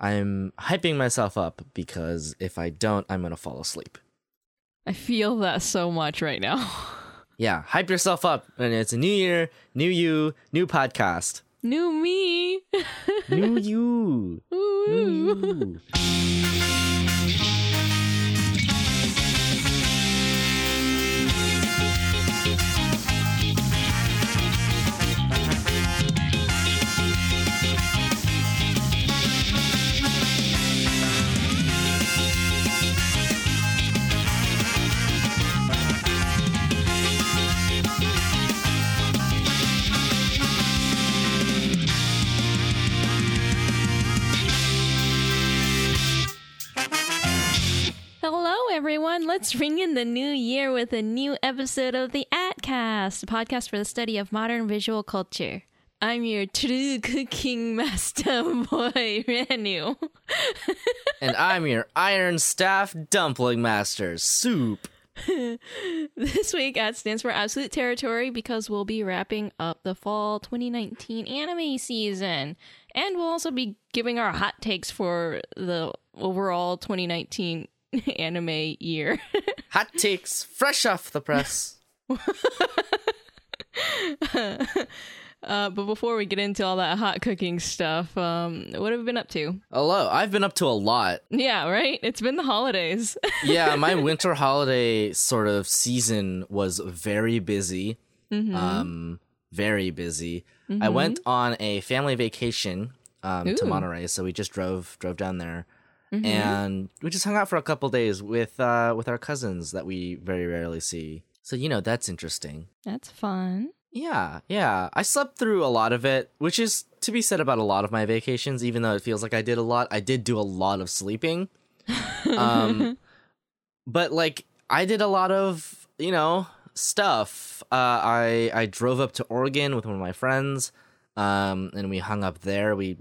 I'm hyping myself up because if I don't, I'm gonna fall asleep. I feel that so much right now. Yeah, hype yourself up, and it's a new year, new you, new podcast. New me. New you. New you. Hello, everyone. Let's ring in the new year with a new episode of the Atcast, a podcast for the study of modern visual culture. I'm your true cooking master boy, Ranu. And I'm your Iron Staff Dumpling Master, Soup. this week, AT stands for Absolute Territory because we'll be wrapping up the fall 2019 anime season. And we'll also be giving our hot takes for the overall 2019 anime year. Hot takes, fresh off the press. Uh, but before we get into all that hot cooking stuff, um, what have we been up to? Hello, I've been up to a lot. Yeah, right? It's been the holidays. Yeah, my winter holiday sort of season was very busy. Um, very busy. I went on a family vacation um, to Monterey, so we just drove drove down there, and we just hung out for a couple days with uh, with our cousins that we very rarely see. So you know that's interesting. That's fun. Yeah, yeah. I slept through a lot of it, which is to be said about a lot of my vacations, even though it feels like I did a lot. I did do a lot of sleeping. Um, but like I did a lot of, you know, stuff. Uh, I I drove up to Oregon with one of my friends, um, and we hung up there. We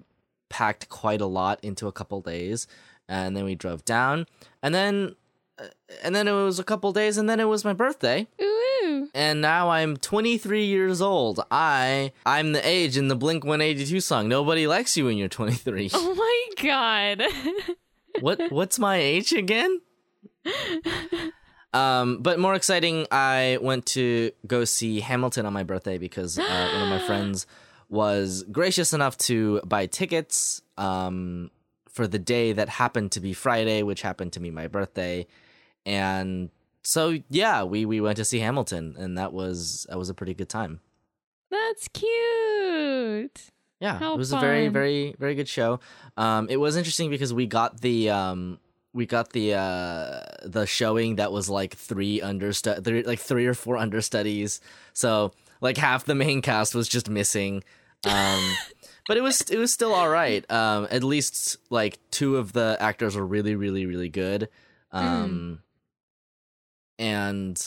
packed quite a lot into a couple days, and then we drove down, and then uh, and then it was a couple days, and then it was my birthday Ooh. and now I'm 23 years old. I I'm the age in the Blink 182 song. Nobody likes you when you're 23. Oh my god. what what's my age again? Um, but more exciting, I went to go see Hamilton on my birthday because uh, one of my friends was gracious enough to buy tickets um, for the day that happened to be Friday, which happened to be my birthday, and so yeah, we we went to see Hamilton, and that was that was a pretty good time. That's cute. Yeah, How it was a very, very, very good show. Um, it was interesting because we got the um, we got the uh, the showing that was like three understu- three, like three or four understudies. So like half the main cast was just missing. Um, but it was it was still all right. Um, at least like two of the actors were really, really, really good. Um, and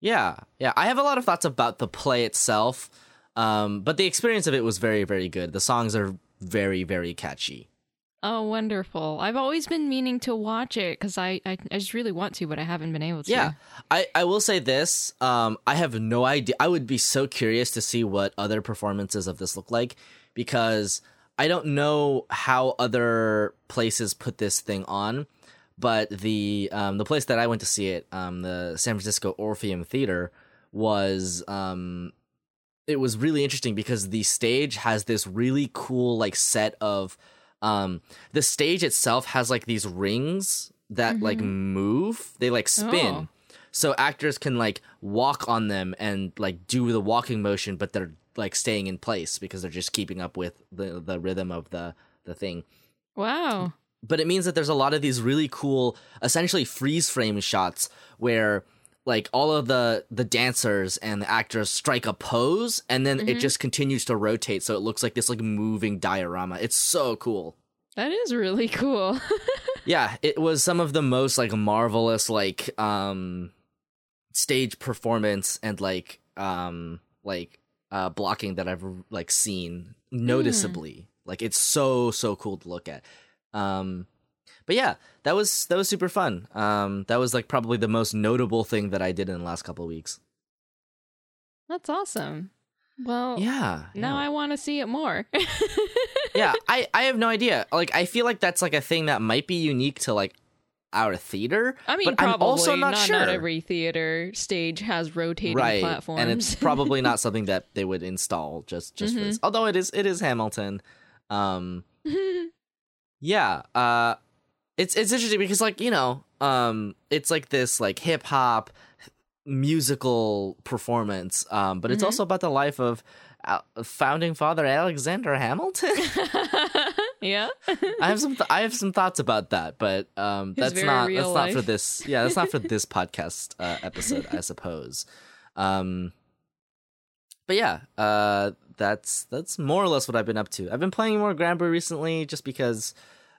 yeah, yeah, I have a lot of thoughts about the play itself. Um, but the experience of it was very, very good. The songs are very, very catchy. Oh, wonderful. I've always been meaning to watch it because I, I, I just really want to, but I haven't been able to. Yeah, I, I will say this. Um, I have no idea. I would be so curious to see what other performances of this look like because I don't know how other places put this thing on. But the um, the place that I went to see it, um, the San Francisco Orpheum Theater, was um, it was really interesting because the stage has this really cool like set of um the stage itself has like these rings that like move they like spin Oh. so actors can like walk on them and like do the walking motion but they're like staying in place because they're just keeping up with the the rhythm of the the thing. Wow. but it means that there's a lot of these really cool essentially freeze frame shots where like all of the the dancers and the actors strike a pose and then it just continues to rotate. So it looks like this like moving diorama. It's so cool. That is really cool. yeah it was some of the most like marvelous like um stage performance and like um like uh blocking that i've like seen noticeably like it's so so cool to look at um but yeah that was that was super fun um that was like probably the most notable thing that i did in the last couple of weeks That's awesome. Well, Yeah. now yeah. I want to see it more. yeah, I I have no idea. Like I feel like that's like a thing that might be unique to like our theater. I mean, but probably I'm also not, not, sure. not every theater stage has rotating right, platforms. and it's probably not something that they would install just just for this. Although it is it is Hamilton. Um, yeah. Uh, it's it's interesting because like you know um it's like this like hip hop musical performance um but it's Mhm. also about the life of uh, founding father Alexander Hamilton. yeah. I have some th- I have some thoughts about that, but um, His that's not that's not for this. Yeah, that's not for this podcast uh, episode, I suppose. Um, but yeah, uh, that's that's more or less what I've been up to. I've been playing more Granblue recently, just because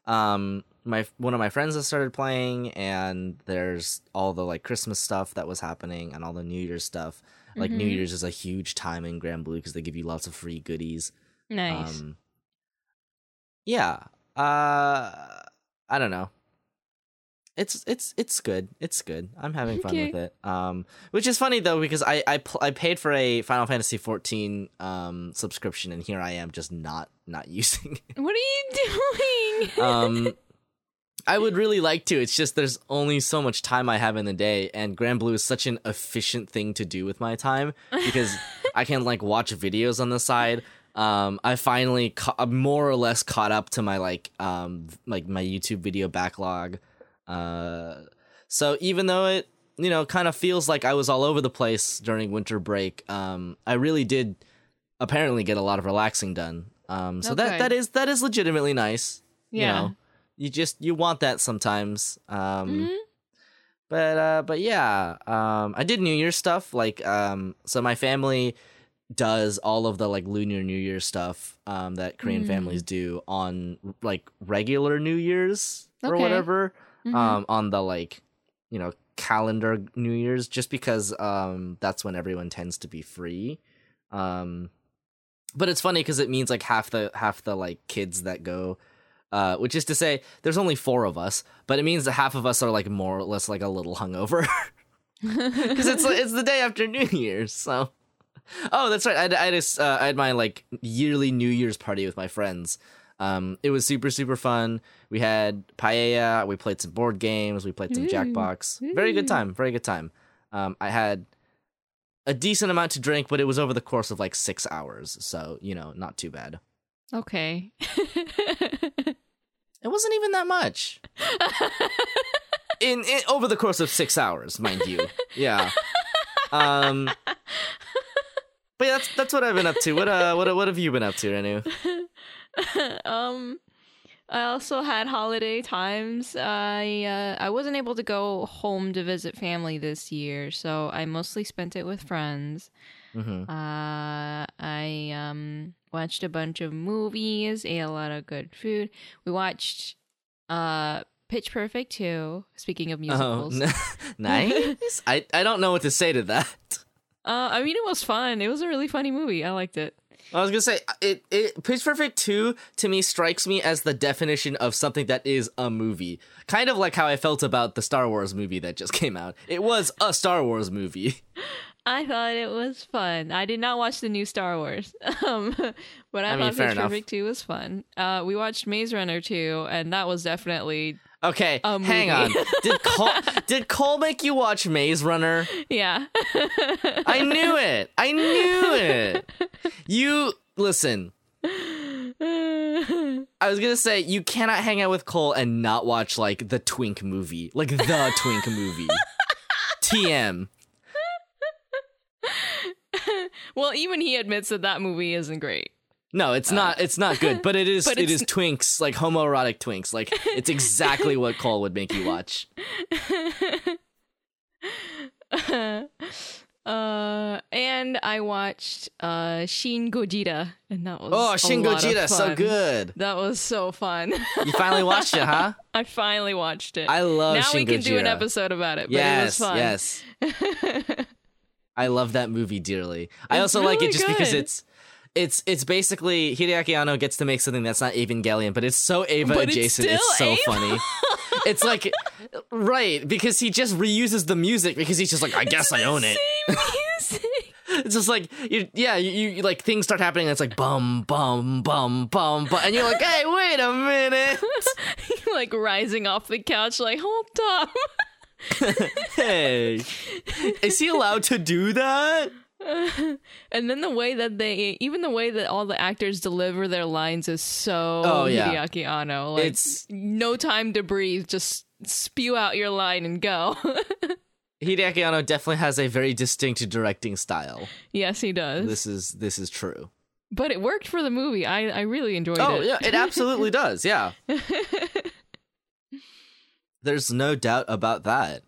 um, my one of my friends has started playing, and there's all the like Christmas stuff that was happening, and all the New Year's stuff. Like New Mhm. Year's is a huge time in Granblue because they give you lots of free goodies. Nice. Um, yeah. Uh, I don't know. It's it's it's good. It's good. I'm having fun with it. Um, which is funny though because I I pl- I paid for a Final Fantasy 14 um subscription and here I am just not not using. it. what are you doing? um, I would really like to. It's just there's only so much time I have in the day, and Granblue is such an efficient thing to do with my time because I can like watch videos on the side. Um, I finally ca- I'm more or less caught up to my like um like my YouTube video backlog. Uh, so even though it you know kind of feels like I was all over the place during winter break, um, I really did apparently get a lot of relaxing done. Um, so that that is that is legitimately nice yeah. you know you just you want that sometimes um Mhm. but uh but yeah um i did new year's stuff like um so my family does all of the like lunar new year stuff um that korean Mm. families do on like regular new year's or Okay. whatever Mhm. um on the like you know calendar new year's just because um that's when everyone tends to be free um but it's funny because it means like half the half the like kids that go uh which is to say there's only four of us but it means that half of us are like more or less like a little hungover because it's it's the day after new year's so oh that's right. I had, I had, a uh, I had my like yearly new year's party with my friends. Um it was super super fun. We had paella we played some board games we played some jackbox. Very good time very good time. Um i had a decent amount to drink but it was over the course of like six hours so you know not too bad. Okay. it wasn't even that much. In, in over the course of six hours mind you. Yeah. Um but yeah, that's that's what I've been up to. What uh, what what have you been up to, Renu? um I also had holiday times. I uh, I wasn't able to go home to visit family this year, so I mostly spent it with friends. hmm Uh, I um watched a bunch of movies, ate a lot of good food. We watched uh Pitch Perfect 2, speaking of Oh, musicals. n- nice. I I don't know what to say to that. Uh, I mean, it was fun. It was a really funny movie. I liked it. I was gonna say it. It Pitch Perfect two to me strikes me as the definition of something that is a movie, kind of like how I felt about the Star Wars movie that just came out. It was a Star Wars movie. I thought it was fun. I did not watch the new Star Wars, um, but I, I mean, thought Pitch enough. Perfect 2 was fun. Uh, we watched Maze Runner 2, and that was definitely, Okay, A hang on. Did Cole did Cole make you watch Maze Runner? yeah. I knew it. I knew it. You listen. I was gonna say you cannot hang out with Cole and not watch like the Twink movie, like the Twink movie. TM. well, even he admits that that movie isn't great. No, it's not. It's not good, but it is. But it is Twinks, like homoerotic Twinks. Like it's exactly what Cole would make you watch. uh, and I watched uh, Shin Gojira, and that was Oh, Shin Gojira, so good. That was so fun. You finally watched it, huh? I finally watched it. I love. now Shin we can do an episode about it. But Yes, it was fun. yes. I love that movie dearly. I It's also like it really just because it's it's it's basically Hideaki Anno gets to make something that's not Evangelion, but it's so Eva But adjacent. It's, still so Eva. funny. it's like right because he just reuses the music because he's just like I guess I own it. Same music. it's just like you, yeah, you, you like things start happening. And it's like bum bum bum bum, bum and you're like, hey, wait a minute, like rising off the couch, like hold up. hey, is he allowed to do that? and then the way that they, even the way that all the actors deliver their lines is so Oh, yeah. Hideaki Anno. Like, It's- no time to breathe. Just spew out your line and go. Hideaki Anno definitely has a very distinct directing style. yes, he does. This is this is true. but it worked for the movie. I I really enjoyed Oh it. yeah, it absolutely does. Yeah, there's no doubt about that.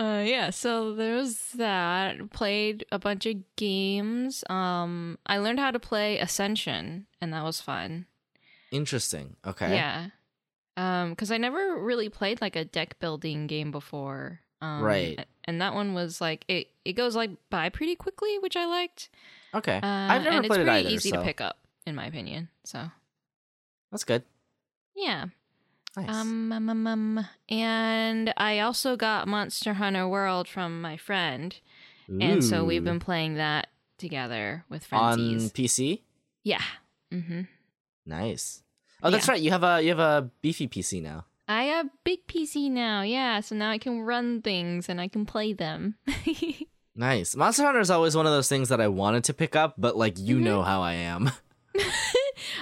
Uh yeah, so there was that. Played a bunch of games. Um I learned how to play Ascension and that was fun. Interesting. Okay. Yeah. Um cuz I never really played like a deck building game before. Um Right. And that one was like it it goes like by pretty quickly, which I liked. Okay. Uh, I've never and played it's it pretty either. easy so to pick up in my opinion. So, that's good. yeah. Nice. Um, um, um, um, and I also got Monster Hunter World from my friend, and so we've been playing that together with friends. on. PC. Yeah. Mm-hmm. Nice. Oh, that's Yeah. right. You have a you have a beefy PC now. I have big PC now. Yeah, so now I can run things and I can play them. Nice. Monster Hunter is always one of those things that I wanted to pick up, but like you Mm-hmm. know how I am.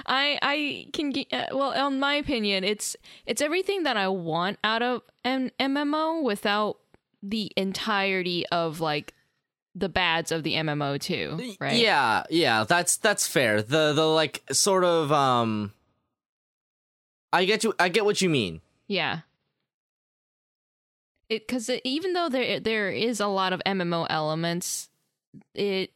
I I can get uh, well. In my opinion, it's it's everything that I want out of an MMO without the entirety of like the bads of the MMO too. Right? Yeah, yeah, that's that's fair. The the like sort of um I get you I get what you mean. Yeah. It because even though there there is a lot of MMO elements, it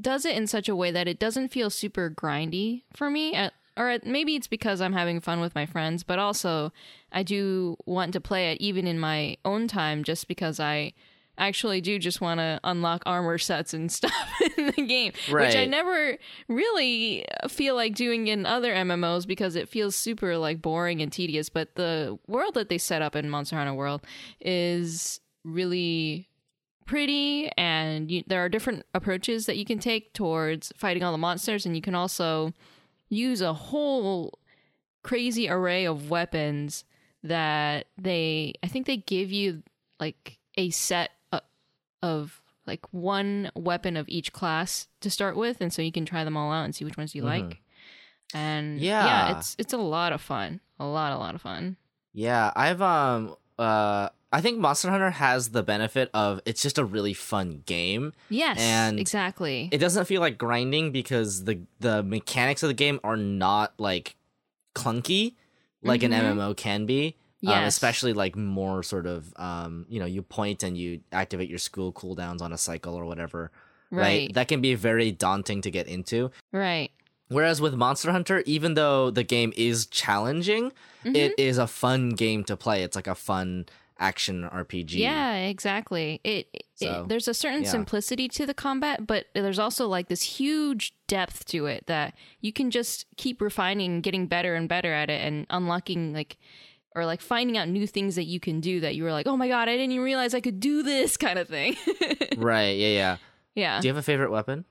does it in such a way that it doesn't feel super grindy for me. At, or it- maybe it's because I'm having fun with my friends, but also I do want to play it even in my own time, just because I actually do just want to unlock armor sets and stuff in the game, which I never really feel like doing in other MMOs because it feels super like boring and tedious. But the world that they set up in Monster Hunter World is really pretty, and you, there are different approaches that you can take towards fighting all the monsters, and you can also use a whole crazy array of weapons that they I think they give you like a set o- of like one weapon of each class to start with and so you can try them all out and see which ones you like. And yeah, Yeah. it's it's a lot of fun. A lot a lot of fun. Yeah, I've um uh I think Monster Hunter has the benefit of it's just a really fun game. Yes, And exactly. It doesn't feel like grinding because the the mechanics of the game are not like clunky like Mhm. an MMO can be. Um, especially like more sort of um, you know, you point and you activate your skill cooldowns on a cycle or whatever. right. That can be very daunting to get into. right. Whereas with Monster Hunter, even though the game is challenging, Mm-hmm. it is a fun game to play. It's like a fun action RPG. Yeah, exactly. It, it- there's a certain yeah. simplicity to the combat, but there's also like this huge depth to it that you can just keep refining, getting better and better at it, and unlocking like or like finding out new things that you can do that you were like, oh my god, I didn't even realize I could do this kind of thing. Right. Yeah. Yeah. yeah. Do you have a favorite weapon?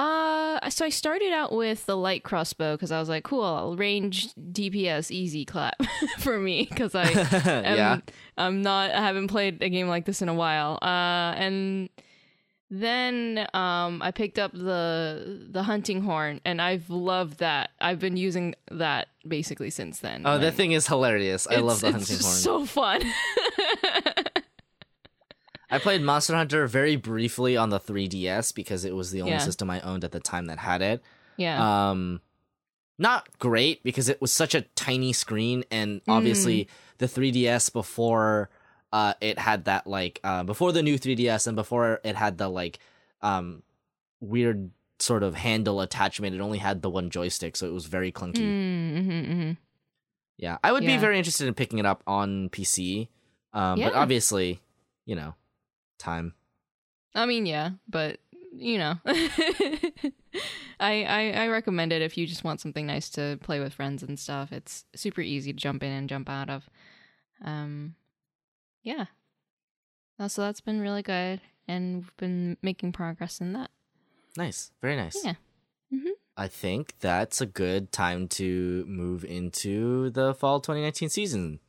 Uh, so I started out with the light crossbow because I was like, cool, range DPS, easy clap for me because I am, yeah. I'm not, I haven't played a game like this in a while. Uh, and then um, I picked up the the hunting horn, and I've loved that. I've been using that basically since then. Oh, that thing is hilarious. I love the hunting it's horn. So fun. I played Monster Hunter very briefly on the 3DS because it was the only Yeah. system I owned at the time that had it. yeah. Um, not great because it was such a tiny screen, and obviously the 3DS before uh it had that like uh before the new 3DS and before it had the like um weird sort of handle attachment. It only had the one joystick, so it was very clunky. Mm-hmm, hmm Yeah, I would be very interested in picking it up on PC, um, but obviously, you know, time. I mean, yeah, but you know, I, I I recommend it if you just want something nice to play with friends and stuff. It's super easy to jump in and jump out of. Um, yeah. So that's been really good, and we've been making progress in that. Nice. Very nice. Yeah. Mhm. I think that's a good time to move into the fall 2019 season,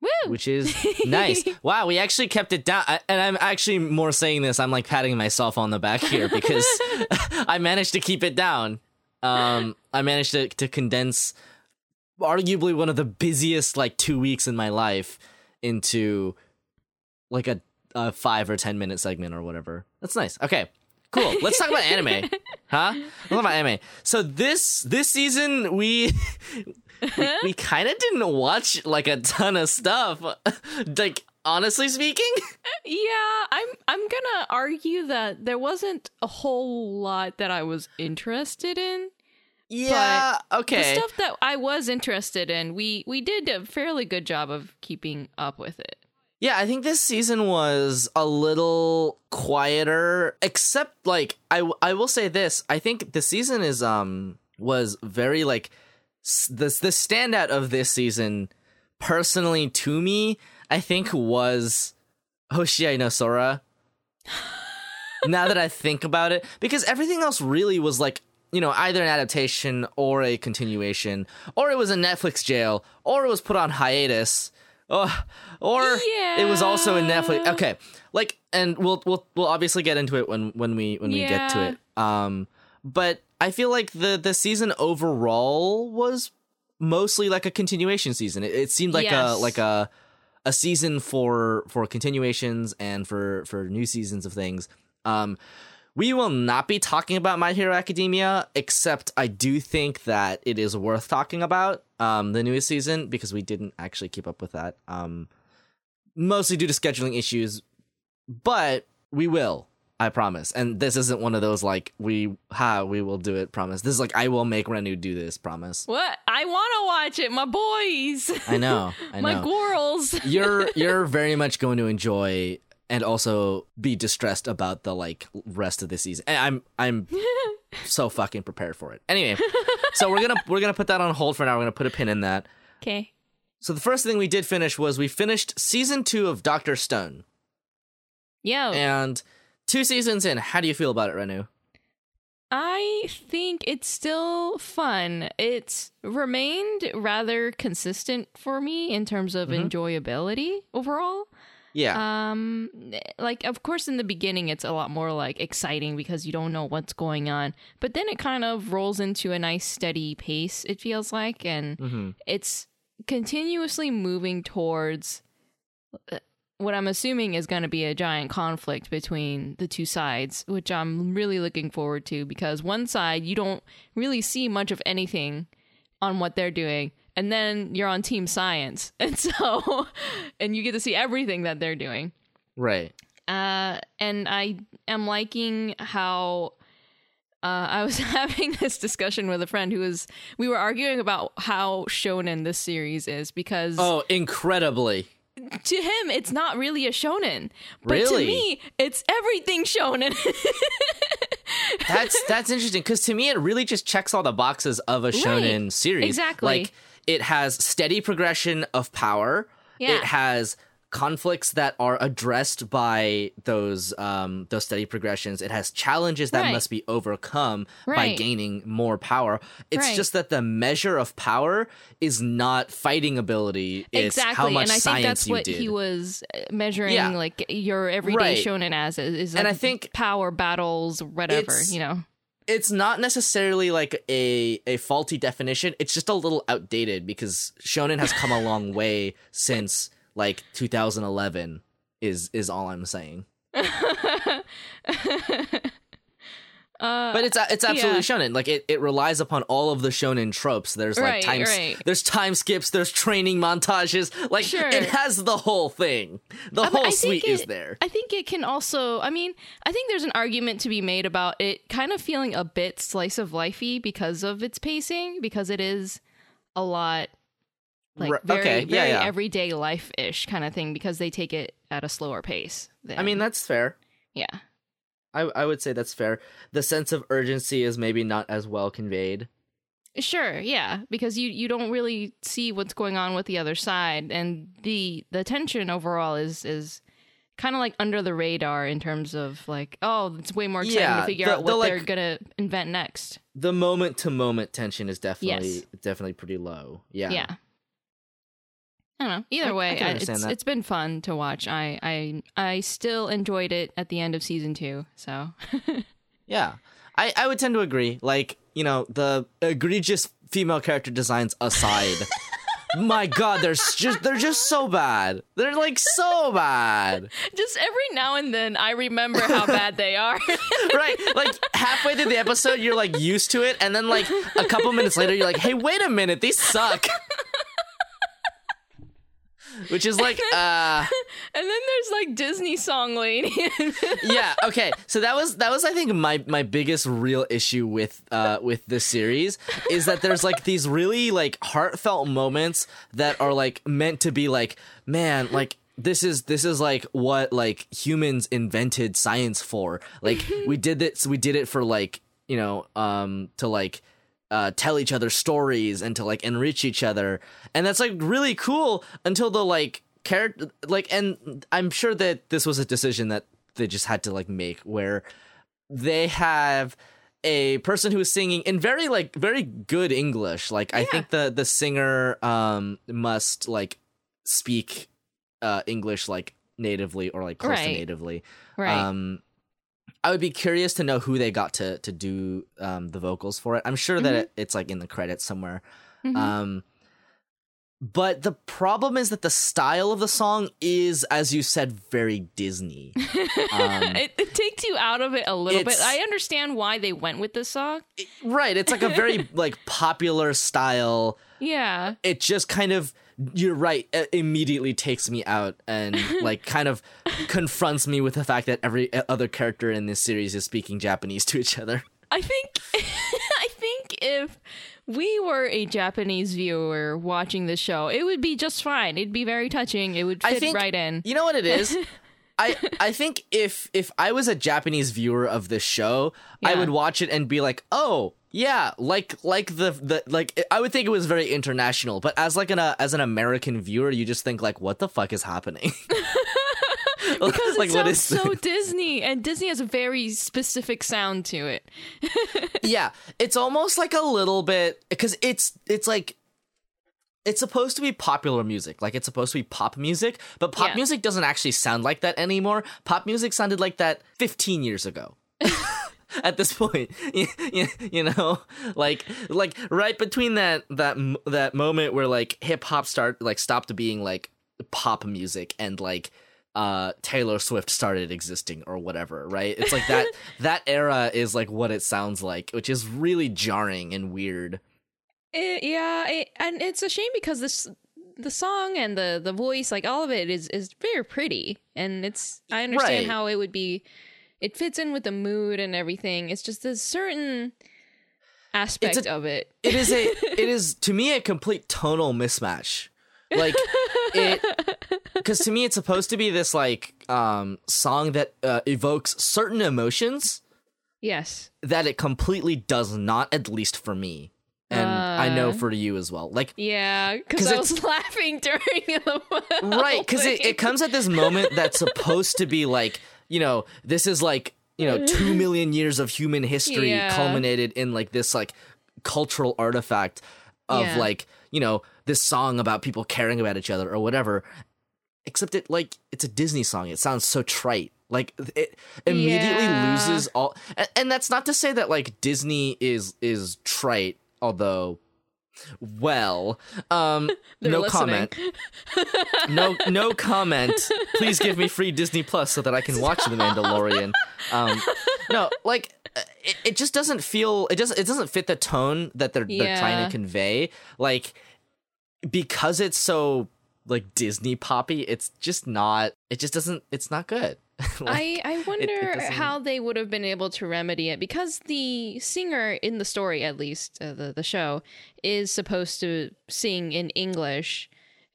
Woo! which is nice. Wow, we actually kept it down. I, and I'm actually more saying this, I'm like patting myself on the back here because I managed to keep it down. Um, I managed to, to condense arguably one of the busiest like two weeks in my life into like a, a five or 10 minute segment or whatever. That's nice. Okay. Cool. Let's talk about anime. Huh? Let's talk about anime. So this this season we we, we kind of didn't watch like a ton of stuff. like honestly speaking, Yeah, I'm I'm gonna argue that there wasn't a whole lot that I was interested in. yeah, okay. The stuff that I was interested in, we we did a fairly good job of keeping up with it. Yeah, I think this season was a little quieter, except like I I will say this. I think the season is um was very like the the standout of this season personally to me, I think was Hoshiai no Sora. now that I think about it, because everything else really was like you know either an adaptation or a continuation, or it was a Netflix jail, or it was put on hiatus. Oh, or it was also in Netflix. Okay, like, and we'll we'll we'll obviously get into it when when we when we get to it. Um, but I feel like the the season overall was mostly like a continuation season. It, it seemed like a like a a season for for continuations and for for new seasons of things. Um, we will not be talking about My Hero Academia, except I do think that it is worth talking about um, the newest season because we didn't actually keep up with that, um, mostly due to scheduling issues. But we will, I promise. And this isn't one of those like we ha we will do it promise. This is like I will make Renu do this promise. What? I want to watch it, my boys. I know, I my know. girls. you're you're very much going to enjoy and also be distressed about the like rest of the season. And I'm I'm so fucking prepared for it. Anyway, so we're gonna we're gonna put that on hold for now. We're gonna put a pin in that. Okay. So the first thing we did finish was we finished season two of Doctor Stone, Yeah. and two seasons in. How do you feel about it, Renu? I think it's still fun. It's remained rather consistent for me in terms of Mhm. enjoyability overall. Yeah, Um like of course in the beginning it's a lot more like exciting because you don't know what's going on, but then it kind of rolls into a nice steady pace it feels like and hmm it's continuously moving towards uh, what I'm assuming is going to be a giant conflict between the two sides, which I'm really looking forward to because one side you don't really see much of anything on what they're doing, and then you're on team science, and so and you get to see everything that they're doing. right. Uh, and I am liking how uh, I was having this discussion with a friend who was we were arguing about how shonen this series is because Oh, incredibly. To him it's not really a shonen, but Really? to me it's everything shonen. That's that's interesting because to me it really just checks all the boxes of a shonen series. exactly. Like it has steady progression of power. Yeah. It has conflicts that are addressed by those um those steady progressions. It has challenges that Right. must be overcome by gaining more power. It's Right. just that the measure of power is not fighting ability. It's exactly, how much and I think that's what did. he was uh, measuring, Yeah. like your everyday Right. shonen as is, is And I think power battles, whatever you know. it's not necessarily like a a faulty definition. It's just a little outdated because shonen has come a long way since like 2011 is is all I'm saying. Uh, But it's it's absolutely yeah. shonen. Like it, it relies upon all of the shonen tropes. There's like Right, time right. there's time skips, there's training montages. Like Sure. it has the whole thing. The but whole suite is there. I think it can also. I mean, I think there's an argument to be made about it kind of feeling a bit slice of lifey because of its pacing, because it is a lot like very, okay, yeah, very yeah. everyday life ish kind of thing because they take it at a slower pace. Than, I mean, that's fair. yeah, I I would say that's fair. The sense of urgency is maybe not as well conveyed. sure, yeah, because you you don't really see what's going on with the other side, and the the tension overall is is kind of like under the radar in terms of like, oh, it's way more exciting Yeah, to figure the- out the, what like- they're gonna invent next. The moment to moment tension is definitely Yes. definitely pretty low. Yeah. Yeah. I don't know. Either I- way, I it's it's been fun to watch. I I I still enjoyed it at the end of season two. So Yeah. I, I would tend to agree. Like, you know, the egregious female character designs aside. my god, they're just they're just so bad. They're like so bad. just every now and then, I remember how bad they are. Right? Like halfway through the episode you're like used to it and then like a couple minutes later you're like, "Hey, wait a minute. These suck." Which is like uh and then there's like Disney song lady. yeah okay so that was that was i think my my biggest real issue with uh with this series is that there's like these really like heartfelt moments that are like meant to be like man like this is this is like what like humans invented science for like we did this we did it for like you know um to like uh, tell each other stories and to like enrich each other. And that's like really cool until the like character like and i'm sure that this was a decision that they just had to like make where they have a person who is singing in very like very good english. Like i think the the singer um must like speak uh english like natively or like close to natively. Right. um, I would be curious to know who they got to to do um, the vocals for it. I'm sure that Mm-hmm. it, it's like in the credits somewhere. Mhm. Um, but the problem is that the style of the song is, as you said, very Disney. um, it, it takes you out of it a little bit. I understand why they went with this song. right? It's like a very like popular style. Yeah. It just kind of, you're right, immediately takes me out and like kind of confronts me with the fact that every other character in this series is speaking Japanese to each other. I think I think if we were a Japanese viewer watching the show, it would be just fine. It'd be very touching. It would fit I think right in. You know what it is? I I think if if I was a Japanese viewer of this show, I would watch it and be like, "Oh, yeah, like like the the like I would think it was very international." But as like an uh, as an American viewer, you just think like, "What the fuck is happening?" Because it like sounds so Disney, and Disney has a very specific sound to it. yeah, it's almost like a little bit because it's it's like it's supposed to be popular music, like it's supposed to be pop music, but pop Yeah. music doesn't actually sound like that anymore. Pop music sounded like that 15 years ago. At this point, you, you, you know, like like right between that that that moment where like hip hop start like stopped being like pop music and like uh Taylor Swift started existing or whatever, right? It's like that that era is like what it sounds like, which is really jarring and weird. It, yeah, it, and it's a shame because this the song and the the voice, like all of it, is is very pretty, and it's I understand Right. how it would be. It fits in with the mood and everything. It's just a certain aspect of it. It is a it is to me a complete tonal mismatch. Like it cuz to me it's supposed to be this like um song that uh, evokes certain emotions Yes. that it completely does not at least for me. And I know for you as well. Like yeah, 'Cause because I was laughing during the right because it, it comes at this moment that's supposed to be like you know this is like you know two million years of human history Yeah. culminated in like this like cultural artifact of Yeah. like you know this song about people caring about each other or whatever except it like it's a disney song it sounds so trite like it immediately Yeah. loses all and, and that's not to say that like disney is is trite although well um no listening. comment. No no comment. Please give me free disney plus so that i can watch the mandalorian. Um no like it, it just doesn't feel it just it doesn't fit the tone that they're they're trying to convey. Like because it's so like disney poppy it's just not it just doesn't it's not good Like, I, I wonder doesn't- how they would have been able to remedy it because the singer in the story, at least uh, the the show, is supposed to sing in English.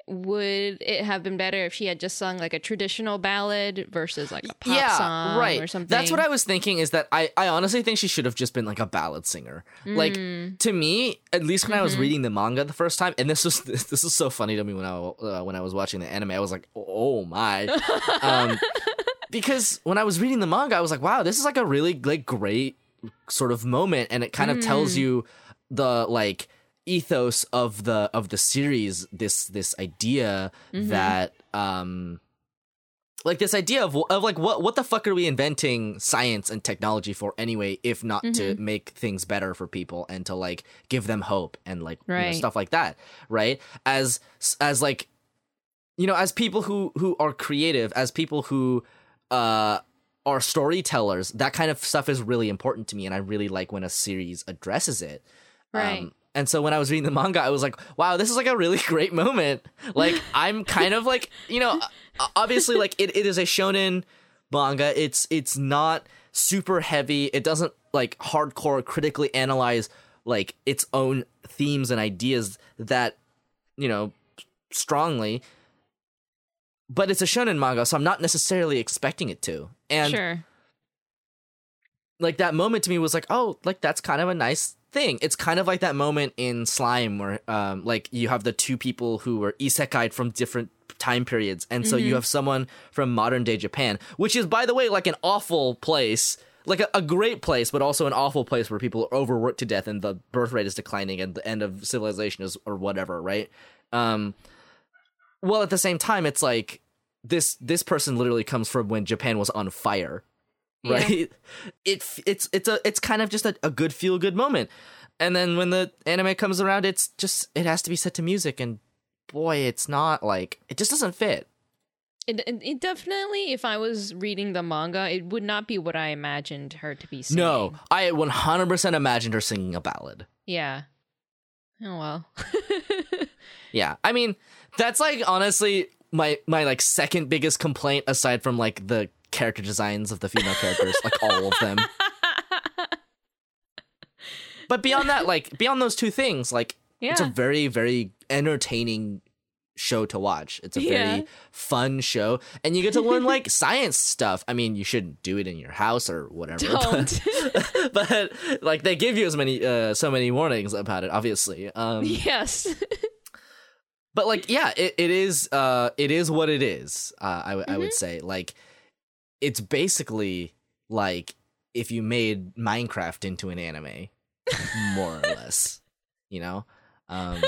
Would it have been better if she had just sung like a traditional ballad versus like a pop yeah song right or something? that's what i was thinking is that i i honestly think she should have just been like a ballad singer like Mm. to me at least when i Mm-hmm. was reading the manga the first time and this was this, is so funny to me when i uh, when i was watching the anime i was like oh my um because when I was reading the manga, I was like, wow, this is like a really like great sort of moment, and it kind of tells mm. you the like ethos of the of the series. This this idea mm-hmm. that um like this idea of of like what what the fuck are we inventing science and technology for anyway if not to mm-hmm. make things better for people and to like give them hope and like you know, stuff like that right? As as like you know as people who who are creative as people who uh are storytellers that kind of stuff is really important to me and i really like when a series addresses it Right. Um, and so when I was reading the manga, I was like, wow, this is like a really great moment. Like, I'm kind of like, you know, obviously, like, it, it is a shonen manga. It's it's not super heavy. It doesn't like hardcore critically analyze like its own themes and ideas that, you know, strongly. But it's a shonen manga, so I'm not necessarily expecting it to. And sure. like that moment to me was like, oh, like that's kind of a nice thing. It's kind of like that moment in Slime where um like you have the two people who were isekai from different time periods, and so you have someone from modern day Japan, which is by the way like an awful place. Like a, a great place, but also an awful place where people are overworked to death and the birth rate is declining and the end of civilization is or whatever, right? Um well at the same time it's like this this person literally comes from when Japan was on fire Yeah. right it it's it's a it's kind of just a, a good feel good moment and then when the anime comes around it's just it has to be set to music and boy it's not like it just doesn't fit It, it, it definitely, if I was reading the manga, it would not be what I imagined her to be singing. no i 100% imagined her singing a ballad Yeah. Oh well. yeah i mean that's like honestly my my like second biggest complaint aside from like the character designs of the female characters like all of them but beyond that like beyond those two things like it's a very very entertaining show to watch it's a very Yeah. fun show and you get to learn like science stuff i mean you shouldn't do it in your house or whatever Don't. but, but like they give you as many uh so many warnings about it obviously um yes. But like yeah it, it is uh it is what it is uh I w- I Mm-hmm. would say like it's basically like if you made minecraft into an anime more or less you know um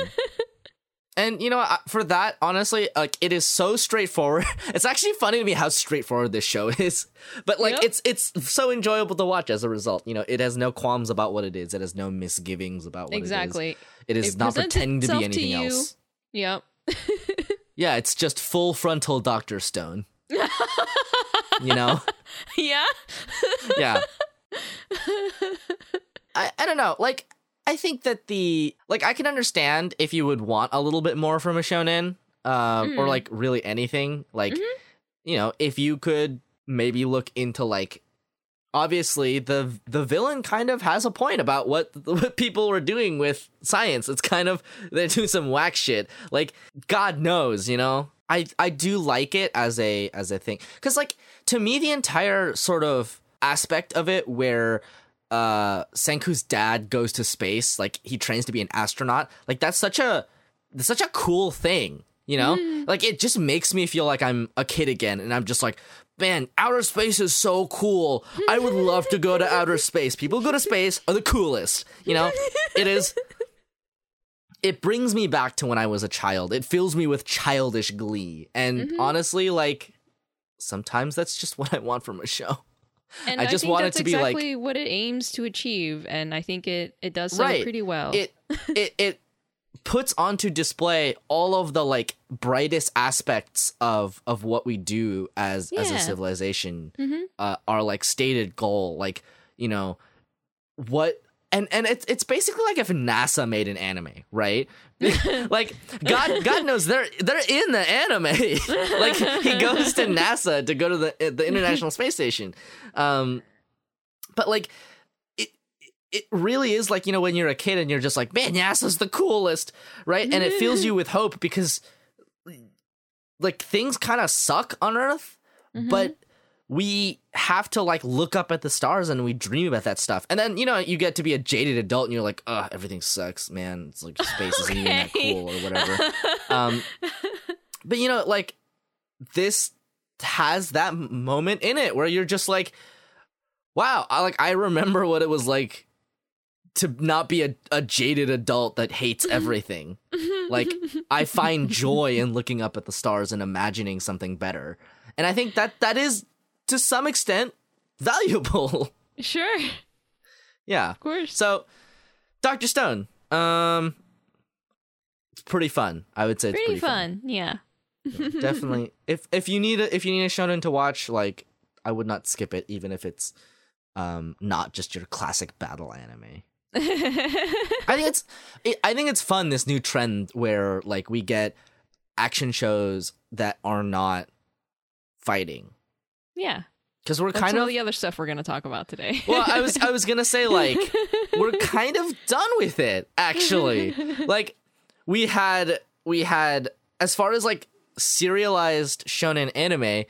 and you know I- for that honestly like it is so straightforward it's actually funny to me how straightforward this show is but like Yep. it's it's so enjoyable to watch as a result you know it has no qualms about what it is it has no misgivings about what it is. exactly. it is it is It not pretending to be to anything you. else Yep. yeah, it's just full frontal Doctor Stone. you know? yeah. Yeah. I, I don't know. Like, I think that the like I can understand if you would want a little bit more from a shonen, um, or Mm. like really anything. Like, you know, if you could maybe look into like obviously the the villain kind of has a point about what what people were doing with science. It's kind of they're doing some whack shit. Like God knows, you know. I I do like it as a as a thing because like to me the entire sort of aspect of it where uh Senku's dad goes to space, like he trains to be an astronaut. Like that's such a that's such a cool thing, you know? Like it just makes me feel like I'm a kid again and I'm just like, man, outer space is so cool. I would love to go to outer space. People who go to space are the coolest, you know? It is it brings me back to when I was a child. It fills me with childish glee. And mm-hmm. honestly, like sometimes that's just what I want from a show. And I I, just think want it to be like- exactly what it aims to achieve, and I think it it does so Right. pretty well. it it it puts onto display all of the like brightest aspects of of what we do as as a Yeah. civilization Mhm. uh, our like stated goal like you know what and and it's it's basically like if NASA made an anime, right? like God God knows they're they're in the anime. like he goes to NASA to go to the the International Space Station. Um but like it really is like you know when you're a kid and you're just like man NASA's the coolest, right? And it fills you with hope because like things kind of suck on Earth, Mhm. but we have to like look up at the stars and we dream about that stuff. And then, you know, you get to be a jaded adult and you're like, ugh, everything sucks, man. It's like space isn't even that cool or whatever. um, but you know, like this has that moment in it where you're just like, wow, I like I remember what it was like to not be a, a jaded adult that hates everything. like I find joy in looking up at the stars and imagining something better. And I think that that is to some extent valuable. Sure, yeah. of course. So Dr. Stone, um it's pretty fun. I would say it's pretty, pretty, fun. fun. Yeah. Definitely. if if you need a if you need a shonen to watch, like I would not skip it even if it's um not just your classic battle anime. I think it's it, I think it's fun this new trend where like we get action shows that are not fighting yeah. because we're That's kind of the other stuff we're gonna talk about today. well I was I was gonna say like we're kind of done with it actually like we had we had as far as like serialized shonen anime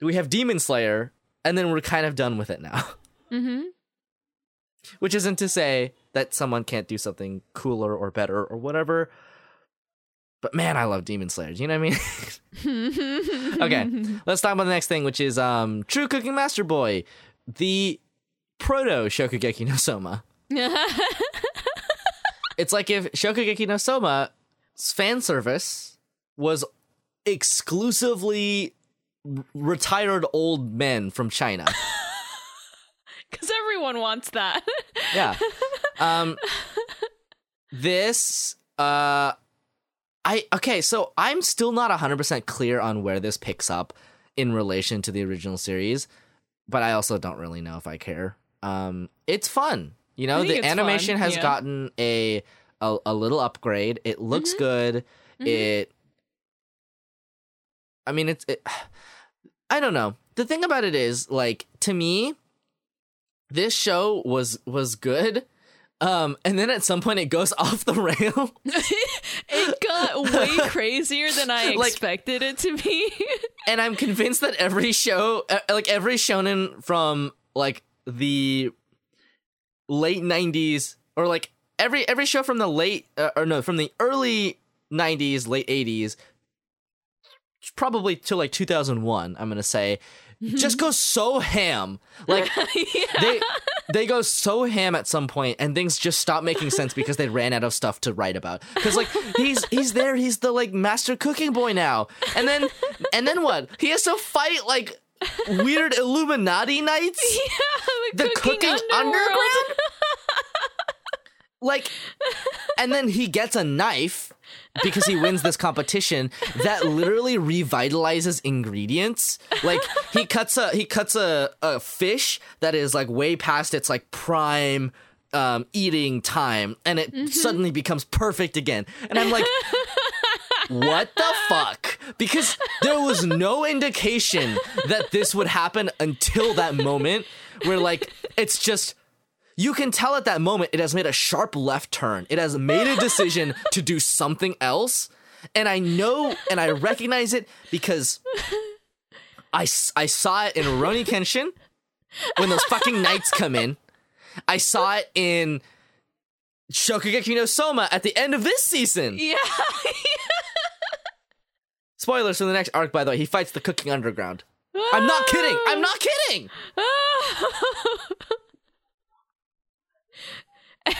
we have Demon Slayer and then we're kind of done with it now mm-hmm. Which isn't to say that someone can't do something cooler or better or whatever but man I love Demon Slayers. you know what I mean okay let's talk about the next thing which is um True Cooking Master Boy the proto Shokugeki no Soma it's like if Shokugeki no Soma's fan service was exclusively retired old men from China. Because everyone wants that. yeah. Um this uh I okay, so I'm still not 100% clear on where this picks up in relation to the original series, but I also don't really know if I care. Um it's fun. You know, the animation fun, has yeah. gotten a, a a little upgrade. It looks Mhm. good. Mhm. It I mean it's it, I don't know. The thing about it is like to me this show was was good. Um and then at some point it goes off the rail. it got way crazier than I Like- expected it to be. and I'm convinced that every show like every shonen from like the late 90s or like every every show from the late uh, or no from the early 90s late 80s probably to like 2001 i'm gonna say just goes so ham. Like yeah. they they go so ham at some point and things just stop making sense because they ran out of stuff to write about. Because like he's he's there. He's the like master cooking boy now. And then and then what? He has to fight like weird illuminati knights? Yeah, the cooking, underground? Like and then he gets a knife because he wins this competition that literally revitalizes ingredients. Like he cuts a he cuts a, a fish that is like way past its like prime um eating time and it suddenly becomes perfect again. And i'm like what the fuck? Because there was no indication that this would happen until that moment where like it's just you can tell at that moment it has made a sharp left turn. It has made a decision to do something else. And I know and I recognize it because I, I saw it in Rurouni Kenshin when those fucking knights come in. I saw it in Shokugeki no Soma at the end of this season. yeah. Spoilers for the next arc, by the way. He fights the cooking underground. I'm not kidding. I'm not kidding.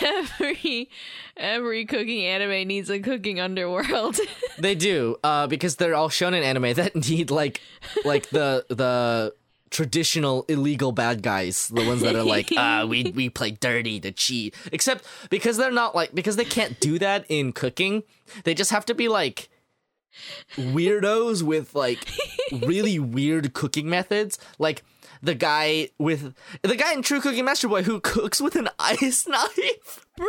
every every cooking anime needs a cooking underworld. They do, uh, because they're all shonen anime that need like, like the the traditional illegal bad guys, the ones that are like, uh, we we play dirty to cheat. Except because they're not like because they can't do that in cooking. They just have to be like weirdos with like really weird cooking methods, like. The guy with the guy in True Cooking Master Boy who cooks with an ice knife. Bro,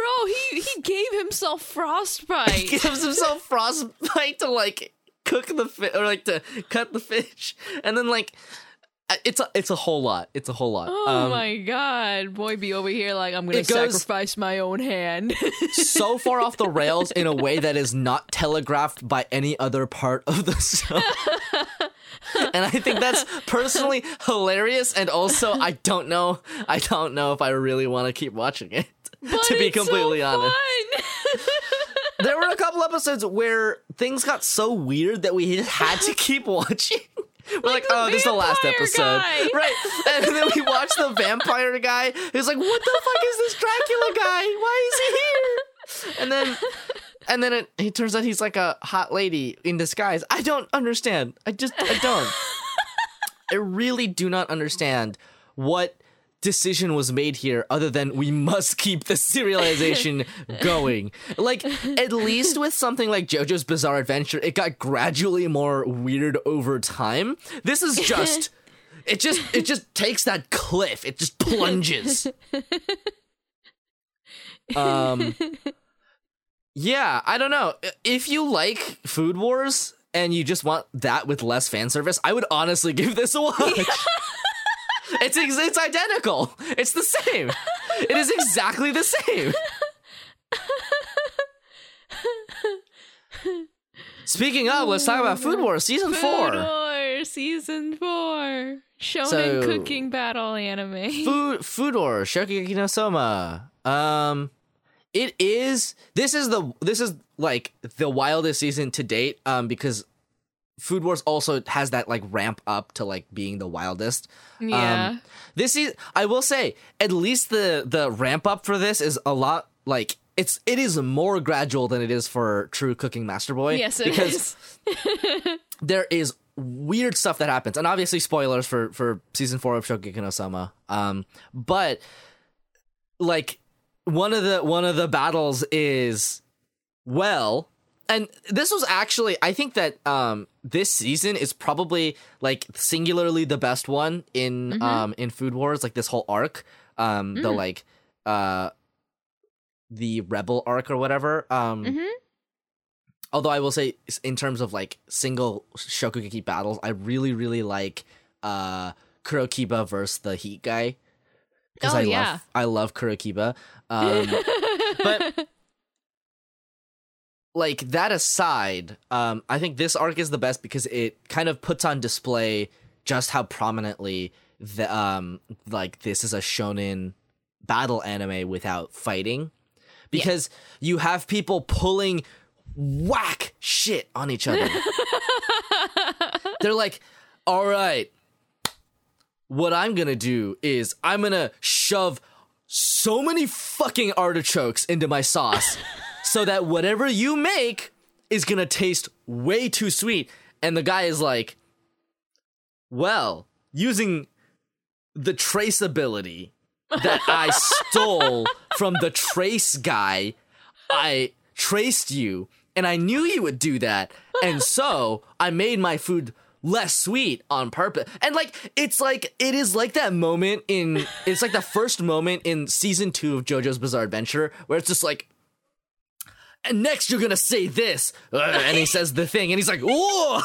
he he gave himself frostbite. He gives himself frostbite to like cook the fish or like to cut the fish, and then like uh, it's a it's a whole lot. It's a whole lot. Oh Um, my god, boy, be over here like I'm gonna goes- sacrifice my own hand. so far off the rails in a way that is not telegraphed by any other part of the show. and I think that's personally hilarious and also I don't know I don't know if I really want to keep watching it. But to be it's so completely honest. fun. there were a couple episodes where things got so weird that we just had to keep watching. We're like, Like oh, this is the last episode. guy. Right. And then we watched the vampire guy who's like, what the fuck is this Dracula guy? Why is he here? And then and then it, he turns out he's like a hot lady in disguise. I don't understand. I just I don't. I really do not understand what decision was made here other than we must keep the serialization going. Like at least with something like JoJo's Bizarre Adventure, it got gradually more weird over time. This is just it just it just takes that cliff. It just plunges. Um Yeah, I don't know. If you like Food Wars and you just want that with less fan service, I would honestly give this a watch. it's ex- it's identical. It's the same. It is exactly the same. Speaking of, let's talk about Food Wars season Food four. Wars season four. Shonen So- cooking battle anime. Food Food Wars Shokugeki no Soma. Um, it is. This is the this is like the wildest season to date. Um, because Food Wars also has that like ramp up to like being the wildest. yeah. Um, this is I will say at least the the ramp up for this is a lot like it's it is more gradual than it is for True Cooking Master Boy. yes, it because is. there is weird stuff that happens, and obviously spoilers for for season four of Shokugeki no Soma. Um, but like one of the one of the battles is well, and this was actually I think that um this season is probably like singularly the best one in um in Food Wars, like this whole arc, um the like uh the rebel arc or whatever. Um mm-hmm. although I will say in terms of like single Shokugeki battles, I really really like uh Kurokiba versus the Heat guy because Oh, I yeah. love I love Kurokiba. Um, but like that aside, um, I think this arc is the best because it kind of puts on display just how prominently the um like this is a shonen battle anime without fighting because you have people pulling whack shit on each other. They're like, "All right, what I'm to do is I'm to shove so many fucking artichokes into my sauce so that whatever you make is to taste way too sweet." And the guy is like, "Well, using the traceability that I stole from the trace guy, I traced you and I knew you would do that. And so I made my food less sweet on purpose. And like it's like it is like that moment in it's like the first moment in season 2 of JoJo's Bizarre Adventure where it's just like and next you're gonna say this. Uh, and he says the thing and he's like whoa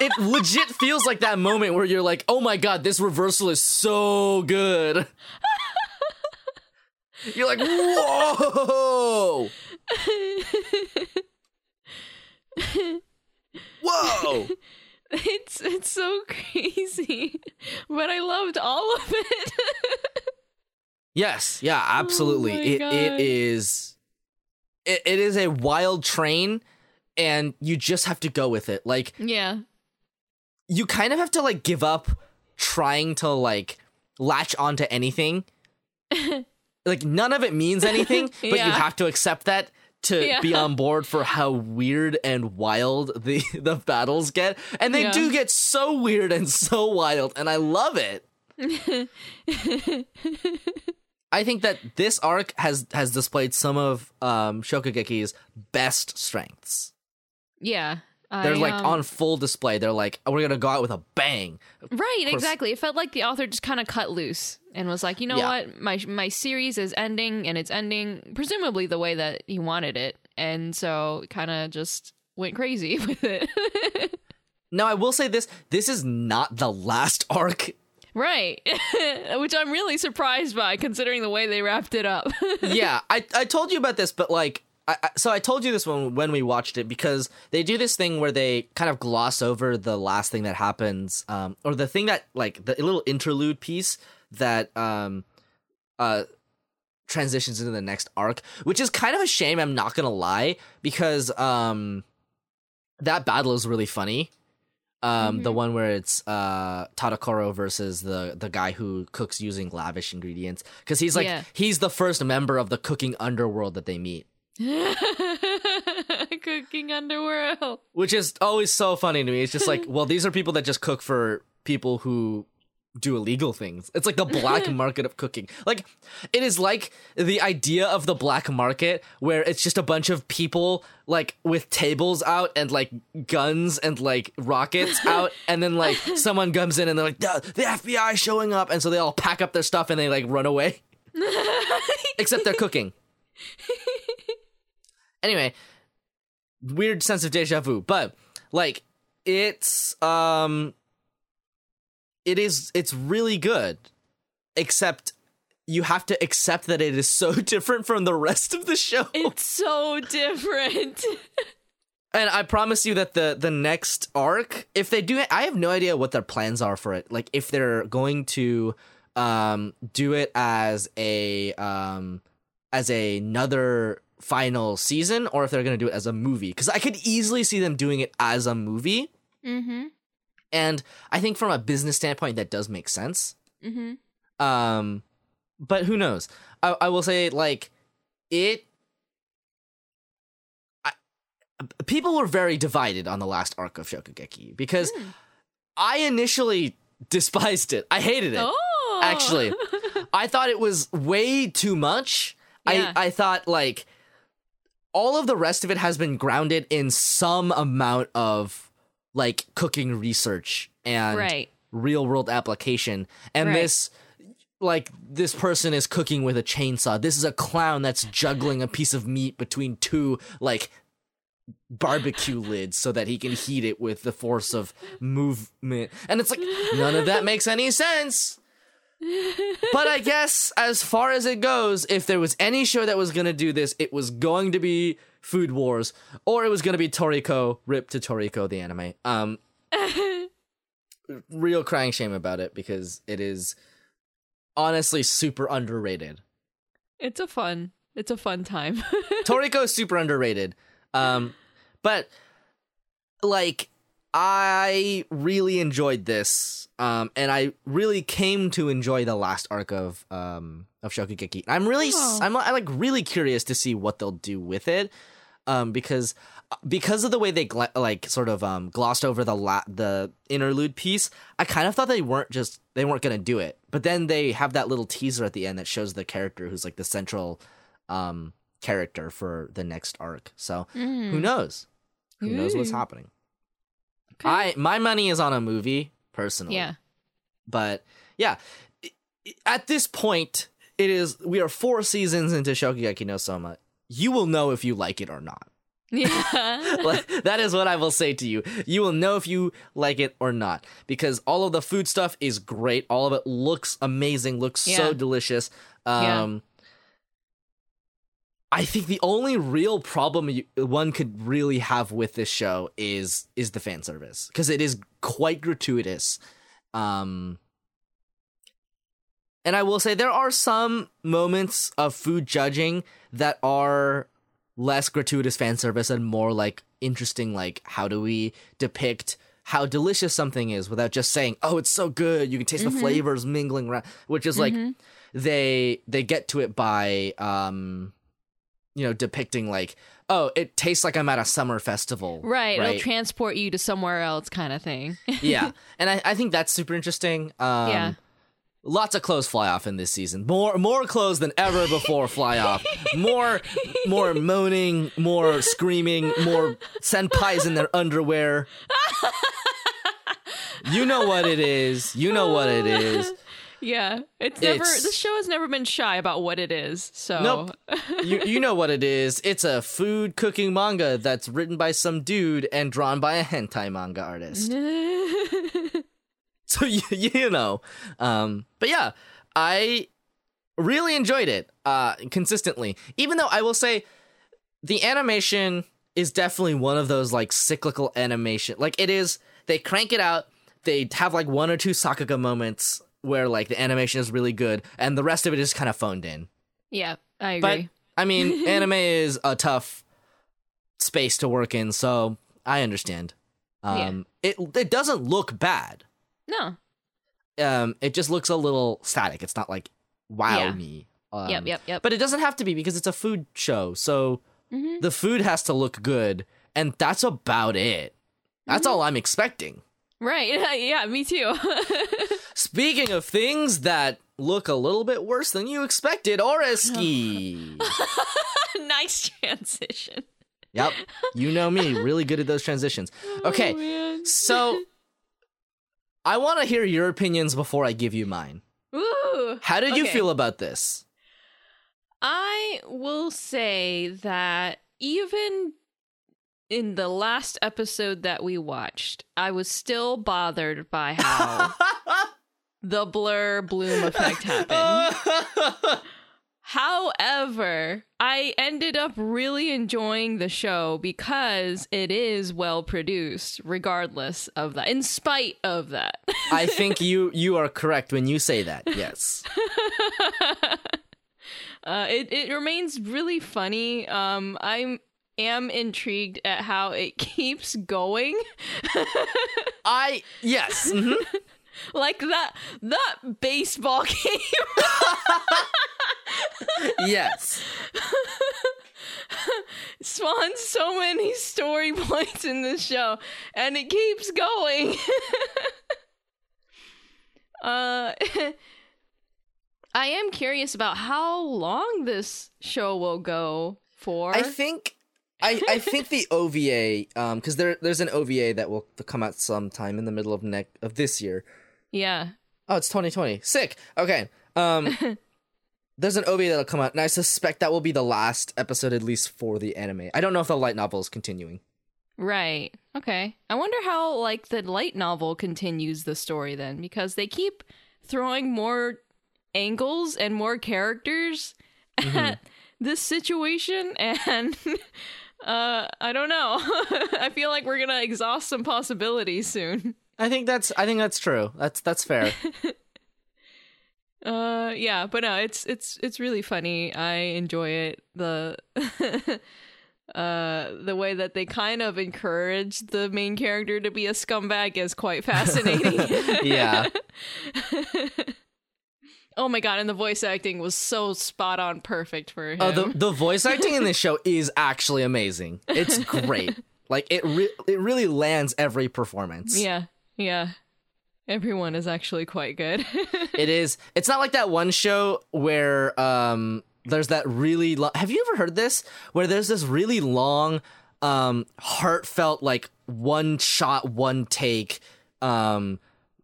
it legit feels like that moment where you're like oh my god this reversal is so good. You're like whoa. Whoa it's it's so crazy, but I loved all of it. yes yeah absolutely Oh it God. it is it, it is a wild train and you just have to go with it like yeah. you kind of have to like give up trying to like latch onto anything. like none of it means anything, but you have to accept that to Yeah. be on board for how weird and wild the the battles get. And they Yeah. do get so weird and so wild and I love it. I think that this arc has has displayed some of um Shokugeki's best strengths. Yeah. They're I, like um, on full display. They're like, we're gonna go out with a bang. Right, exactly. It felt like the author just kind of cut loose and was like, you know Yeah. what, my my series is ending, and it's ending presumably the way that he wanted it, and so kind of just went crazy with it. Now I will say this: this is not the last arc. right, which I'm really surprised by, considering the way they wrapped it up. yeah, I I told you about this, but like, I, I, so I told you this when when we watched it because they do this thing where they kind of gloss over the last thing that happens, um, or the thing that like the little interlude piece that um, uh, transitions into the next arc, which is kind of a shame. I'm not gonna lie because um, that battle is really funny. Um, the one where it's uh Tadokoro versus the the guy who cooks using lavish ingredients because he's like Yeah. he's the first member of the cooking underworld that they meet, Cooking underworld. which is always so funny to me. It's just like, well, these are people that just cook for people who do illegal things. It's like the black market of cooking. Like it is like the idea of the black market where it's just a bunch of people like with tables out and like guns and like rockets out and then like someone comes in and they're like the, the FBI showing up and so they all pack up their stuff and they like run away. Except they're cooking. Anyway, weird sense of deja vu, but like it's um it is it's really good except you have to accept that it is so different from the rest of the show It's so different. and i promise you that the the next arc if they do it i have no idea what their plans are for it like if they're going to um do it as a um as a, another final season or if they're going to do it as a movie because i could easily see them doing it as a movie mm-hmm. and i think from a business standpoint that does make sense Mm-hmm. Um, but who knows? I, I will say like it. I, people were very divided on the last arc of Shokugeki because I initially despised it. I hated it. Oh. Actually, I thought it was way too much. Yeah. I I thought like all of the rest of it has been grounded in some amount of like cooking research and right. real world application and Right. this like this person is cooking with a chainsaw this is a clown that's juggling a piece of meat between two like barbecue lids so that he can heat it with the force of movement and it's like none of that makes any sense but i guess as far as it goes if there was any show that was going to do this it was going to be food wars or it was going to be toriko rip to toriko the anime um real crying shame about it because it is honestly super underrated. It's a fun. It's a fun time. Toriko is super underrated. Um but like I really enjoyed this um and I really came to enjoy the last arc of um of Shokugeki. I'm really Oh. I'm, I'm like really curious to see what they'll do with it um because because of the way they gla- like sort of um glossed over the la- the interlude piece i kind of thought they weren't just they weren't gonna do it. But then they have that little teaser at the end that shows the character who's like the central um character for the next arc. So who knows? Who knows what's happening Okay. i my money is on a movie personally yeah. but yeah at this point it is we are four seasons into shokugeki no soma you will know if you like it or not Yeah. like, that is what I will say to you. You will know if you like it or not because all of the food stuff is great. All of it looks amazing, looks Yeah. so delicious. Yeah. Um I think the only real problem you, one could really have with this show is is the fan service because it is quite gratuitous. Um and I will say there are some moments of food judging that are less gratuitous fan service and more like interesting like how do we depict how delicious something is without just saying oh it's so good you can taste the flavors mingling around which is like they they get to it by um you know depicting like oh it tastes like i'm at a summer festival. Right. It'll transport you to somewhere else, kind of thing. yeah and I, I think that's super interesting. Um Yeah. lots of clothes fly off in this season. More more clothes than ever before fly off. More more moaning more screaming more senpais in their underwear. You know what it is. You know what it is yeah. It's never. It's- This show has never been shy about what it is. So. Nope. you you know what it is. It's a food cooking manga that's written by some dude and drawn by a hentai manga artist. so you, you know. Um but yeah, I really enjoyed it uh consistently. Even though I will say the animation is definitely one of those like cyclical animation. Like it is they crank it out, they have like one or two Sakuga moments where like the animation is really good and the rest of it is kind of phoned in. Yeah, I agree. But. I mean, anime is a tough space to work in, so I understand. Um, it it doesn't look bad. no. Um, it just looks a little static. It's not like wow Yeah. me. Um, yep, yep, yep. But it doesn't have to be because it's a food show. So Mhm. the food has to look good, and that's about it. That's Mm-hmm. all I'm expecting. Right. yeah, me too. Speaking of things that look a little bit worse than you expected, Oreski. nice transition. yep, you know me, really good at those transitions. Oh, okay, Oh, so I want to hear your opinions before I give you mine. Ooh. How did you Okay. feel about this? I will say that even in the last episode that we watched, I was still bothered by how the blur bloom effect happened. However, I ended up really enjoying the show because it is well produced, regardless of that, in spite of that. I think you you are correct when you say that. Yes. uh, it it remains really funny. Um, I'm am intrigued at how it keeps going. I yes. mhm. like that that baseball game Yes. spawns so many story points in this show, and it keeps going. uh. I am curious about how long this show will go for. I think I, I think the OVA um because there there's an OVA that will come out sometime in the middle of next of this year. yeah. Oh, it's 2020. Sick. Okay. Um there's an OVA that'll come out and I suspect that will be the last episode at least for the anime. I don't know if the light novel is continuing. Right. Okay. I wonder how like the light novel continues the story then because they keep throwing more angles and more characters at this situation and uh I don't know. I feel like we're to exhaust some possibilities soon. I think that's I think that's true. That's that's fair. Uh yeah, but no, it's it's it's really funny. I enjoy it. The uh the way that they kind of encourage the main character to be a scumbag is quite fascinating. yeah. Oh my god, and the voice acting was so spot on perfect for him. Oh, the the voice acting in this show is actually amazing. It's great. Like it re- it really lands every performance. yeah. Yeah. Everyone is actually quite good. It is. It's not like that one show where um there's that really lo- Have you ever heard this where there's this really long um heartfelt like one shot one take um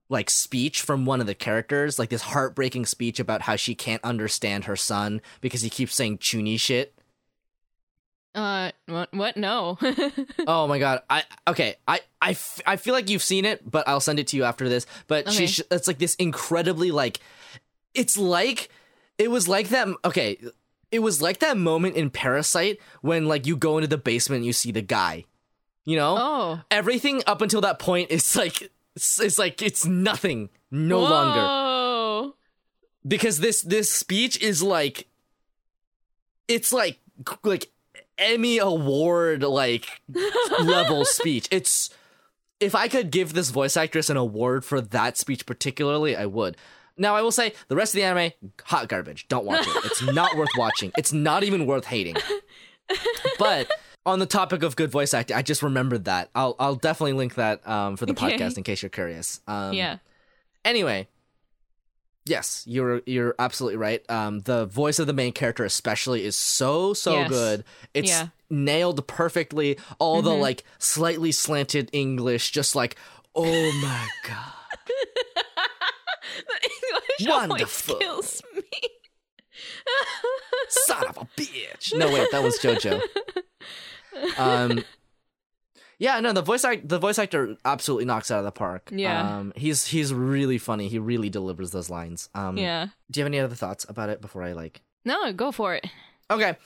like speech from one of the characters, like this heartbreaking speech about how she can't understand her son because he keeps saying chuuni shit. uh what what no. Oh my god. I okay. I I, f- I feel like you've seen it, but I'll send it to you after this. But Okay. she's it's like this incredibly like it's like it was like that okay, it was like that moment in Parasite when like you go into the basement and you see the guy. You know? oh. Everything up until that point is like it's, it's like it's nothing no longer because this this speech is like it's like like Emmy award like level speech. It's if I could give this voice actress an award for that speech particularly, I would. Now I will say the rest of the anime hot garbage. Don't watch it. It's not worth watching. It's not even worth hating. But on the topic of good voice acting, I just remembered that. I'll I'll definitely link that um, for the Okay. podcast in case you're curious. Um, yeah. Anyway, yes, you're you're absolutely right. Um, the voice of the main character, especially, is so so Yes. good. It's Yeah. nailed perfectly. All the Mhm. like slightly slanted English, just like, oh my god, The English Wonderful. kills me. son of a bitch. No wait, that was JoJo. Um. Yeah, no, the voice act the voice actor absolutely knocks it out of the park. Yeah. Um he's he's really funny. He really delivers those lines. Um yeah. do you have any other thoughts about it before I like No, go for it. Okay.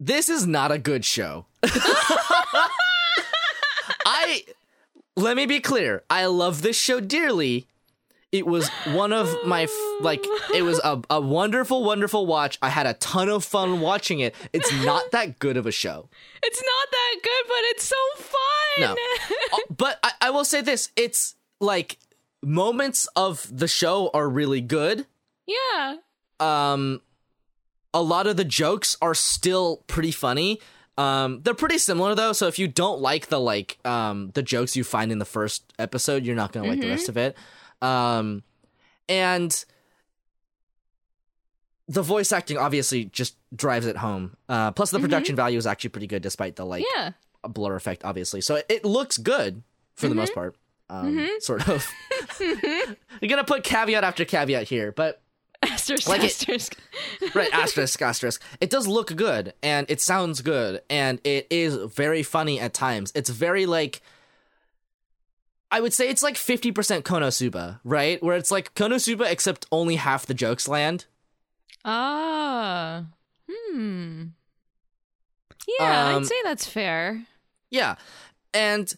This is not a good show. I let me be clear. I love this show dearly. It was one of my f- like it was a, a wonderful wonderful watch. I had a ton of fun watching it. It's not that good of a show. It's not that good, but it's so fun. No. Uh, but I, I will say this, it's like moments of the show are really good. yeah. Um a lot of the jokes are still pretty funny. Um they're pretty similar though, so if you don't like the like um the jokes you find in the first episode, you're not going to like the rest of it. Um and the voice acting obviously just drives it home. Uh plus the production value is actually pretty good despite the like Yeah. blur effect, obviously. So it, it looks good for the most part. Um, Sort of. You're gonna put caveat after caveat here, but Asterisk, Like it- asterisk. right, asterisk, asterisk. It does look good, and it sounds good, and it is very funny at times. It's very like. I would say it's like 50% Konosuba, right? Where it's like Konosuba except only half the jokes land. Ah. Hmm. Yeah, Um, I'd say that's fair. Yeah. And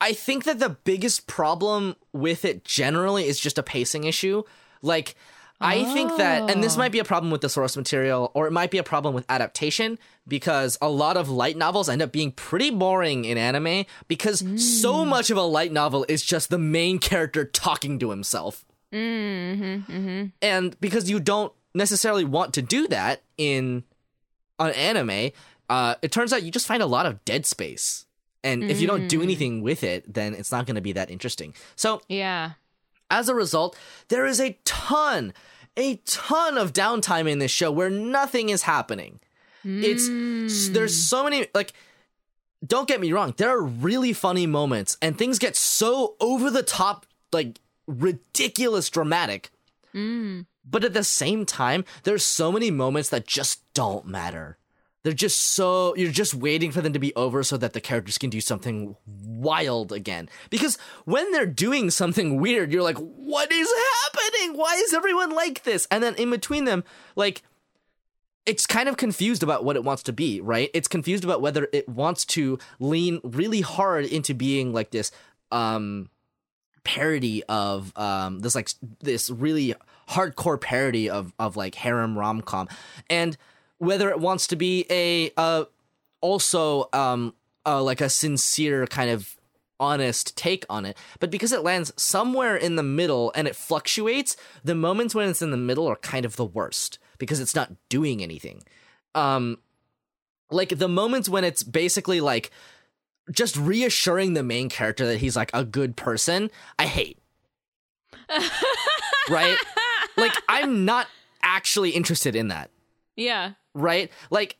I think that the biggest problem with it generally is just a pacing issue. Like, I think that, and this Oh. might be a problem with the source material, or it might be a problem with adaptation, because a lot of light novels end up being pretty boring in anime, because so much of a light novel is just the main character talking to himself. Mm-hmm, mm-hmm. And because you don't necessarily want to do that in an anime, uh, it turns out you just find a lot of dead space. And if you don't do anything with it, then it's not going to be that interesting. So, Yeah. As a result, there is a ton, a ton of downtime in this show where nothing is happening. It's there's so many like don't get me wrong, there are really funny moments and things get so over the top like ridiculous dramatic. Mm. But at the same time, there's so many moments that just don't matter. They're just so you're just waiting for them to be over so that the characters can do something wild again. Because when they're doing something weird, you're like, "What is happening? Why is everyone like this?" And then in between them, like it's kind of confused about what it wants to be, right? It's confused about whether it wants to lean really hard into being like this um parody of um this like this really hardcore parody of of like harem rom-com and whether it wants to be a uh also um uh, like a sincere kind of honest take on it. But because it lands somewhere in the middle and it fluctuates the moments when it's in the middle are kind of the worst because it's not doing anything. Um like the moments when it's basically like just reassuring the main character that he's like a good person i hate. Right? Like i'm not actually interested in that Yeah. right? Like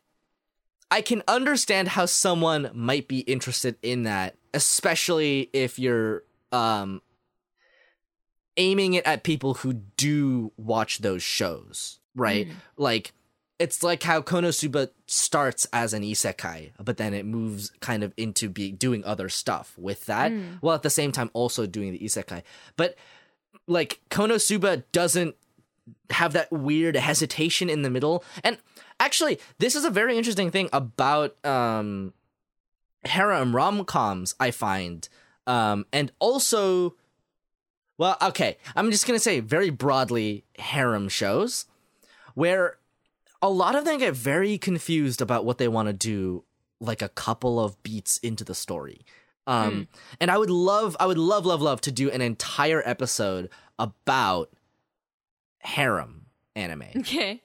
i can understand how someone might be interested in that especially if you're um aiming it at people who do watch those shows right? Like it's like how konosuba starts as an isekai but then it moves kind of into be doing other stuff with that while at the same time also doing the isekai. But like konosuba doesn't have that weird hesitation in the middle. And actually, this is a very interesting thing about um harem rom-coms I find. Um and also well, okay, I'm just going to say very broadly harem shows where a lot of them get very confused about what they want to do like a couple of beats into the story. Um and I would love I would love love love to do an entire episode about harem anime. Okay.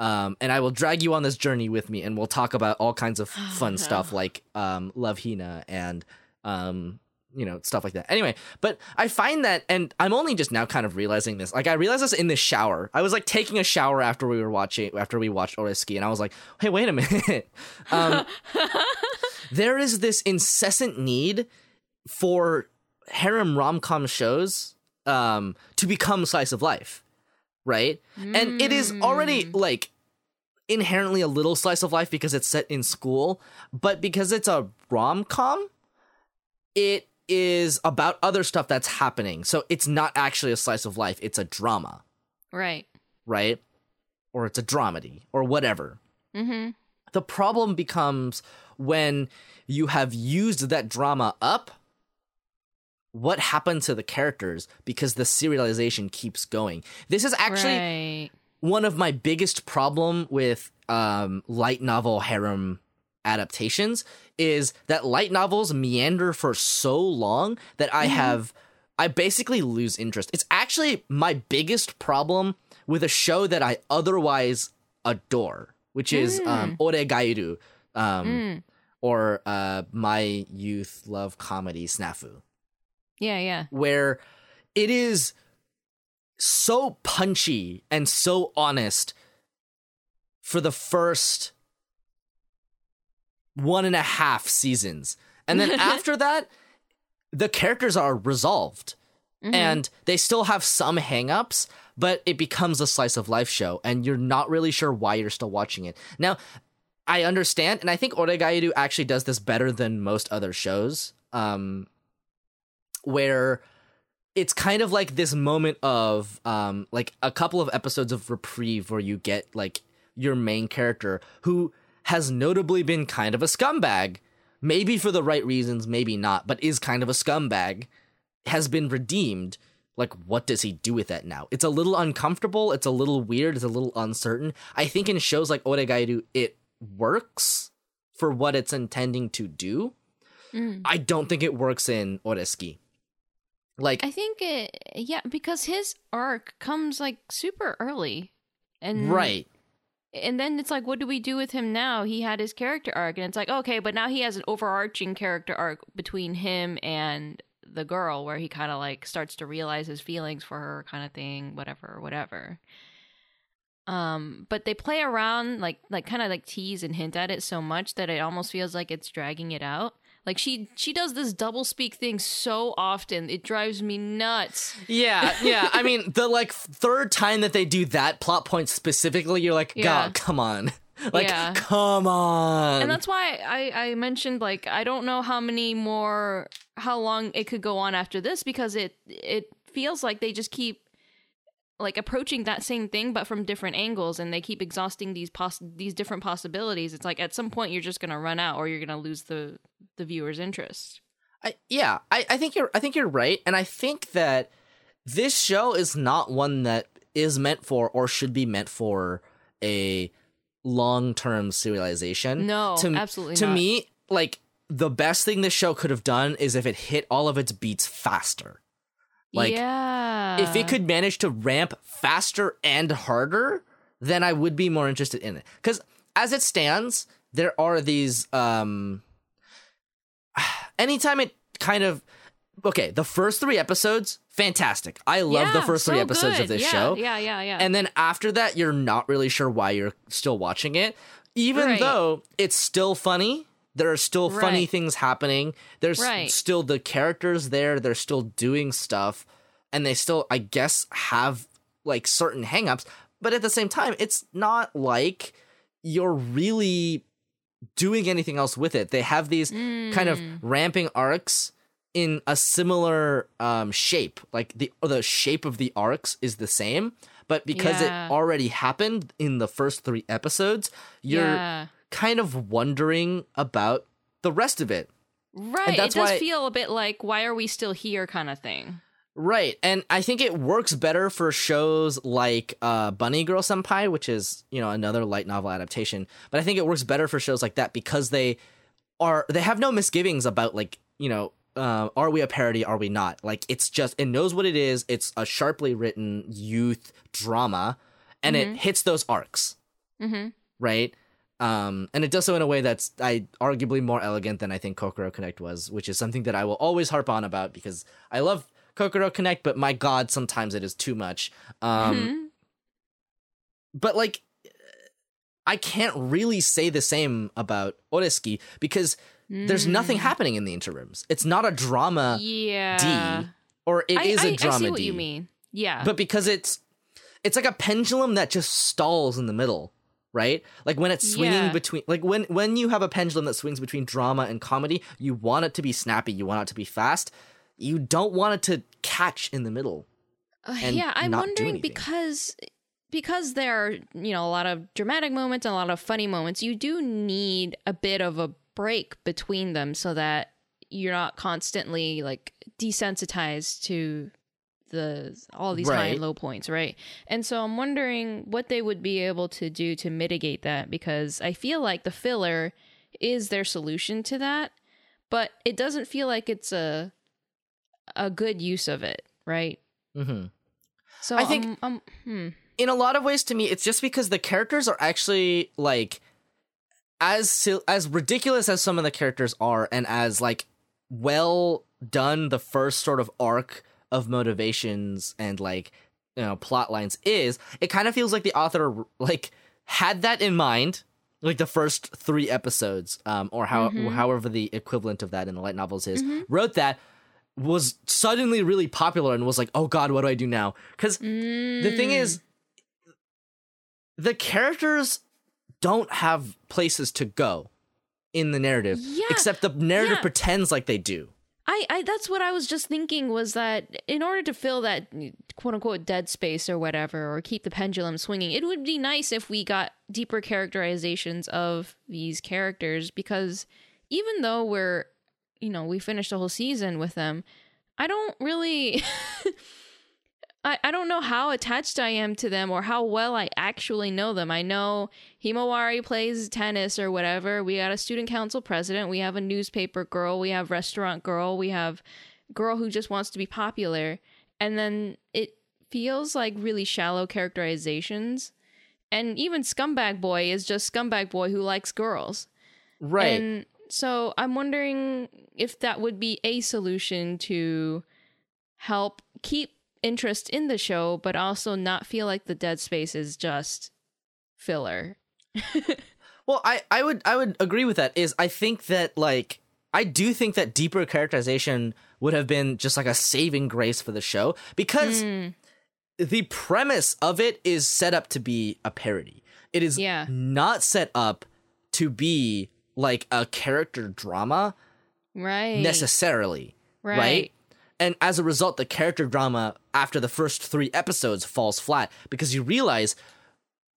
Um, and I will drag you on this journey with me, and we'll talk about all kinds of fun no. stuff like um, Love Hina and um, you know stuff like that. Anyway, but I find that, and I'm only just now kind of realizing this. Like I realized this in the shower. I was like taking a shower after we were watching after we watched Oreski, and I was like, hey, wait a minute. um, there is this incessant need for harem rom com shows um, to become slice of life, right? And it is already like inherently a little slice of life because it's set in school, but because it's a rom com, it is about other stuff that's happening. So it's not actually a slice of life, it's a drama, Right. right? Or it's a dramedy or whatever. Mm-hmm. The problem becomes when you have used that drama up what happened to the characters because the serialization keeps going. This is actually right. one of my biggest problem with um, light novel harem adaptations is that light novels meander for so long that I have I basically lose interest. It's actually my biggest problem with a show that I otherwise adore, which is um, Oregairu, um, or uh, my youth love comedy Snafu Yeah, yeah. where it is so punchy and so honest for the first one and a half seasons. And then after that, the characters are resolved and they still have some hangups, but it becomes a slice of life show and you're not really sure why you're still watching it. Now, I understand, and I think Oregairu actually does this better than most other shows. Um, where it's kind of like this moment of um like a couple of episodes of reprieve where you get like your main character who has notably been kind of a scumbag. Maybe for the right reasons maybe not but is kind of a scumbag has been redeemed. Like what does he do with that now? It's a little uncomfortable it's a little weird it's a little uncertain. I think in shows like oregairu it works for what it's intending to do. Mm. i don't think it works in oreski like I think it, yeah, because his arc comes like super early. And right And then it's like, what do we do with him now? He had his character arc, and it's like, okay, but now he has an overarching character arc between him and the girl, where he kind of like starts to realize his feelings for her, kind of thing, whatever, whatever. Um, but they play around like like kind of like tease and hint at it so much that it almost feels like it's dragging it out. Like she she does this double speak thing so often, it drives me nuts. Yeah, yeah. I mean, the like third time that they do that plot point specifically, you're like, Yeah. God, come on. Like, Yeah. come on. and that's why I, I mentioned like I don't know how many more how long it could go on after this because it it feels like they just keep like approaching that same thing but from different angles and they keep exhausting these poss- these different possibilities it's like at some point you're just gonna run out or you're gonna lose the the viewer's interest I, yeah, I, I think you're I think you're right, and I think that this show is not one that is meant for or should be meant for a long term serialization. No, to, absolutely To not. me, like the best thing this show could have done is if it hit all of its beats faster. Like, yeah if it could manage to ramp faster and harder, then I would be more interested in it. Because as it stands, there are these. um Anytime it kind of okay, the first three episodes, fantastic. I love the Yeah, first three episodes good. of this Yeah, show. yeah yeah yeah And then after that, you're not really sure why you're still watching it, even Right. though it's still funny. There are still funny things happening. There's Right. still the characters there. They're still doing stuff, and they still, I guess, have like certain hangups. But at the same time, it's not like you're really doing anything else with it. They have these kind of Mm. ramping arcs in a similar um, shape. Like the the shape of the arcs is the same, but because Yeah. it already happened in the first three episodes, you're yeah kind of wondering about the rest of it. right it does why- feel a bit like why are we still here kind of thing Right. And I think it works better for shows like uh, Bunny Girl Senpai, which is, you know, another light novel adaptation. But I think it works better for shows like that because they are they have no misgivings about like, you know, uh, are we a parody, are we not? Like it's just it knows what it is. It's a sharply written youth drama and it hits those arcs. mm-hmm right? Um, and it does so in a way that's I arguably more elegant than I think Kokoro Connect was, which is something that I will always harp on about because I love Kokoro Connect, but my god, sometimes it is too much. Um, Mm-hmm. but like, I can't really say the same about Oreski because there's nothing happening in the interims. It's not a drama yeah D, or it is I, a I- drama I see what D you mean. Yeah. but because it's it's like a pendulum that just stalls in the middle right like when it's swinging Yeah. between like when when you have a pendulum that swings between drama and comedy you want it to be snappy you want it to be fast you don't want it to catch in the middle Uh, yeah, I'm wondering because because there are you know a lot of dramatic moments and a lot of funny moments. You do need a bit of a break between them so that you're not constantly like desensitized to the all these high and low points, right? And so I'm wondering what they would be able to do to mitigate that because I feel like the filler is their solution to that, but it doesn't feel like it's a a good use of it, right? hmm So I think- um, um, hmm. in a lot of ways to me it's just because the characters are actually like as as ridiculous as some of the characters are and as like well done the first sort of arc of motivations and like you know plot lines is it kind of feels like the author like had that in mind like the first three episodes um or how Mhm. however the equivalent of that in the light novels is Mhm. wrote that was suddenly really popular and was like oh god what do i do now because the thing Mm. is the characters don't have places to go in the narrative Yeah, except the narrative yeah. pretends like they do I, I that's what I was just thinking was that in order to fill that quote unquote dead space or whatever, or keep the pendulum swinging, it would be nice if we got deeper characterizations of these characters because even though we're you know, we finished a whole season with them, I don't really I, I don't know how attached I am to them or how well I actually know them. I know Himawari plays tennis or whatever. We got a student council president. We have a newspaper girl. We have restaurant girl. We have girl who just wants to be popular. And then it feels like really shallow characterizations. And even Scumbag Boy is just Scumbag Boy who likes girls. right And so I'm wondering if that would be a solution to help keep interest in the show, but also not feel like the dead space is just filler. well i i would i would agree with that is i think that like i do think that deeper characterization would have been just like a saving grace for the show because Mm, the premise of it is set up to be a parody it is Yeah. not set up to be like a character drama right. necessarily right. right? And as a result, the character drama after the first three episodes falls flat because you realize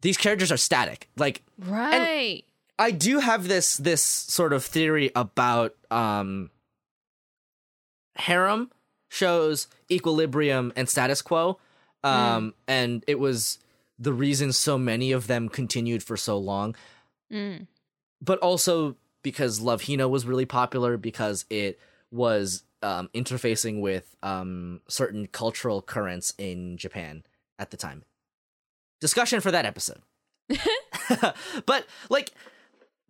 these characters are static. Like Right. I do have this this sort of theory about um harem shows, equilibrium, and status quo. Um and it was the reason so many of them continued for so long. Mm. but also because Love Hina was really popular because it was um, interfacing with um, certain cultural currents in Japan at the time. Discussion for that episode. but like,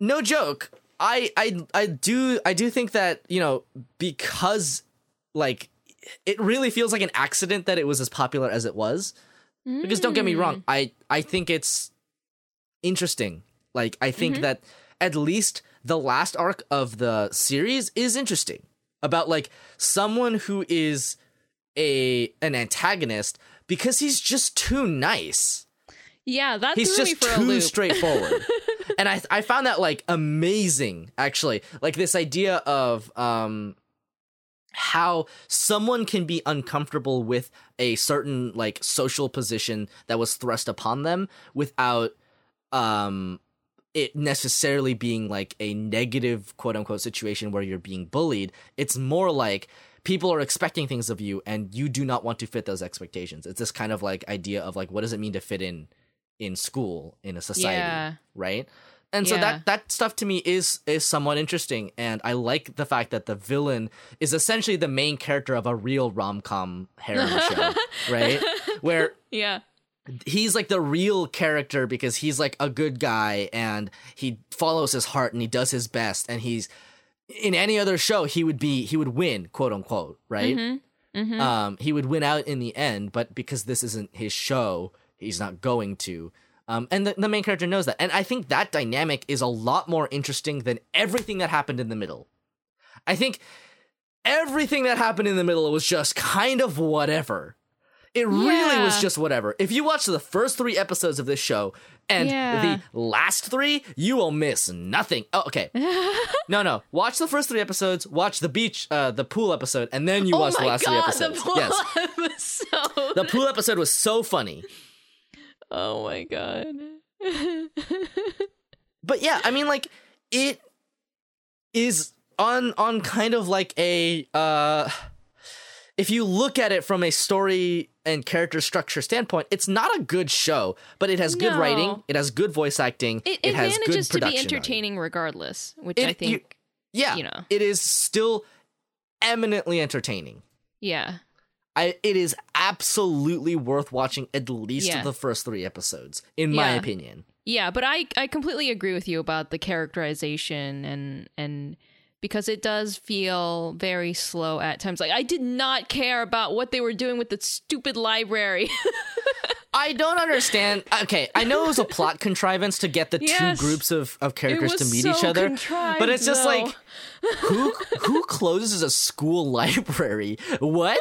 no joke. I I I do I do think that you know because like it really feels like an accident that it was as popular as it was because don't get me Mm. wrong i i think it's interesting like i think Mhm. that at least the last arc of the series is interesting about like someone who is a an antagonist because he's just too nice. Yeah, that's he's just too straightforward. And i i found that like amazing actually. Like this idea of um how someone can be uncomfortable with a certain like social position that was thrust upon them without um it necessarily being like a negative quote unquote situation where you're being bullied it's more like people are expecting things of you and you do not want to fit those expectations it's this kind of like idea of like what does it mean to fit in in school in a society Yeah. right and so Yeah. that that stuff to me is is somewhat interesting and i like the fact that the villain is essentially the main character of a real rom-com harem show right where Yeah. He's like the real character because he's like a good guy and he follows his heart and he does his best and he's in any other show he would be he would win quote unquote right? Mhm. Mhm. um he would win out in the end but because this isn't his show he's not going to. Um and the, the main character knows that. And i think that dynamic is a lot more interesting than everything that happened in the middle. I think everything that happened in the middle was just kind of whatever it really was just whatever if you watch the first three episodes of this show and Yeah. the last three you will miss nothing oh okay no no watch the first three episodes watch the beach uh the pool episode and then you oh watch the last god, three episodes the pool yes episode. the pool episode was so funny. oh my god. But yeah, I mean like it is on on kind of like a uh if you look at it from a story and character structure standpoint, it's not a good show, but it has good writing, it has good voice acting, It, it, it has manages to be entertaining regardless, which It- I you- think, Yeah, you know. it is still eminently entertaining. yeah. I it is absolutely worth watching at least Yeah. the first three episodes, in my opinion. Yeah, but I I completely agree with you about the characterization and and because it does feel very slow at times. Like I did not care about what they were doing with the stupid library. I don't understand. Okay, I know it was a plot contrivance to get the Yes. two groups of, of characters to meet so each other, but it's just though. like who who closes a school library? What?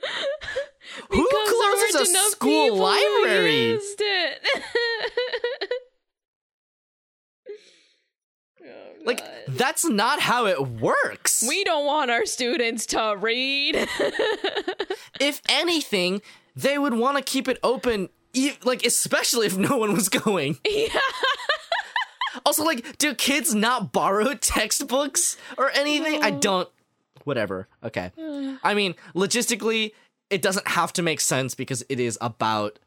who closes a school library? used it. Oh, Like that's not how it works. we don't want our students to read. if anything, they would want to keep it open, like especially if no one was going. yeah. Also, like, do kids not borrow textbooks or anything? I don't. Whatever. Okay. I mean, logistically, it doesn't have to make sense because it is about.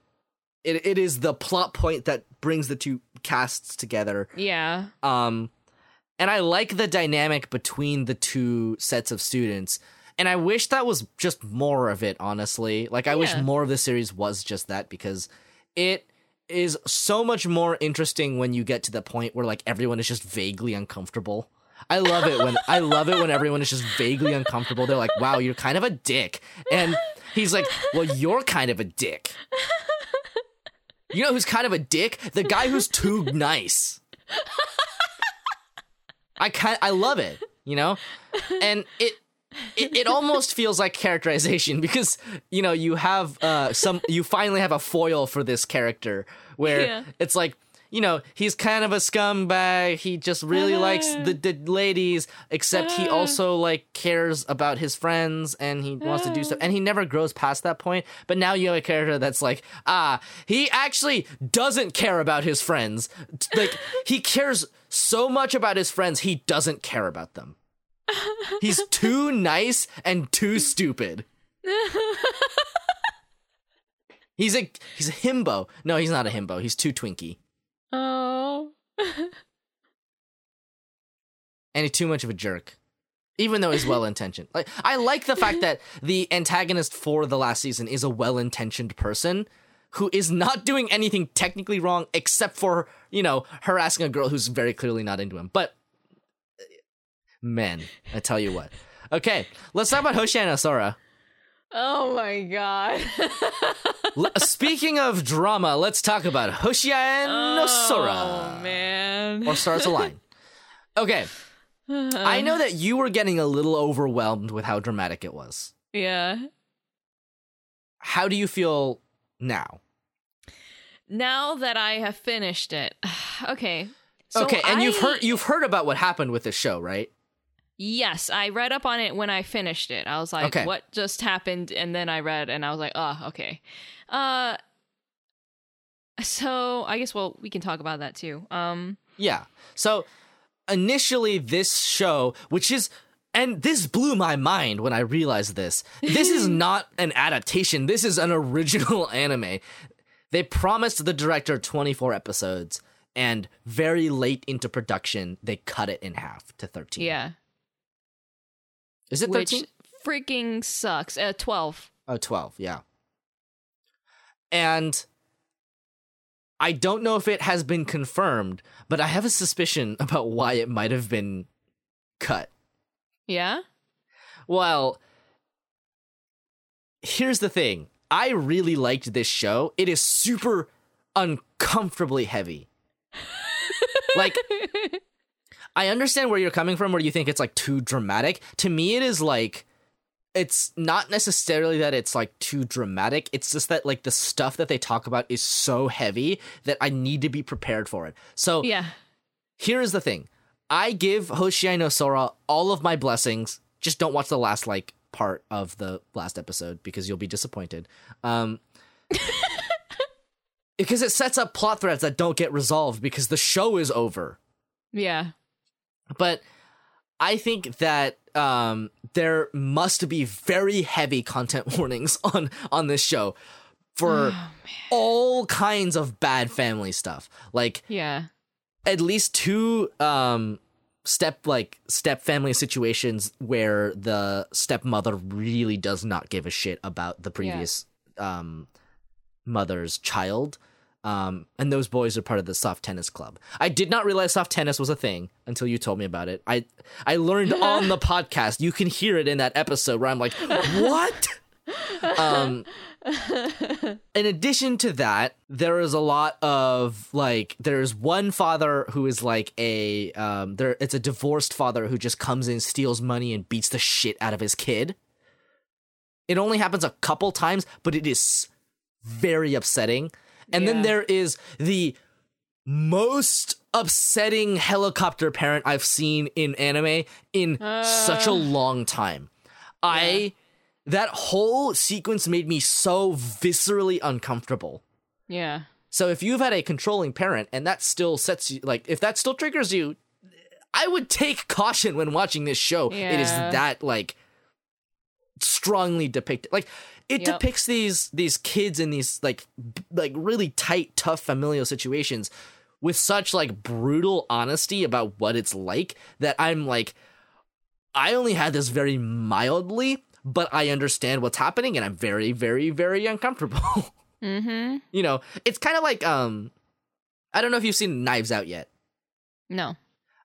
It, it is the plot point that brings the two casts together. Yeah. Um, and I like the dynamic between the two sets of students. And I wish that was just more of it, honestly. Like, I wish more of the series was just that because it is so much more interesting when you get to the point where like everyone is just vaguely uncomfortable. I love it when I love it when everyone is just vaguely uncomfortable. They're like, "Wow, you're kind of a dick," and he's like, "Well, you're kind of a dick." You know who's kind of a dick? The guy who's too nice. I kind I love it, you know? And it it, it almost feels like characterization because you know you have uh some you finally have a foil for this character where Yeah. it's like you know he's kind of a scumbag he just really likes the, the ladies except he also like cares about his friends and he wants to do stuff and he never grows past that point but now you have a character that's like ah he actually doesn't care about his friends like he cares so much about his friends he doesn't care about them He's too nice and too stupid. He's a he's a himbo. No, he's not a himbo. He's too twinky. oh. And he's too much of a jerk. Even though he's well intentioned. Like I like the fact that the antagonist for the last season is a well intentioned person who is not doing anything technically wrong except for, you know, harassing a girl who's very clearly not into him. But uh, men, I tell you what. Okay, let's talk about Hoshia Sora. Oh my god. Speaking of drama, let's talk about Hoshia Sora. Oh man. Or Stars Align. Okay, I know that you were getting a little overwhelmed with how dramatic it was. Yeah. How do you feel now? Now that I have finished it. Okay. So okay, and you've heard you've heard about what happened with the show, right? Yes, I read up on it when I finished it. I was like, Okay. what just happened? And then I read and I was like, oh, okay. Uh so I guess well we can talk about that too. Um Yeah. So initially, this show, which is, and this blew my mind when I realized this. This is not an adaptation. This is an original anime. They promised the director 24 episodes, and very late into production, they cut it in half to 13. yeah. Is it Which 13? freaking sucks. Uh 12. Oh, 12, yeah. And I don't know if it has been confirmed, but I have a suspicion about why it might have been cut. Yeah? Well, here's the thing. I really liked this show. It is super uncomfortably heavy. like I understand where you're coming from where you think it's like too dramatic. To me it is like it's not necessarily that it's like too dramatic. It's just that like the stuff that they talk about is so heavy that I need to be prepared for it. So yeah. here is the thing. I give Hoshiai no Sora all of my blessings. Just don't watch the last like part of the last episode because you'll be disappointed. Um because it sets up plot threads that don't get resolved because the show is over. Yeah. But I think that um, there must be very heavy content warnings on on this show for Oh, all kinds of bad family stuff. Like Yeah. At least two um step like step family situations where the stepmother really does not give a shit about the previous um mother's child. Um and those boys are part of the soft tennis club. I did not realize soft tennis was a thing until you told me about it. I i learned on the podcast you can hear it in that episode where i'm like what um in addition to that, there is a lot of like there's one father who is like a um there it's a divorced father who just comes in, steals money and beats the shit out of his kid. It only happens a couple times, but it is very upsetting. And then there is the most upsetting helicopter parent I've seen in anime in such a long time. I that whole sequence made me so viscerally uncomfortable. Yeah. So if you've had a controlling parent and that still sets you like if that still triggers you, I would take caution when watching this show. It is that like strongly depicted. Like it Yep. depicts these these kids in these like b- like really tight, tough familial situations with such like brutal honesty about what it's like that I'm like I only had this very mildly, but I understand what's happening and I'm very very very uncomfortable. Mm-hmm. you know, it's kind of like um I don't know if you've seen Knives Out yet. No.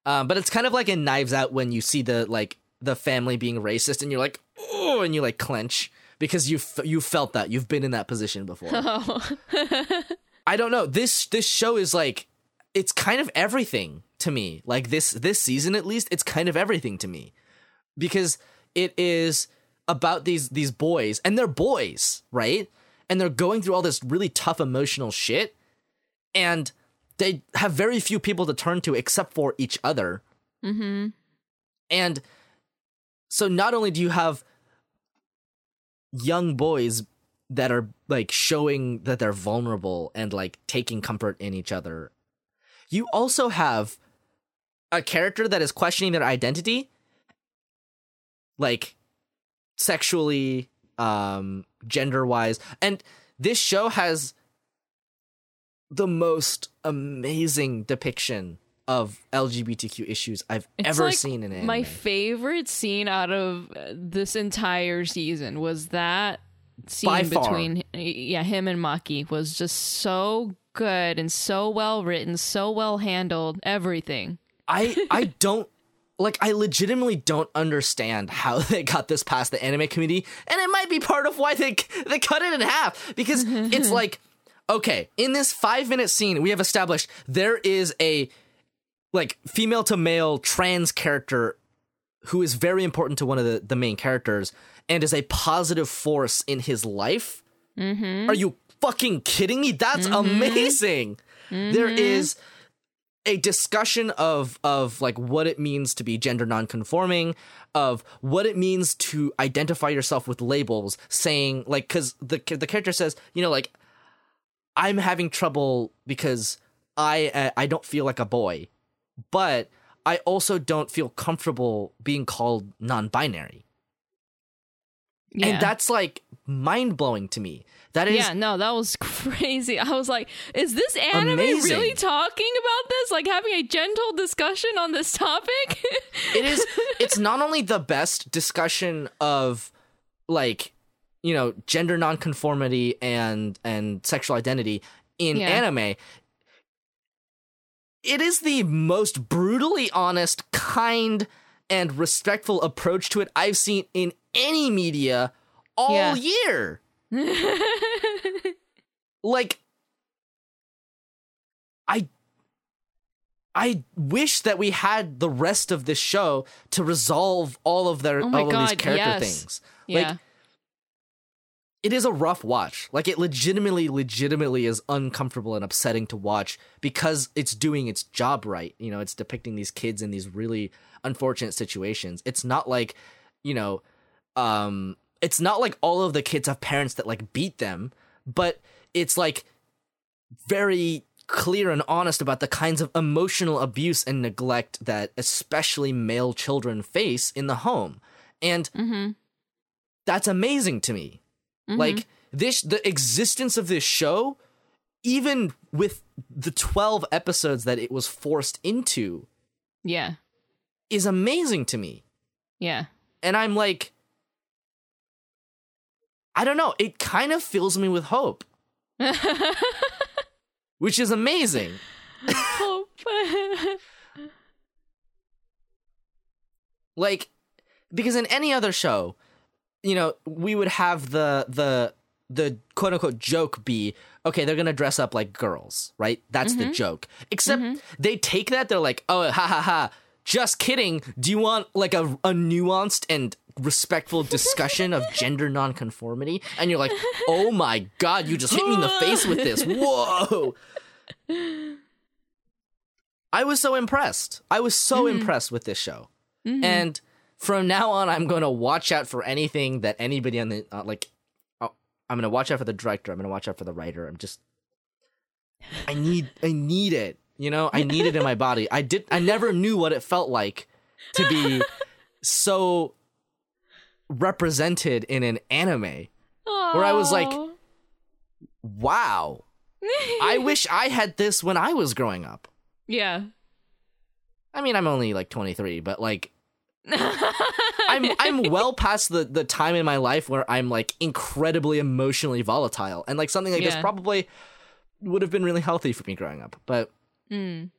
Um but it's kind of like in Knives Out when you see the like the family being racist and you're like, "Oh," and you like clench because you f- you felt that. You've been in that position before. Oh. I don't know. This this show is like it's kind of everything to me. Like this this season at least, it's kind of everything to me. Because it is about these these boys and they're boys, right? And they're going through all this really tough emotional shit and they have very few people to turn to except for each other. mm-hmm. And so not only do you have young boys that are like showing that they're vulnerable and like taking comfort in each other, you also have a character that is questioning their identity like sexually um gender wise and this show has the most amazing depiction of LGBTQ issues I've It's ever like seen in anime. My favorite scene out of this entire season was that scene between yeah him and Maki was just so good and so well written, so well handled, everything. I I don't like I legitimately don't understand how they got this past the anime committee, and it might be part of why they they cut it in half because it's like okay, in this 5 minute scene we have established there is a like female to male trans character who is very important to one of the, the main characters and is a positive force in his life. Mm-hmm. Are you fucking kidding me? That's amazing. There is a discussion of of like what it means to be gender nonconforming, of what it means to identify yourself with labels, saying like because the the character says, you know, like I'm having trouble because I uh, I don't feel like a boy, but I also don't feel comfortable being called non-binary, Yeah. and that's like mind blowing to me. That is yeah, no, that was crazy. I was like, is this anime Amazing. really talking about this? Like having a gentle discussion on this topic? it is it's not only the best discussion of like you know gender nonconformity and and sexual identity in Yeah. anime it is the most brutally honest kind and respectful approach to it i've seen in any media all Yeah. year like i i wish that we had the rest of this show to resolve all of their Oh all of these character yes. things yeah. like it is a rough watch like it legitimately legitimately is uncomfortable and upsetting to watch because it's doing its job right you know it's depicting these kids in these really unfortunate situations it's not like you know um it's not like all of the kids have parents that like beat them but it's like very clear and honest about the kinds of emotional abuse and neglect that especially male children face in the home. And Mm-hmm. that's amazing to me. Like this the existence of this show even with the 12 episodes that it was forced into yeah, is amazing to me. yeah. And I'm like I don't know, it kind of fills me with hope, which is amazing. Hope. like because in any other show you know we would have the the the quote unquote joke be okay they're gonna dress up like girls right? That's the mm-hmm. joke. Except mm-hmm. they take that they're like oh ha ha ha. Just kidding. Do you want like a, a nuanced and respectful discussion of gender nonconformity and you're like oh my god you just hit me in the face with this whoa i was so impressed i was so mm-hmm. impressed with this show mm-hmm. and from now on, I'm going to watch out for anything that anybody on the uh, like. oh, I'm going to watch out for the director. I'm going to watch out for the writer. I'm just. I need. I need it. You know. I need it in my body. I did. I never knew what it felt like to be so represented in an anime. Where I was like- Wow. I wish I had this when I was growing up. yeah. I mean, I'm only like 23, but like I'm I'm well past the the time in my life where I'm like incredibly emotionally volatile, and like something like this probably would have been really healthy for me growing up. But Mm.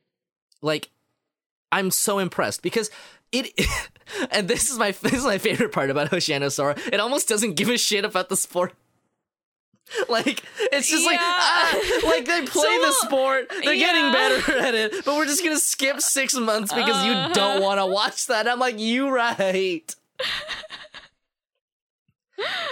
like, I'm so impressed because it, and this is my this is my favorite part about Hoshiai no Sora. It almost doesn't give a shit about the sport. Like it's just like Yeah. ah, like they play the sport, they're getting better at it, but we're just gonna skip six months because you Uh-huh. don't want to watch that. I'm like, you right.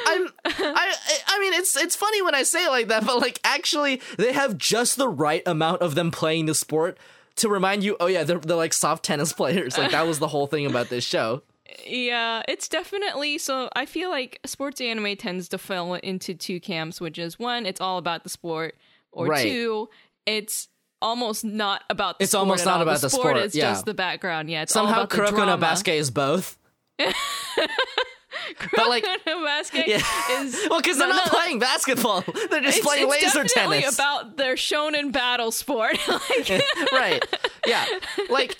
I'm I I mean it's it's funny when I say it like that, but like actually they have just the right amount of them playing the sport to remind you, oh yeah, they're they're like soft tennis players. Like that was the whole thing about this show. Yeah, it's definitely so. I feel like sports anime tends to fall into two camps, which is one, it's all about the sport, or Right. two, it's almost not about the It's sport almost at not all. about the sport, It's yeah. just the background. Yeah, it's all Somehow about the Kuroko no. Basket is both. but like basket yeah. is well, because they're not no, playing basketball. They're just it's, playing it's laser definitely tennis. about their shonen battle sport. like, right. Yeah. Like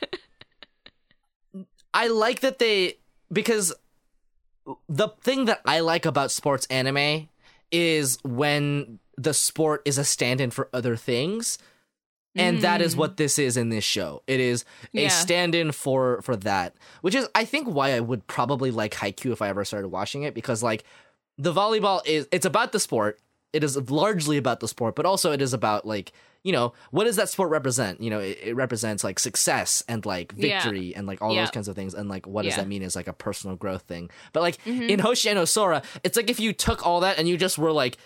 I like that they because the thing that I like about sports anime is when the sport is a stand-in for other things. And that is what this is in this show. It is a Yeah. stand-in for for that, which is I think why I would probably like Haikyuu if I ever started watching it because like the volleyball is it's about the sport. It is largely about the sport, but also it is about like you know what does that sport represent? You know, it, it represents like success and like Yeah. victory and like all Yeah. those kinds of things. And like what does that mean is like a personal growth thing. But like Mm-hmm. in Hoshiai no Sora, it's like if you took all that and you just were like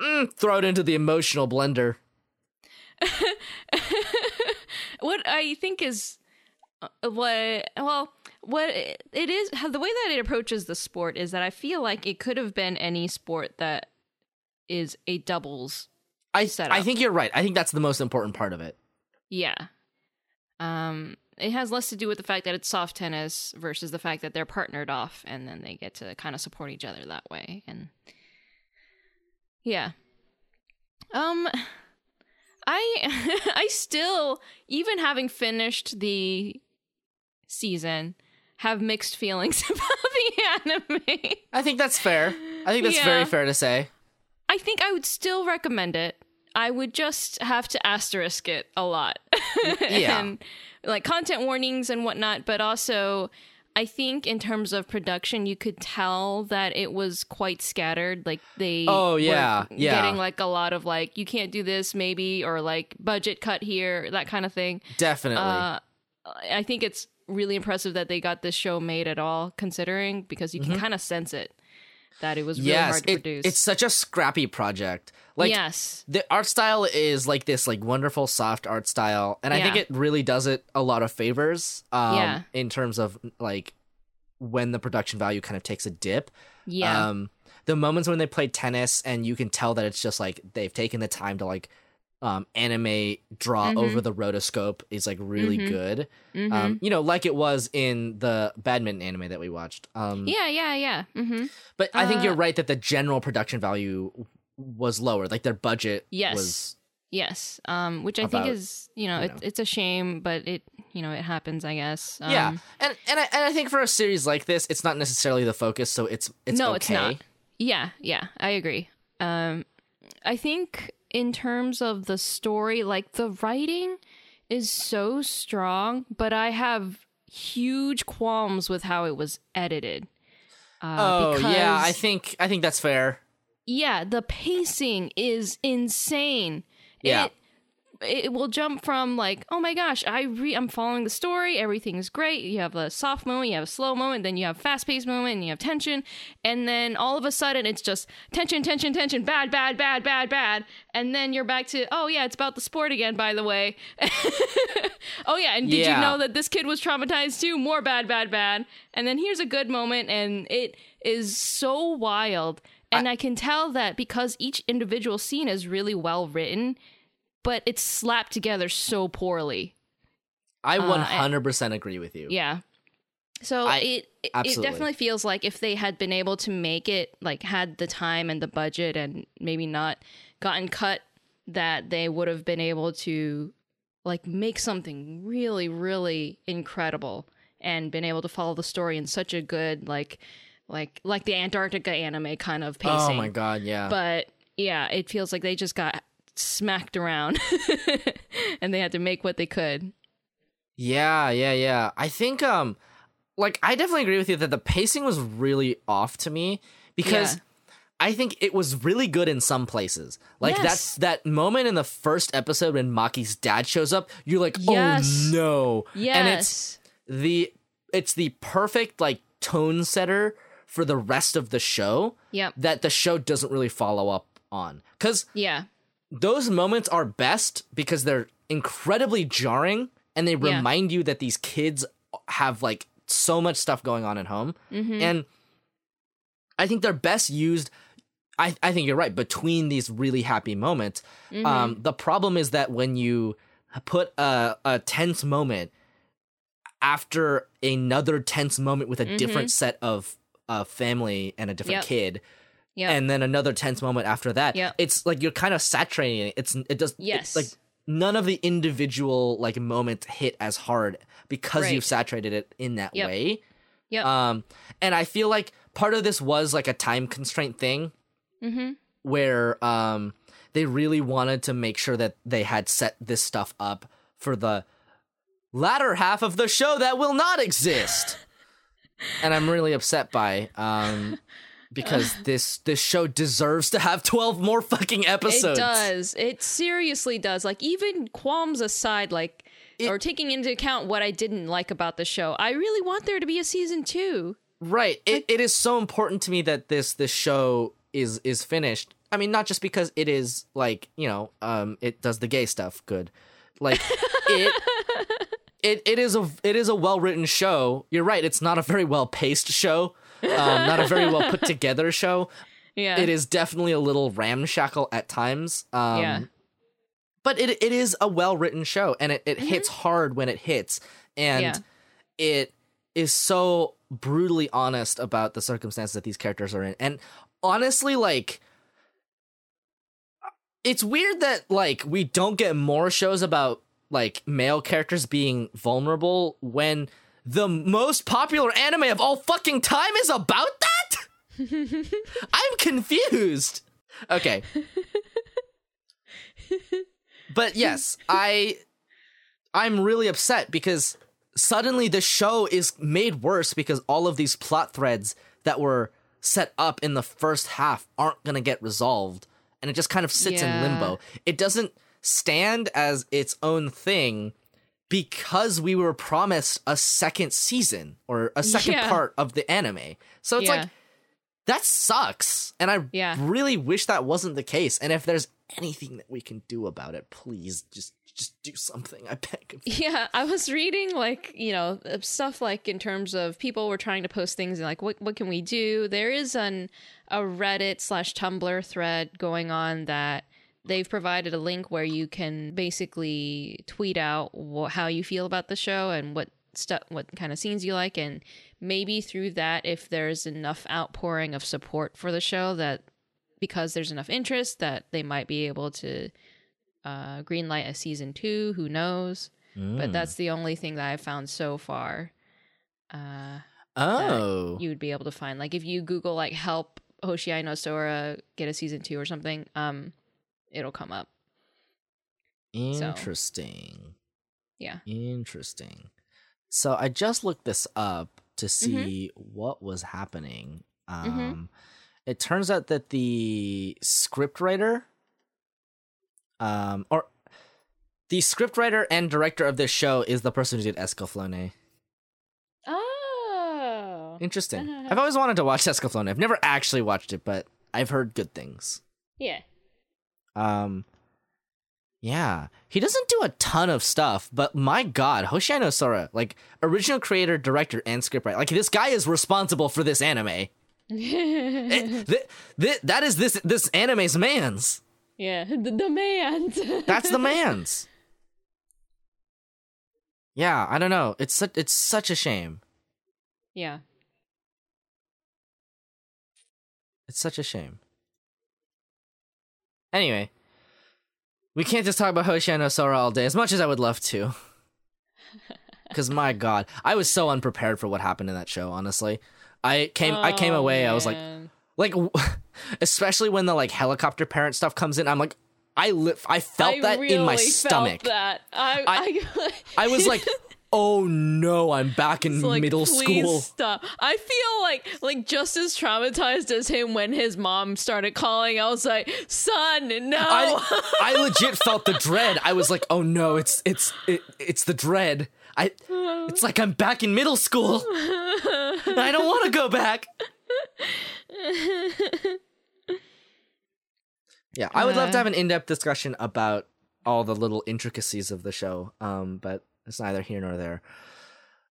mm, throw it into the emotional blender. what I think is uh, what well what it it is the way that it approaches the sport is that I feel like it could have been any sport that is a doubles I Setup. I think you're right. I think that's the most important part of it. yeah um it has less to do with the fact that it's soft tennis versus the fact that they're partnered off and then they get to kind of support each other that way and yeah um i i still even having finished the season have mixed feelings about the anime I think that's fair. I think that's Yeah. very fair to say. i think i would still recommend it i would just have to asterisk it a lot Yeah. and like content warnings and whatnot but also i think in terms of production you could tell that it was quite scattered like they Oh, were yeah, yeah. getting like a lot of like you can't do this maybe or like budget cut here that kind of thing Definitely. uh, I think it's really impressive that they got this show made at all, considering because you can kind of sense it that it was really yes, hard to it- produce. it's such a scrappy project. Like yes, the art style is like this like wonderful soft art style and i think it really does it a lot of favors um Yeah. in terms of like when the production value kind of takes a dip yeah, um the moments when they play tennis and you can tell that it's just like they've taken the time to like um, anime draw Mm-hmm. over the rotoscope is like really good. Um, you know, like it was in the badminton anime that we watched. Um, Yeah, yeah, yeah. hmm but I think Uh, you're right that the general production value was lower. Like their budget Yes. was Yes. Um, which I About, think is, you know, you it, know. it's a shame, but it, you know, it happens, I guess. Um, yeah, and and I, and I think for a series like this, it's not necessarily the focus, so it's it's no, okay. it's not. Yeah, yeah, I agree. Um, I think in terms of the story, like the writing is so strong, but I have huge qualms with how it was edited. Uh, Oh yeah, I think I think that's fair. yeah, the pacing is insane. Yeah. It, it will jump from like, oh my gosh, I re- I'm following the story, everything's great. You have a soft moment, you have a slow moment, then you have fast paced moment, and you have tension, and then all of a sudden it's just tension, tension, tension, bad, bad, bad, bad, bad, and then you're back to oh yeah, it's about the sport again, by the way. oh yeah, and did Yeah. you know that this kid was traumatized too? More bad, bad, bad, and then here's a good moment, and it is so wild. And I, can tell that because each individual scene is really well written, but it's slapped together so poorly. I Uh, 100% agree with you. Yeah. So I- it it- it absolutely. definitely feels like if they had been able to make it like had the time and the budget and maybe not gotten cut that they would have been able to like make something really really incredible and been able to follow the story in such a good like like like the Antarctica anime kind of pacing. Oh my god, yeah. But yeah, it feels like they just got smacked around and they had to make what they could. Yeah, yeah, yeah. I think um like I definitely agree with you that the pacing was really off to me because Yeah. I think it was really good in some places. Like Yes. that's that moment in the first episode when Maki's dad shows up, you're like, Yes. "Oh no." Yes. And it's the it's the perfect like tone setter for the rest of the show Yep. that the show doesn't really follow up on. Cuz Yeah. Those moments are best because they're incredibly jarring and they Yeah. remind you that these kids have like so much stuff going on at home Mm-hmm. and i think they're best used I, I think you're right between these really happy moments Mm-hmm. um, the problem is that when you put a, a tense moment after another tense moment with a different set of uh, family and a different Mm-hmm. Yep. kid Yep. and then another tense moment after that. Yeah, It's like you're kind of saturating it. It's it does Yes. it's like none of the individual like moments hit as hard because Right. you've saturated it in that Yep. way. Yeah, Um and I feel like part of this was like a time constraint thing mm-hmm. where um they really wanted to make sure that they had set this stuff up for the latter half of the show that will not exist. and I'm really upset by um because this this show deserves to have 12 more fucking episodes. It does. It seriously does. Like even qualms aside, like It- or taking into account what I didn't like about the show, I really want there to be a season two. Right. It, it is so important to me that this this show is is finished. I mean, not just because it is like you know, um, it does the gay stuff good. Like it, it it is a it is a well written show. You're right. It's not a very well paced show. Um, not a very well put together show. Yeah. It is definitely a little ramshackle at times. Um, Yeah. But it it is a well written show, and it, it hits hard when it hits, and Mm-hmm. Yeah. it is so brutally honest about the circumstances that these characters are in. And honestly, like it's weird that like we don't get more shows about like male characters being vulnerable when the most popular anime of all fucking time is about that? I'm confused. Okay. but yes, I I'm really upset because suddenly the show is made worse because all of these plot threads that were set up in the first half aren't going to get resolved and it just kind of sits Yeah. in limbo. It doesn't stand as its own thing because we were promised a second season or a second Yeah. part of the anime. So it's Yeah. like that sucks and I Yeah. really wish that wasn't the case and if there's anything that we can do about it, please just just do something. I beg of you. Yeah, I was reading like you know uh, stuff like in terms of people were trying to post things and like what what can we do? There is an a Reddit slash Tumblr thread going on that they've provided a link where you can basically tweet out wh- how you feel about the show and what stuff, what kind of scenes you like, and maybe through that, if there's enough outpouring of support for the show that because there's enough interest that they might be able to uh, greenlight a season two. Who knows? But Mm. that's the only thing that I've found so far. Uh, oh, you would be able to find. Like if you Google like help Hoshi Sora get a season two or something, um, it'll come up. interesting. Yeah. Interesting. So I just looked this up to Mm-hmm. see what was happening. Um, It turns out that the scriptwriter, um, or the scriptwriter and director of this show is the person who did Escaflowne. Oh. Interesting. I've always wanted to watch Escaflowne. I've never actually watched it, but I've heard good things. Yeah. Um, yeah, he doesn't do a ton of stuff, but my God, Hoshino Sora, like original creator, director, and scriptwriter, like this guy is responsible for this anime. It- th- th- that is this this anime's man's. yeah. The the man's. That's the man's. Yeah, I don't know. It's su- it's such a shame. yeah. It's such a shame. Anyway, we can't just talk about Hoshiai no Sora all day, as much as I would love to. Because my God, I was so unprepared for what happened in that show. Honestly, I came I came Oh, away. I was like, like, especially when the like helicopter parent stuff comes in. I'm like, I li- I felt I that in my really stomach. That. I, I, I was like, oh no, I'm back in like, middle please school. Stop. I feel like like just as traumatized as him when his mom started calling. I was like, son, no. I I legit felt the dread. I was like, oh no, it's it's it, it's the dread. I it's like I'm back in middle school. I don't want to go back. Yeah, I would love to have an in-depth discussion about all the little intricacies of the show. Um, but it's neither here nor there.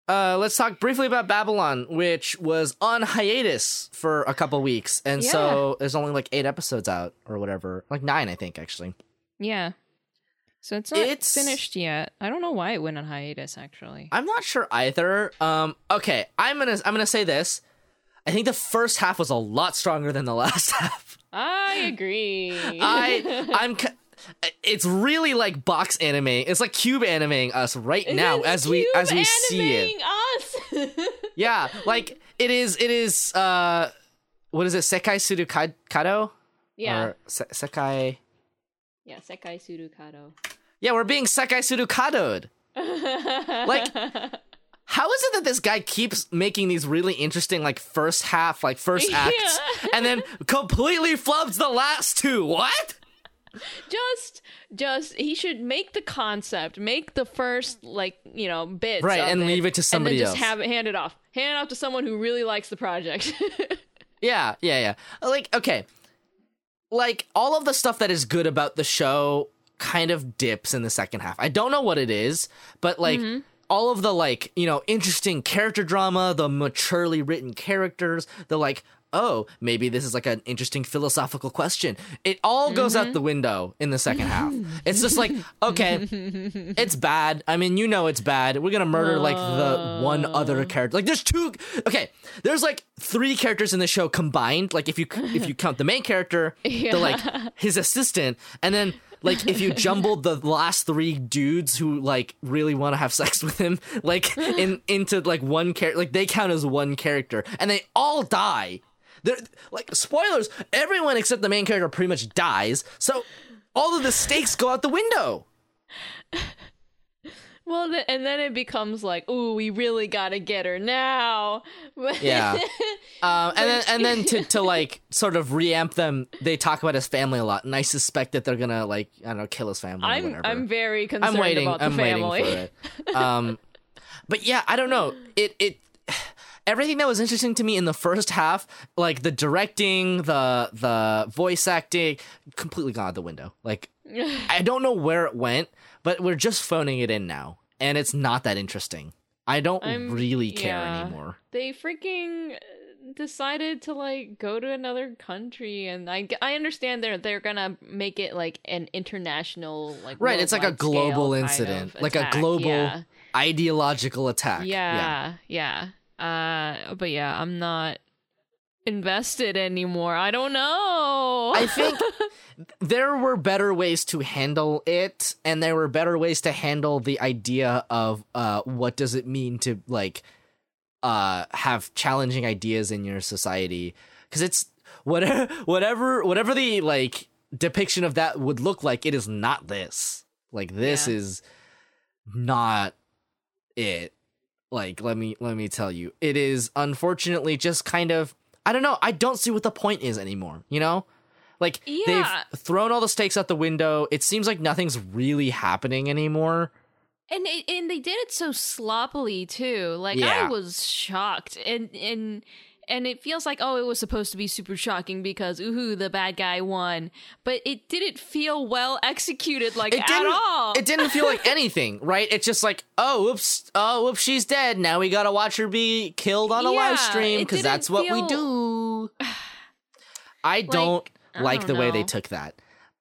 Uh, let's talk briefly about Babylon, which was on hiatus for a couple weeks, and so there's only like eight episodes out or whatever, like nine, I think, actually. yeah. So it's not It's- finished yet. I don't know why it went on hiatus. Actually. I'm not sure either. Um, okay, I'm gonna I'm gonna say this. I think the first half was a lot stronger than the last half. I agree. I I'm. It's really like box anime. It's like cube animating us right now as we as we see it. Us. Yeah, like it is. It is. Uh, what is it? Seikaisuru Kado? yeah. Or se- Sekai. yeah. Seikaisuru Kado. Yeah, we're being Seikaisuru Kadoed. Like, how is it that this guy keeps making these really interesting, like first half, like first acts, Yeah. and then completely flubs the last two? What? just just he should make the concept make the first like you know bit Right, and leave it to somebody and then just else. have it hand it off hand it off to someone who really likes the project Yeah, yeah, yeah. Like, okay. Like, all of the stuff that is good about the show kind of dips in the second half. I don't know what it is, but like, mm-hmm. all of the, like, you know, interesting character drama, the maturely written characters, the like, oh, maybe this is like an interesting philosophical question. It all goes out the window in the second half. It's just like, okay, it's bad. I mean, you know it's bad. We're gonna murder like the one other character. Like there's two okay, there's like three characters in the show combined. Like if you if you count the main character, the like his assistant, and then like if you jumbled the last three dudes who like really want to have sex with him, like in into like one character like they count as one character. And they all die. They're like spoilers, everyone except the main character pretty much dies. So all of the stakes go out the window. well th- and then it becomes like ooh we really gotta get her now Yeah. Um, and then and then to, to like sort of reamp them, they talk about his family a lot, and I suspect that they're gonna like I don't know kill his family i'm i'm very concerned I'm waiting. about the I'm family waiting for it. Um, but yeah, I don't know. It it everything that was interesting to me in the first half, like the directing, the the voice acting, completely gone out the window. Like I don't know where it went, but we're just phoning it in now, and it's not that interesting. I don't I'm- really care yeah. anymore. they freaking decided to like go to another country and I, I understand they're they're gonna make it like an international like Right, it's like a global incident, like a global yeah. ideological attack. yeah, Yeah, yeah. Uh, but yeah, I'm not invested anymore. I don't know. I think there were better ways to handle it, and there were better ways to handle the idea of uh, what does it mean to like uh, have challenging ideas in your society because it's whatever whatever whatever the like depiction of that would look like. It is not this. Like this Yeah. is not it. Like let me let me tell you, it is unfortunately just kind of I don't know. I don't see what the point is anymore. You know, like Yeah. they've thrown all the stakes out the window. It seems like nothing's really happening anymore. and it, and they did it so sloppily too. Like Yeah. I was shocked, and and and it feels like oh, it was supposed to be super shocking because ooh, the bad guy won, but it didn't feel well executed like It at all. It didn't feel like anything, right? It's just like, oh, oops, oh, oops, she's dead. Now we gotta watch her be killed on a Yeah, live stream because that's what we do. I don't I like don't the way they took that.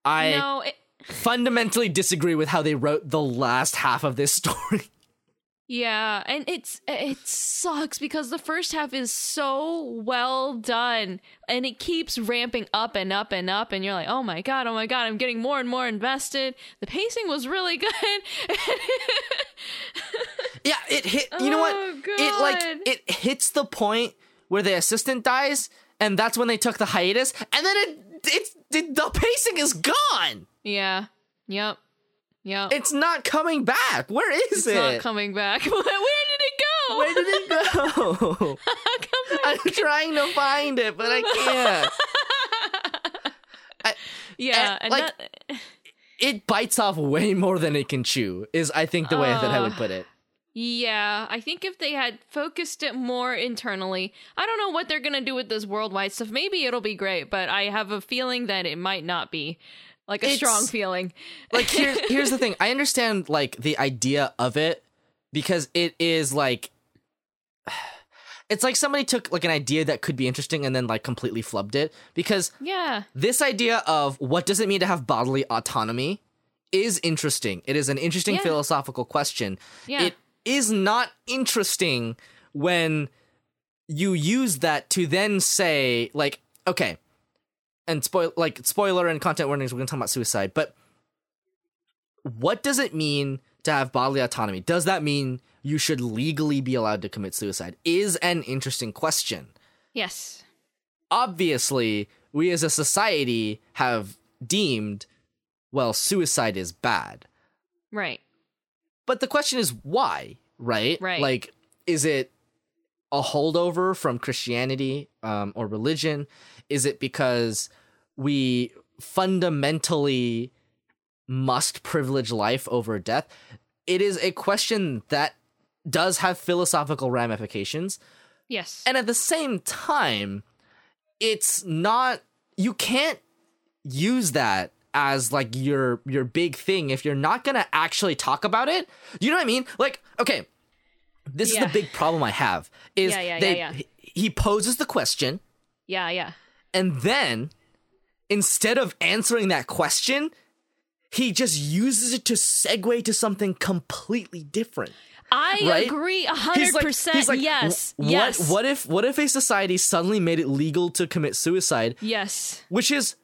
I no, it, fundamentally disagree with how they wrote the last half of this story. Yeah, and it's it sucks because the first half is so well done and it keeps ramping up and up and up and you're like, "Oh my god, oh my god, I'm getting more and more invested." The pacing was really good. Yeah, it hit. You know what? Oh, It like it hits the point where the assistant dies, and that's when they took the hiatus, and then it it's it, the pacing is gone. yeah. Yep. Yep. It's not coming back. Where is it? It's it? not coming back. Where did it go? Where did it go? I'm trying to find it, but I can't. Yeah, and like- It bites off way more than it can chew. Is I think the way that I would Uh, put it. Yeah, I think if they had focused it more internally, I don't know what they're gonna do with this worldwide stuff. Maybe it'll be great, but I have a feeling that it might not be. Like a It's- strong feeling. like here's here's the thing. I understand like the idea of it because it is like it's like somebody took like an idea that could be interesting and then like completely flubbed it because Yeah. this idea of what does it mean to have bodily autonomy is interesting. It is an interesting Yeah. philosophical question. Yeah. It is not interesting when you use that to then say like okay and spoil like spoiler and content warnings we're going to talk about suicide but what does it mean to have bodily autonomy does that mean you should legally be allowed to commit suicide is an interesting question yes. obviously we as a society have deemed well suicide is bad Right. but the question is why right Right. like is it a holdover from christianity um, or religion is it because we fundamentally must privilege life over death it is a question that does have philosophical ramifications Yes. and at the same time it's not you can't use that as like your your big thing if you're not gonna actually talk about it you know what i mean like okay this is the big problem i have is Yeah, yeah, they yeah, yeah. he- he poses the question yeah, yeah. And then instead of answering that question he just uses it to segue to something completely different I Right? agree a hundred like- percent. like, Yes. "Wh- What, yes. what if what if a society suddenly made it legal to commit suicide, Yes. which is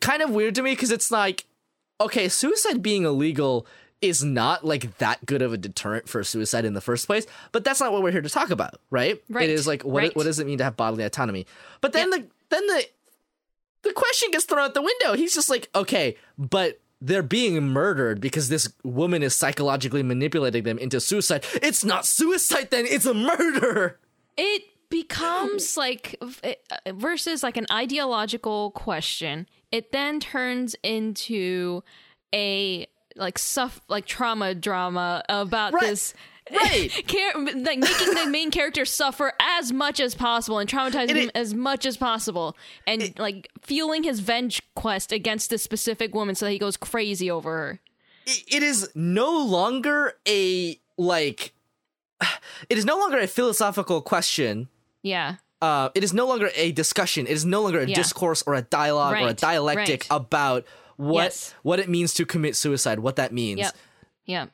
kind of weird to me because it's like, okay, suicide being illegal is not like that good of a deterrent for suicide in the first place. But that's not what we're here to talk about, right? Right, It is like what right. what does it mean to have bodily autonomy? But then the then the the question gets thrown out the window. He's just like, okay, but they're being murdered because this woman is psychologically manipulating them into suicide. It's not suicide then, it's a murder. it becomes like uh, versus like an ideological question it then turns into a like suff like trauma drama about Right. this Right. Like making the main character suffer as much as possible and traumatizing And him as much as possible and like fueling his venge quest against this specific woman so that he goes crazy over her it- it is no longer a like it is no longer a philosophical question yeah uh, it is no longer a discussion. It is no longer a Yeah. discourse or a dialogue or a dialectic right. about what Yes. what it means to commit suicide, what that means. Yep. Yep.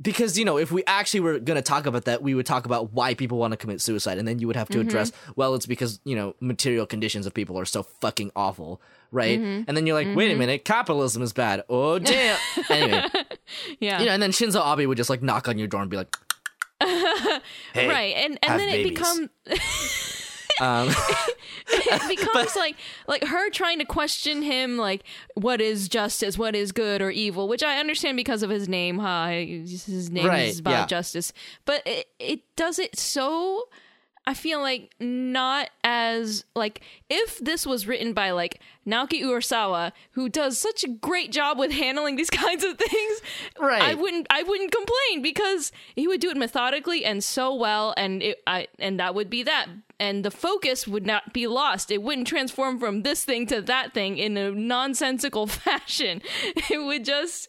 Because you know, if we actually were going to talk about that, we would talk about why people want to commit suicide, and then you would have to Mm-hmm. address, well, it's because you know material conditions of people are so fucking awful, right? Mm-hmm. And then you're like, wait a minute, capitalism is bad. Oh damn. anyway, Yeah. you know, and then Shinzo Abe would just like knock on your door and be like, hey, right. And and then babies. it becomes um, it becomes like like her trying to question him like what is justice what is good or evil which i understand because of his name huh his name Right, is about yeah. justice but it, it does it so i feel like not as like if this was written by like naoki urasawa who does such a great job with handling these kinds of things Right. i wouldn't i wouldn't complain because he would do it methodically and so well and it i and that would be that and the focus would not be lost. It wouldn't transform from this thing to that thing in a nonsensical fashion. It would just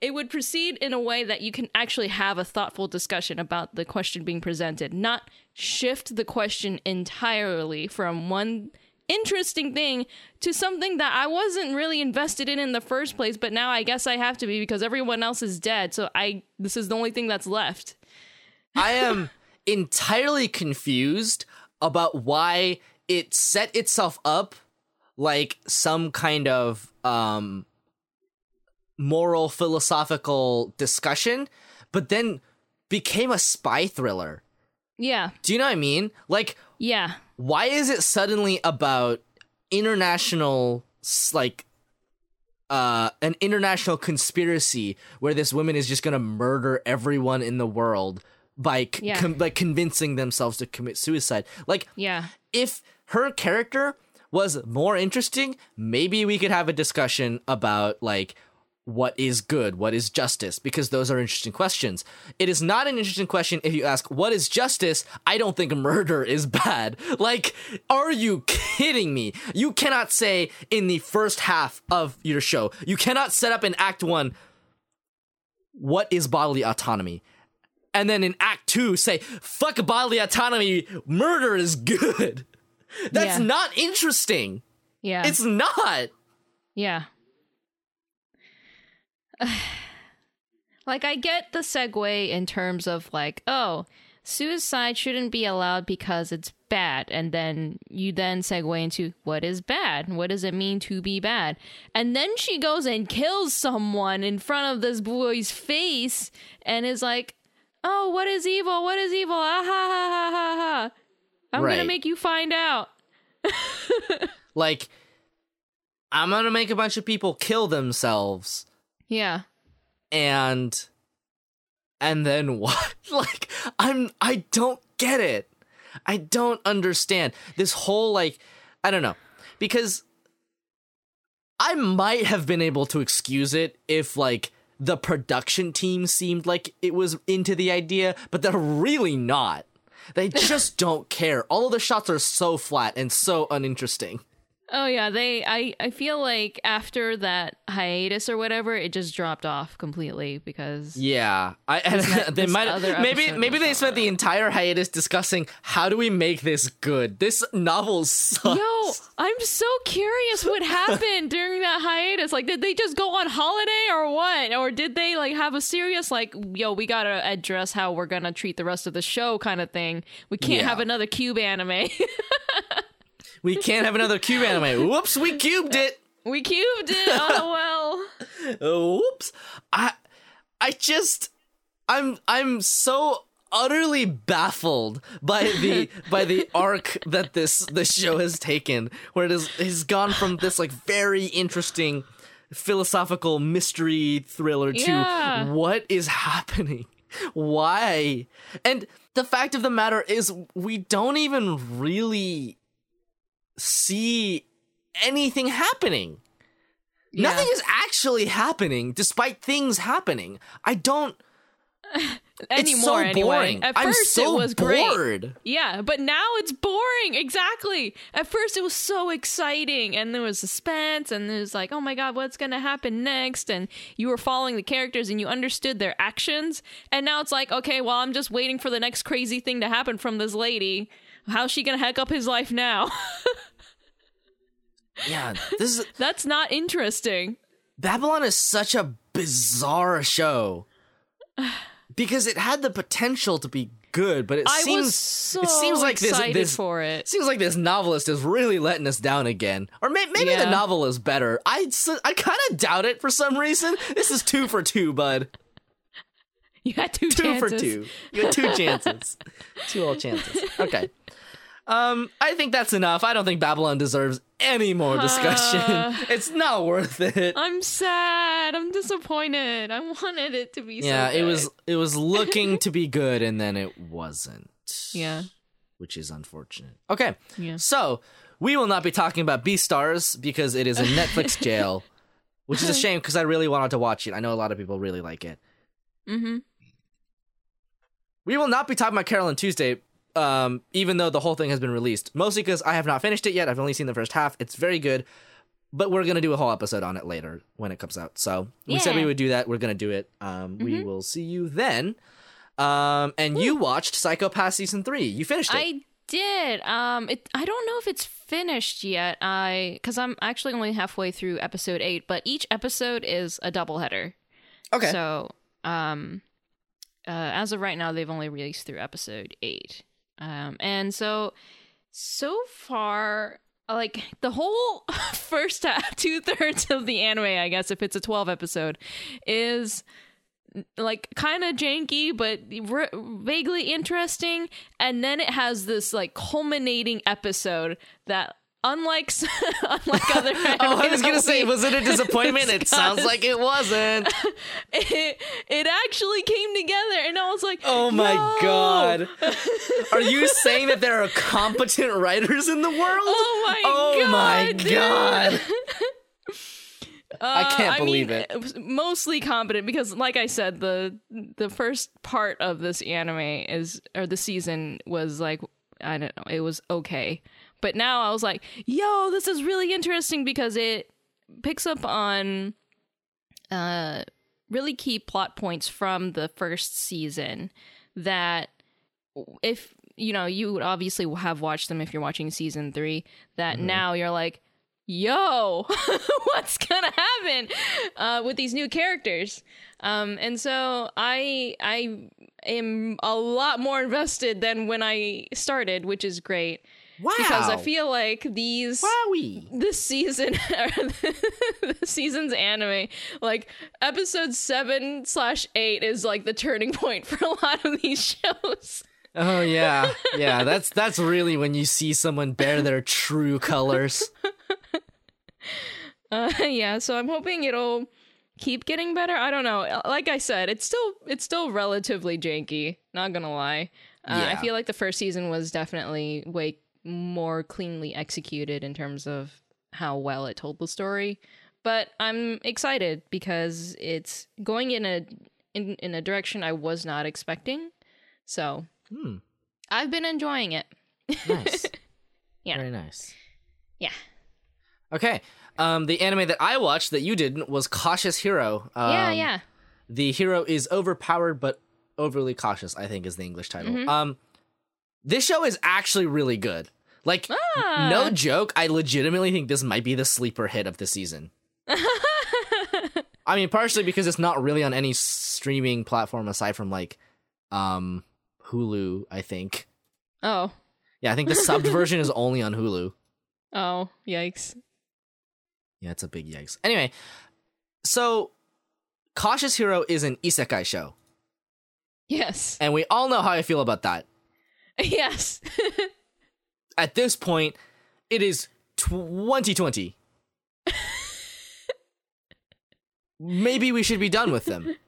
it would proceed in a way that you can actually have a thoughtful discussion about the question being presented not shift the question entirely from one interesting thing to something that I wasn't really invested in in the first place but now I guess I have to be because everyone else is dead. So I this is the only thing that's left. I am entirely confused about why it set itself up like some kind of um moral philosophical discussion but then became a spy thriller. yeah Do you know what I mean? Like yeah why is it suddenly about international like uh an international conspiracy where this woman is just to murder everyone in the world by c- Yeah. com- by convincing themselves to commit suicide. Like yeah. if her character was more interesting maybe we could have a discussion about like what is good what is justice because those are interesting questions. It is not an interesting question if you ask what is justice? I don't think murder is bad. Like are you kidding me? You cannot say in the first half of your show you cannot set up in act 1 what is bodily autonomy and then in act 2 say fuck bodily autonomy murder is good that's Yeah. not interesting yeah it's not Yeah. like I get the segue in terms of like, oh, suicide shouldn't be allowed because it's bad and then you then segue into what is bad? What does it mean to be bad? And then she goes and kills someone in front of this boy's face and is like, "Oh, what is evil? What is evil? Ah ha ha ha ha ha. I'm going to make you find out." like i'm gonna make a bunch of people kill themselves Yeah. and and then what like i'm i don't get it i don't understand this whole like i don't know because i might have been able to excuse it if like the production team seemed like it was into the idea but they're really not. They just don't care. All of the shots are so flat and so uninteresting Oh yeah, they I I feel like after that hiatus or whatever, it just dropped off completely because Yeah, I that- they might maybe maybe they spent the entire hiatus discussing how do we make this good. This novel sucks. Yo, I'm so curious what happened during that hiatus. Like did they just go on holiday or what? Or did they like have a serious like yo, we got to address how we're going to treat the rest of the show kind of thing. We can't Yeah. have another cube anime. we can't have another cube anime. Whoops, we cubed it. we cubed it. Oh well. Whoops. I I just I'm I'm so utterly baffled by the by the arc that this this show has taken where it is has gone from this like very interesting philosophical mystery thriller to Yeah. what is happening why and the fact of the matter is we don't even really see anything happening Yeah. Nothing is actually happening despite things happening. I don't anymore it's so anyway. boring. At I'm first so it was great. Yeah, but now it's boring. Exactly. At first it was so exciting and there was suspense and it was like, "Oh my god, what's going to happen next?" and you were following the characters and you understood their actions. And now it's like, "Okay, well, I'm just waiting for the next crazy thing to happen from this lady." how's she gonna heck up his life now? Yeah, this is That's not interesting. Babylon is such a bizarre show because it had the potential to be good, but it I seems so it seems like this this for it. seems like this novelist is really letting us down again. Or may, maybe the Yeah. novel is better. I I kind of doubt it for some reason. This is two for two, bud. You had two, Two chances. for two. You had two chances. two all chances. Okay. Um, I think that's enough. I don't think Babylon deserves any more discussion. Uh. it's not worth it. I'm sad. I'm disappointed. I wanted it to be. so yeah, it was it was looking to be good and then it wasn't. Yeah. Which is unfortunate. Okay. Yeah. So, we will not be talking about Beastars because it is a Netflix jail, which is a shame because I really wanted to watch it. I know a lot of people really like it. Mm-hmm. We will not be talking about Carole & Tuesday, um, even though the whole thing has been released. Mostly because I have not finished it yet. I've only seen the first half. It's very good, but we're gonna do a whole episode on it later when it comes out. So we said we would do that. We're gonna do it. Um, We will see you then. Um, and you watched Psycho-Pass season three. You finished it. I did. Um, it. I don't know if it's finished yet. I because I'm actually only halfway through episode eight, but each episode is a double header. okay. So, um, uh, as of right now, they've only released through episode eight. Um, and so, so far, like the whole first half, two thirds of the anime, I guess, if it's a 12 episode, is like kind of janky but vaguely interesting. And then it has this like culminating episode that unlike unlike other Oh, I was gonna say, was it a disappointment? It sounds like it wasn't. it, it actually came together and i was like Oh my "Yo!" god. Are you saying that there are competent writers in the world? oh my Oh god my dude. god. I Uh, can't believe mean, it. was Mostly competent because, like I said, the the first part of this anime is or the season was like I don't know, it was okay, but now I was like, yo, this is really interesting because it picks up on uh really key plot points from the first season that if you know you would obviously have watched them if you're watching season three that now you're like yo what's gonna happen uh, with these new characters? Um, and so i i am a lot more invested than when i started which is great Wow. because i feel like these Wowie. this season the season's anime like episode 7 slash 8 is like the turning point for a lot of these shows Oh yeah. Yeah, that's that's really when you see someone bear their true colors. uh, yeah so i'm hoping it'll keep getting better i don't know like i said it's still it's still relatively janky not gonna lie uh, i feel like the first season was definitely way more cleanly executed in terms of how well it told the story but i'm excited because it's going in a in, in a direction i was not expecting so Hmm. i've been enjoying it Nice. Yeah. Very nice. yeah Okay. Um, the anime that I watched that you didn't was Cautious Hero. Um, yeah yeah The hero is overpowered but overly cautious. I think is the English title. Mm-hmm. Um, this show is actually really good. Like, Ah. no joke. I legitimately think this might be the sleeper hit of the season. I mean, partially because it's not really on any streaming platform aside from like, um, Hulu. I think. oh Yeah, I think the subbed version is only on Hulu. oh yikes Yeah, it's a big yikes. Anyway, so Cautious Hero is an isekai show, yes and we all know how I feel about that. yes At this point, it is 2020. Maybe we should be done with them.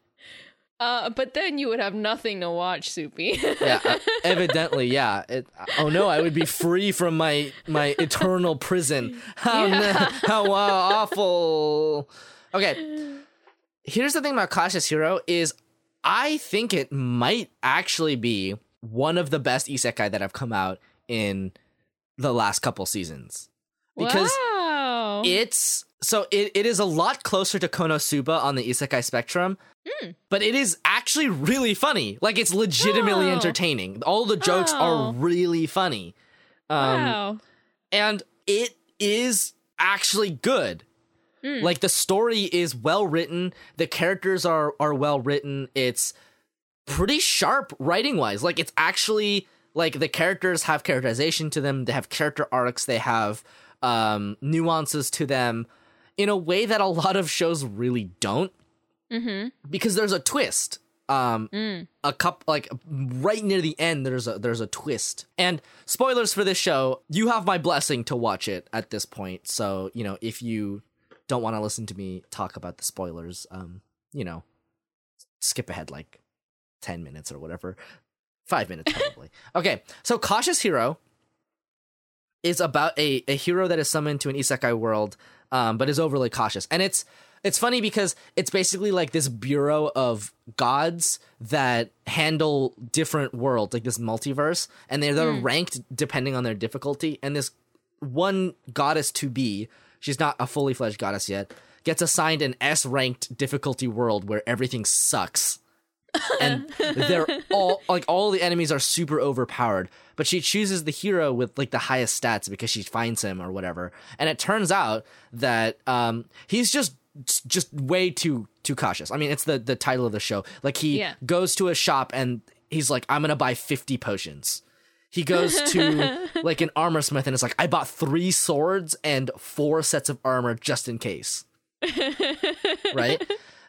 Uh, but then you would have nothing to watch, Soupy. Yeah, uh, evidently, yeah. It, oh no, I would be free from my my eternal prison. How Yeah. how uh, awful. Okay, here's the thing about Cautious Hero is I think it might actually be one of the best isekai that have come out in the last couple seasons because wow. it's so it, it is a lot closer to Konosuba on the isekai spectrum but it is actually really funny like it's legitimately Oh. entertaining all the jokes Oh. are really funny Um, wow. and it is actually good. Mm. Like the story is well written, the characters are are well written. It's pretty sharp writing wise. Like it's actually like the characters have characterization to them, they have character arcs, they have um nuances to them in a way that a lot of shows really don't. Mm-hmm. because there's a twist um a cup like right near the end there's a there's a twist. And spoilers for this show you have my blessing to watch it at this point. So you know if you don't want to listen to me talk about the spoilers um you know skip ahead like 10 minutes or whatever 5 minutes probably. Okay so cautious hero is about a, a hero that is summoned to an isekai world um, but is overly cautious. And it's it's funny because it's basically like this bureau of gods that handle different worlds like this multiverse and they're, they're ranked depending on their difficulty. And this one goddess to be she's not a fully fledged goddess yet gets assigned an s ranked difficulty world where everything sucks and they're all like all the enemies are super overpowered but she chooses the hero with like the highest stats because she finds him or whatever. And it turns out that um he's just just way too too cautious. I mean it's the the title of the show. Like he Yeah. goes to a shop and he's like i'm gonna buy 50 potions. He goes to like an armor smith and it's like i bought three swords and four sets of armor just in case. Right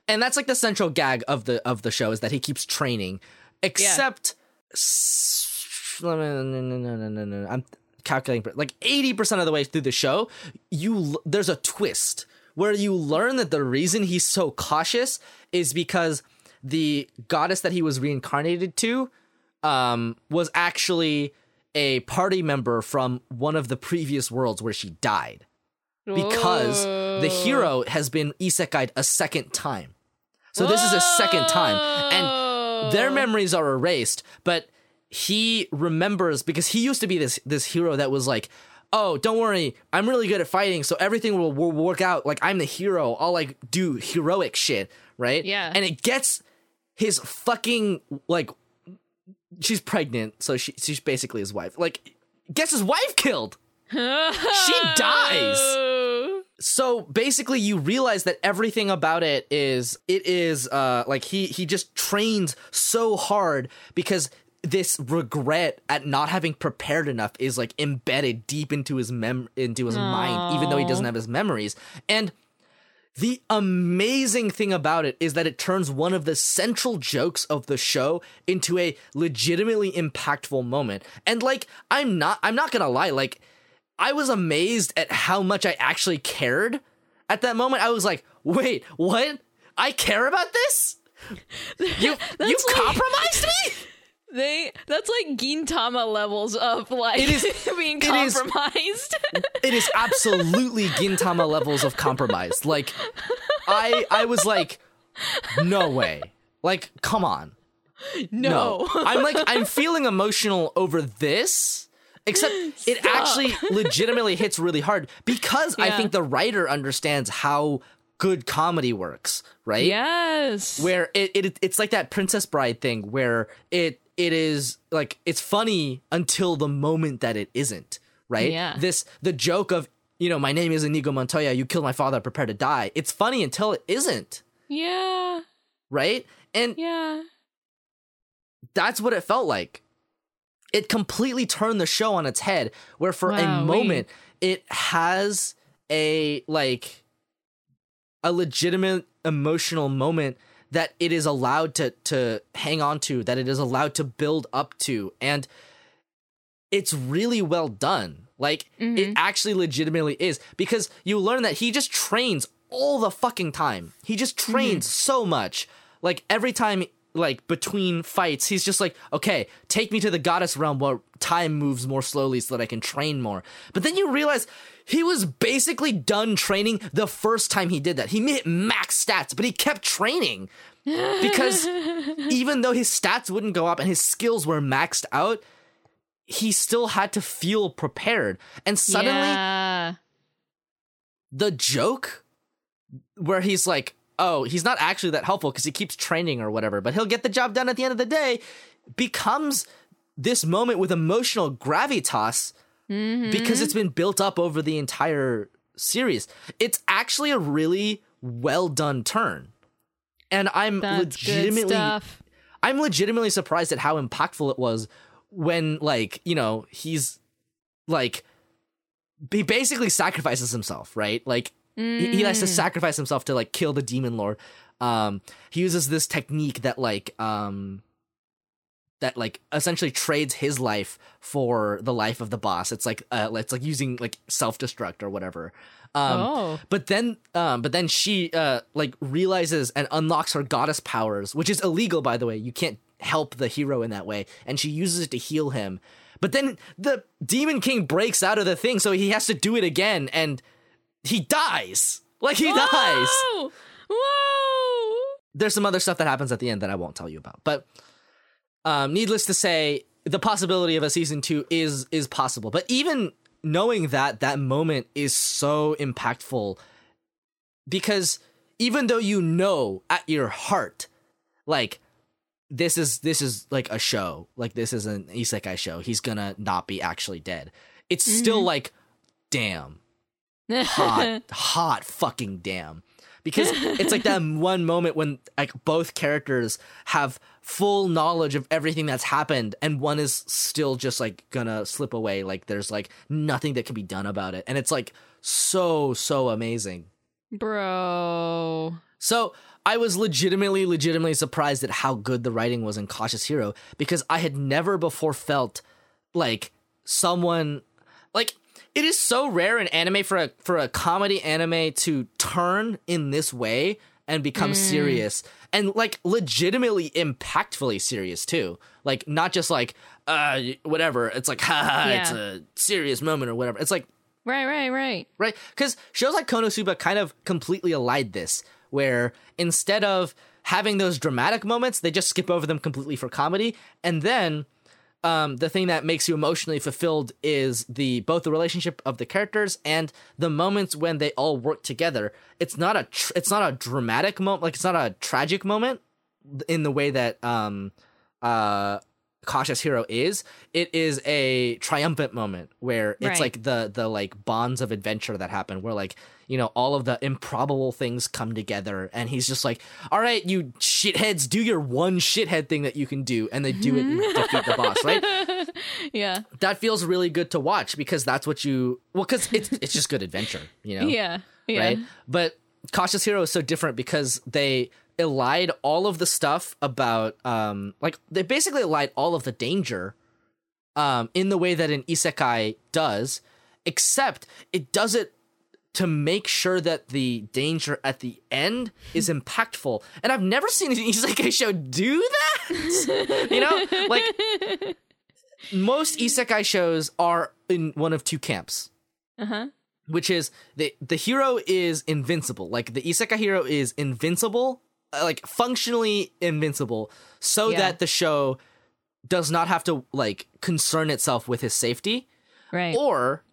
and that's like the central gag of the of the show is that he keeps training except s- no, no, no, no, no, no, no, no. i'm calculating like 80% of the way through the show you there's a twist where you learn that the reason he's so cautious is because the goddess that he was reincarnated to um was actually a party member from one of the previous worlds where she died because the hero has been isekai'd a second time. So this is a second time and their memories are erased, but he remembers because he used to be this this hero that was like, "Oh, don't worry, I'm really good at fighting, so everything will, will work out. Like I'm the hero. I'll like do heroic shit, right?" Yeah. And it gets his fucking like she's pregnant, so she she's basically his wife. Like gets his wife killed. she dies. So basically you realize that everything about it is it is uh like he he just trains so hard because this regret at not having prepared enough is like embedded deep into his mem into his mind even though he doesn't have his memories and the amazing thing about it is that it turns one of the central jokes of the show into a legitimately impactful moment. And like I'm not I'm not going to lie like I was amazed at how much I actually cared at that moment. I was like, "Wait, what? I care about this? You you like- compromised me?" They that's like Gintama levels of like It is- being it is- compromised. it is absolutely Gintama levels of compromise. Like I I was like no way. Like come on. no. I'm like I'm feeling emotional over this. Except it actually legitimately hits really hard because I think the writer understands how good comedy works, right? yes. Where it, it it's like that Princess Bride thing where it it is like it's funny until the moment that it isn't, right? Yeah. This the joke of, you know, my name is Inigo Montoya, you killed my father, prepare to die. It's funny until it isn't, yeah. right? And Yeah. that's what it felt like. It completely turned the show on its head, where for a Wowee. moment it has a like a legitimate emotional moment that it is allowed to to hang on to, that it is allowed to build up to, and it's really well done. Like it mm-hmm. actually legitimately is because you learn that he just trains all the fucking time. He just mm-hmm. trains so much. Like every time like between fights, he's just like, "Okay, take me to the goddess realm where time moves more slowly so that I can train more." But then you realize he was basically done training the first time he did that. He hit max stats, but he kept training because even though his stats wouldn't go up and his skills were maxed out, he still had to feel prepared. And suddenly, Yeah. the joke where he's like, oh, he's not actually that helpful because he keeps training or whatever, but he'll get the job done at the end of the day becomes this moment with emotional gravitas Mhm. because it's been built up over the entire series. It's actually a really well done turn. And I'm That's legitimately. I'm legitimately surprised at how impactful it was when like, you know, he's like he basically sacrifices himself, right? Like he, he has to Mm. sacrifice himself to like kill the demon lord. Um he uses this technique that like um that like essentially trades his life for the life of the boss. It's like uh it's like using like self-destruct or whatever. Um oh. but then um but then she uh like realizes and unlocks her goddess powers, which is illegal by the way. You can't help the hero in that way and she uses it to heal him. But then the demon king breaks out of the thing so he has to do it again and he dies. Like he dies. Whoa! Whoa! There's some other stuff that happens at the end that I won't tell you about. But um needless to say the possibility of a season 2 is is possible. But even knowing that that moment is so impactful because even though you know at your heart like this is this is like a show like this is an isekai show he's gonna not be actually dead it's still like damn hot. Hot fucking damn. Because it's like that one moment when like both characters have full knowledge of everything that's happened and one is still just like gonna slip away. Like there's like nothing that can be done about it. And it's like so so amazing. Bro. so I was legitimately, legitimately surprised at how good the writing was in Cautious Hero because I had never before felt like someone like it is so rare in anime for a for a comedy anime to turn in this way and become serious and like legitimately impactfully serious too. Like not just like uh whatever. It's like ha it's a serious moment or whatever. It's like Right, right, right. right? Because shows like Konosuba kind of completely allied this, where instead of having those dramatic moments, they just skip over them completely for comedy, and then um, the thing that makes you emotionally fulfilled is the both the relationship of the characters and the moments when they all work together. It's not a tr- it's not a dramatic moment, like it's not a tragic moment in the way that um uh cautious hero is it is a triumphant moment where it's Right. like the the like bonds of adventure that happen where like you know all of the improbable things come together and he's just like all right you shitheads do your one shithead thing that you can do and they do it and defeat the boss right Yeah. that feels really good to watch because that's what you well because it's it's just good adventure you know Yeah. Yeah. right? But Cautious Hero is so different because they elide all of the stuff about um like they basically elide all of the danger um in the way that an isekai does, except it does it to make sure that the danger at the end is impactful. And I've never seen an isekai show do that. you know? Like most isekai shows are in one of two camps Uh-huh. which is the the hero is invincible. Like the isekai hero is invincible, like functionally invincible, so Yeah. that the show does not have to like concern itself with his safety, Right. or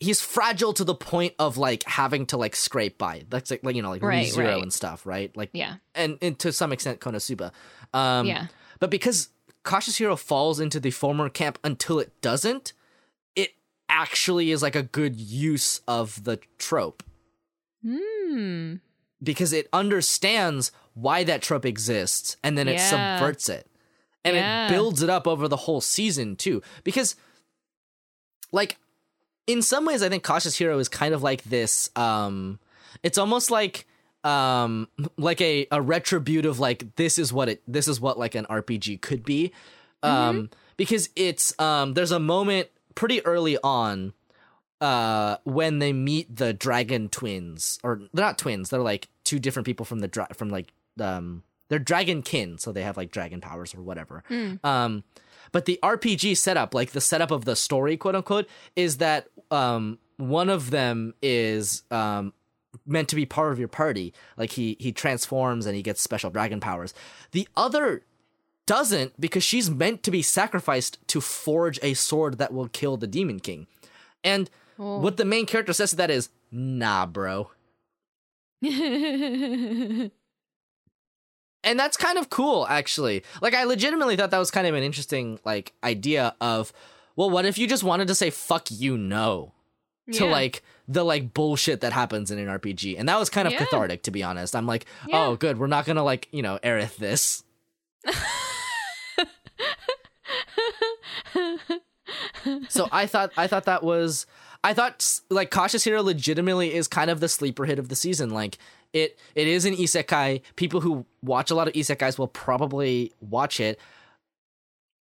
he's fragile to the point of like having to like scrape by. That's like, like you know like Right, zero right. and stuff, right? Like yeah. and, and to some extent Konosuba. Um, Yeah. But because Cautious Hero falls into the former camp until it doesn't, it actually is like a good use of the trope Hmm. Because it understands why that trope exists and then it subverts it. And Yeah. it builds it up over the whole season too. Because like in some ways I think Cautious Hero is kind of like this um it's almost like um like a a retributive like this is what it this is what like an RPG could be. Um because it's um there's a moment pretty early on uh when they meet the dragon twins or they're not twins they're like two different people from the dra- from like um they're dragon kin so they have like dragon powers or whatever. Um but the rpg setup like the setup of the story quote unquote is that um one of them is um meant to be part of your party. Like he he transforms and he gets special dragon powers. The other doesn't because she's meant to be sacrificed to forge a sword that will kill the demon king. And Oh. what the main character says to that is, nah, bro. And that's kind of cool, actually. Like, I legitimately thought that was kind of an interesting, like, idea of well, what if you just wanted to say "fuck you, no" to like the like bullshit that happens in an RPG, and that was kind of Yeah. cathartic, to be honest. I'm like, Yeah. oh, good, we're not gonna like you know Aerith this. so I thought I thought that was I thought like Cautious Hero legitimately is kind of the sleeper hit of the season. Like it it is an isekai. People who watch a lot of isekais will probably watch it.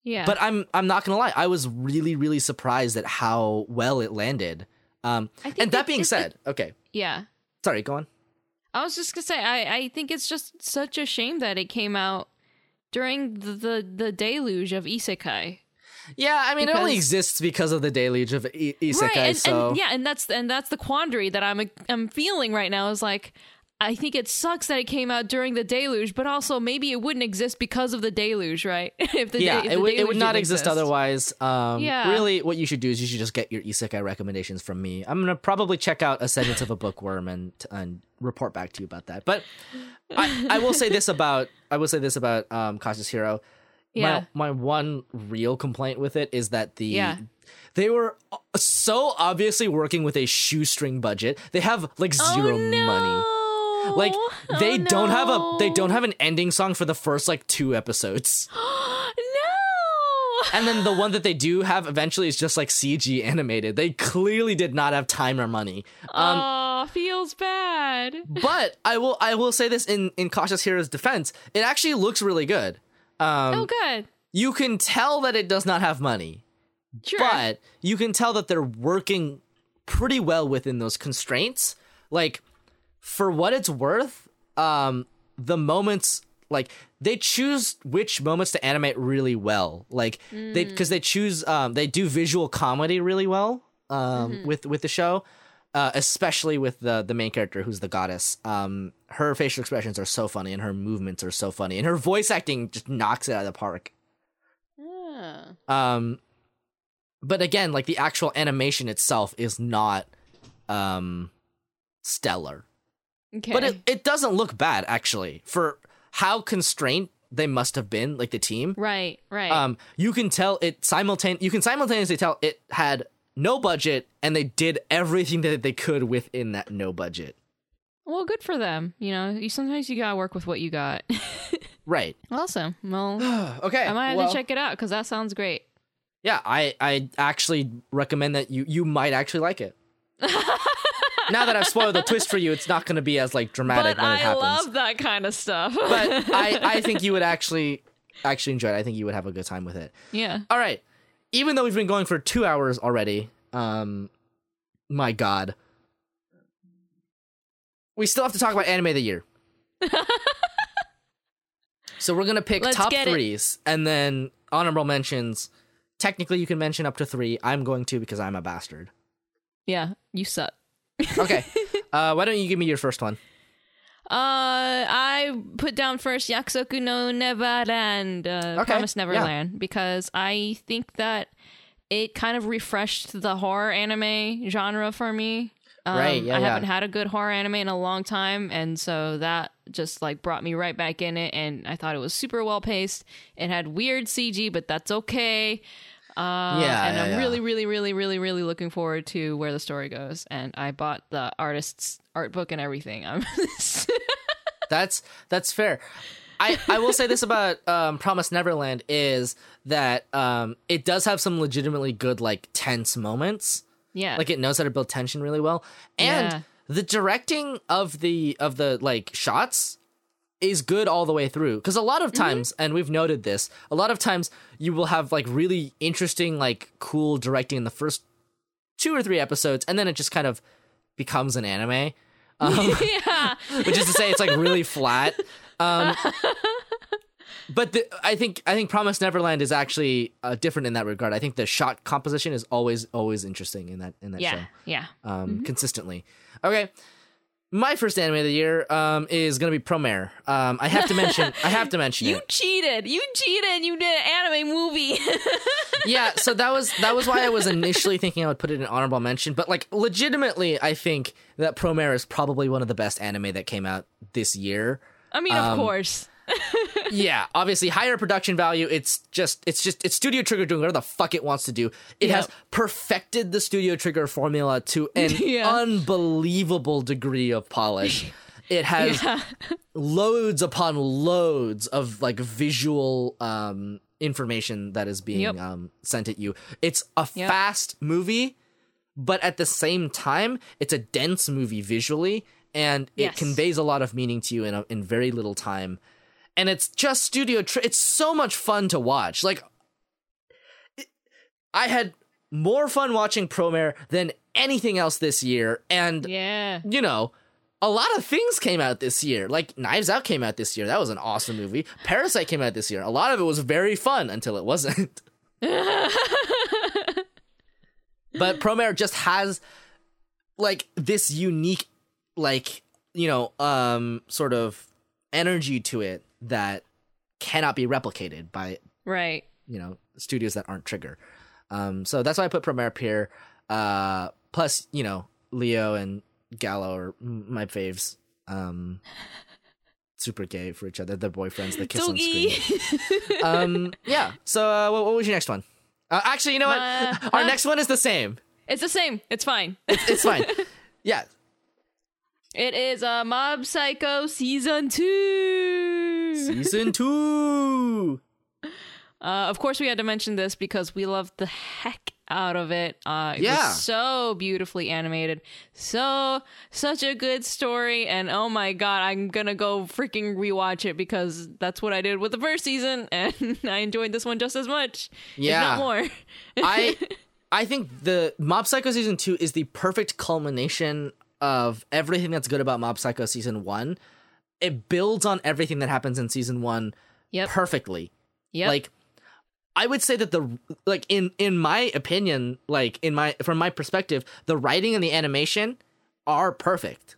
yeah. But I'm I'm not gonna lie, I was really really surprised at how well it landed. Um, and that being said, okay, yeah. sorry, go on. I was just gonna say, I, I think it's just such a shame that it came out during the the, the deluge of isekai. Yeah, I mean, it only exists because of the deluge of I- isekai. right, and, so and yeah, and that's and that's the quandary that I'm I'm feeling right now. Is like, I think it sucks that it came out during the deluge, but also maybe it wouldn't exist because of the deluge, right? if the yeah, if it would it would not exist, otherwise. Um, Yeah. really, what you should do is you should just get your isekai recommendations from me. I'm gonna probably check out Ascendance of a Bookworm and and report back to you about that. But I, I will say this about I will say this about um, Cautious Hero. Yeah. My my one real complaint with it is that the Yeah. they were so obviously working with a shoestring budget. They have like zero oh, no. money. Like they Oh, don't have a they don't have an ending song for the first like two episodes. no. And then the one that they do have eventually is just like CG animated. They clearly did not have time or money. Um, oh, feels bad. but I will I will say this in in Cautious Hero's defense, it actually looks really good. Um, oh, good. You can tell that it does not have money, Sure. but you can tell that they're working pretty well within those constraints. Like for what it's worth, um, the moments like they choose which moments to animate really well. Like they because they choose um they do visual comedy really well um with with the show. Uh, especially with the the main character who's the goddess. Um, her facial expressions are so funny and her movements are so funny and her voice acting just knocks it out of the park. Ah. Um, but again, like the actual animation itself is not um stellar. Okay. But it, it doesn't look bad actually for how constrained they must have been, like the team. right, right. Um, you can tell it simultane. You can simultaneously tell it had no budget and they did everything that they could within that no budget. well, good for them. You know, you sometimes you gotta work with what you got. Right. awesome. Well, okay. I might have well, to check it out because that sounds great. Yeah, I I actually recommend that you you might actually like it. now that I've spoiled the twist for you, it's not going to be as like dramatic But when it I happens. love that kind of stuff. but I I think you would actually actually enjoy it. I think you would have a good time with it. yeah. All right. Even though we've been going for 2 hours already, um my god. We still have to talk about anime of the year. so we're going to pick Let's top get it. 3s and then honorable mentions. Technically you can mention up to 3. I'm going to because I'm a bastard. Yeah. You suck. Okay. uh why don't you give me your first one? Uh, I put down first Yakusoku no Neverland, uh, Okay, Promise yeah. Neverland, because I think that it kind of refreshed the horror anime genre for me. Um, Right, yeah, I yeah. haven't had a good horror anime in a long time, and so that just like brought me right back in it. And I thought it was super well paced. It had weird CG, but that's okay. Uh, Yeah, and yeah, I'm yeah. really, really, really, really, really looking forward to where the story goes. And I bought the artist's art book and everything. I'm That's that's fair. I, I will say this about um, Promise Neverland is that um, it does have some legitimately good like tense moments. yeah, Like it knows how to build tension really well, and Yeah. the directing of the of the like shots is good all the way through. Because a lot of times, and we've noted this, a lot of times you will have like really interesting like cool directing in the first two or three episodes, and then it just kind of becomes an anime. Um, yeah, which is to say it's like really flat. Um, but the, I think I think Promise Neverland is actually uh, different in that regard. I think the shot composition is always always interesting in that in that yeah, show yeah. um, consistently. Okay. My first anime of the year um, is going to be Promare. Um, I have to mention. I have to mention You it. cheated. You cheated. And You did an anime movie. Yeah, so that was that was why I was initially thinking I would put it in honorable mention. But like, legitimately, I think that Promare is probably one of the best anime that came out this year. I mean, of Um, course. Yeah, obviously higher production value. It's just it's just it's Studio Trigger doing whatever the fuck it wants to do. It Yep. has perfected the Studio Trigger formula to an Yeah. unbelievable degree of polish. It has Yeah. loads upon loads of like visual um information that is being Yep. um sent at you. It's a Yep. fast movie, but at the same time, it's a dense movie visually and it Yes. conveys a lot of meaning to you in a, in very little time. And it's just studio tr- it's so much fun to watch. Like it- I had more fun watching Promare than anything else this year and Yeah. you know, a lot of things came out this year. Like Knives Out came out this year. That was an awesome movie. Parasite came out this year. A lot of it was very fun until it wasn't. but Promare just has like this unique like, you know, um sort of energy to it that cannot be replicated by Right. you know studios that aren't trigger. Um so that's why i put Promare up here. Uh plus you know Lio and Galo are my faves. Um super gay for each other. They're boyfriends. They kiss on screen. Um yeah. So uh what, what was your next one? Uh, actually you know what? Uh, our huh? next one is the same. It's the same. It's fine. it's fine. Yeah. It is uh, Mob Psycho season two. Season two Uh, of course, we had to mention this because we loved the heck out of it. Uh, it Yeah. was so beautifully animated, so such a good story, and oh my god, I'm gonna go freaking rewatch it because that's what I did with the first season, and I enjoyed this one just as much, Yeah. if not more. I I think the Mob Psycho season two is the perfect culmination of everything that's good about Mob Psycho season one. It builds on everything that happens in season one Yep. perfectly. Yeah. Like I would say that the like in in my opinion, like in my from my perspective, the writing and the animation are perfect.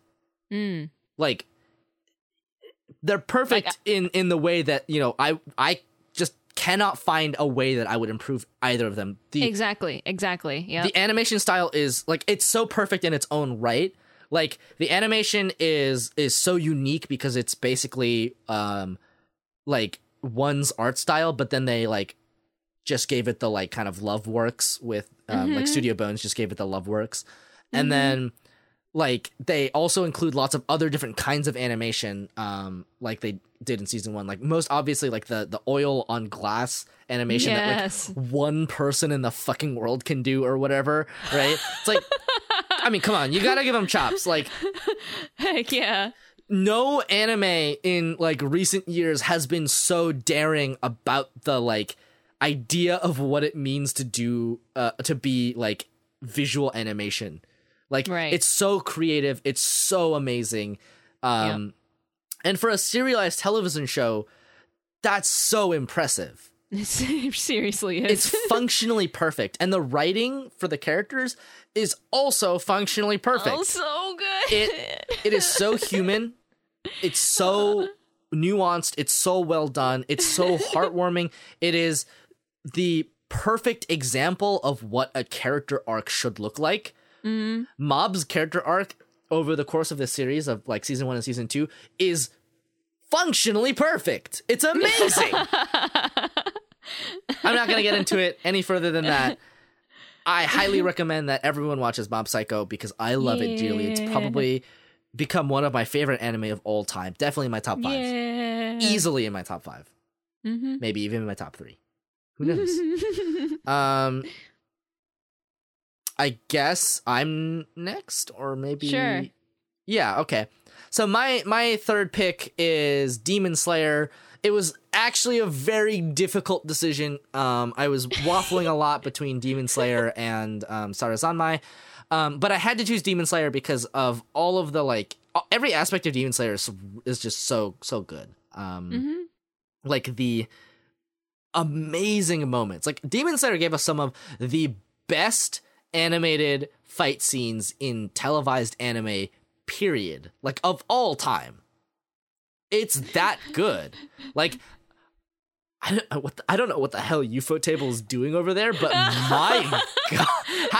Mm. Like they're perfect in in the way that, you know, I I just cannot find a way that I would improve either of them. The exactly. Exactly. Yeah. the animation style is like it's so perfect in its own right like the animation is is so unique because it's basically um like one's art style but then they like just gave it the like kind of love works with um, like studio bones just gave it the love works. And then like they also include lots of other different kinds of animation um like they did in season one. Like most obviously like the the oil on glass animation Yes. that like one person in the fucking world can do or whatever right? It's like i mean come on you gotta give them chops like Heck yeah. no anime in like recent years has been so daring about the like idea of what it means to do uh to be like visual animation like Right. it's so creative it's so amazing um and for a serialized television show that's so impressive seriously is. it's functionally perfect and the writing for the characters is also functionally perfect. Oh, so good. it it is so human. It's so nuanced. It's so well done. It's so heartwarming. It is the perfect example of what a character arc should look like. Mm-hmm. Mob's character arc over the course of the series of like season one and season two is functionally perfect. It's amazing i'm not gonna get into it any further than that I highly recommend that everyone watches Mob Psycho because I love it dearly. It's probably become one of my favorite anime of all time. Definitely in my top five. yeah. Easily in my top five. Mhm. Maybe even in my top three. Who knows? um I guess I'm next, or maybe Sure. Yeah, okay. So my my third pick is Demon Slayer. It was actually a very difficult decision. Um, I was waffling a lot between Demon Slayer and um, Sarazanmai, um, but I had to choose Demon Slayer because of all of the like every aspect of Demon Slayer is, is just so so good. Um, Mhm. like the amazing moments. Like Demon Slayer gave us some of the best animated fight scenes in televised anime period. Like of all time. It's that good. Like I don't know what the, I don't know what the hell Ufotable is doing over there, but my god,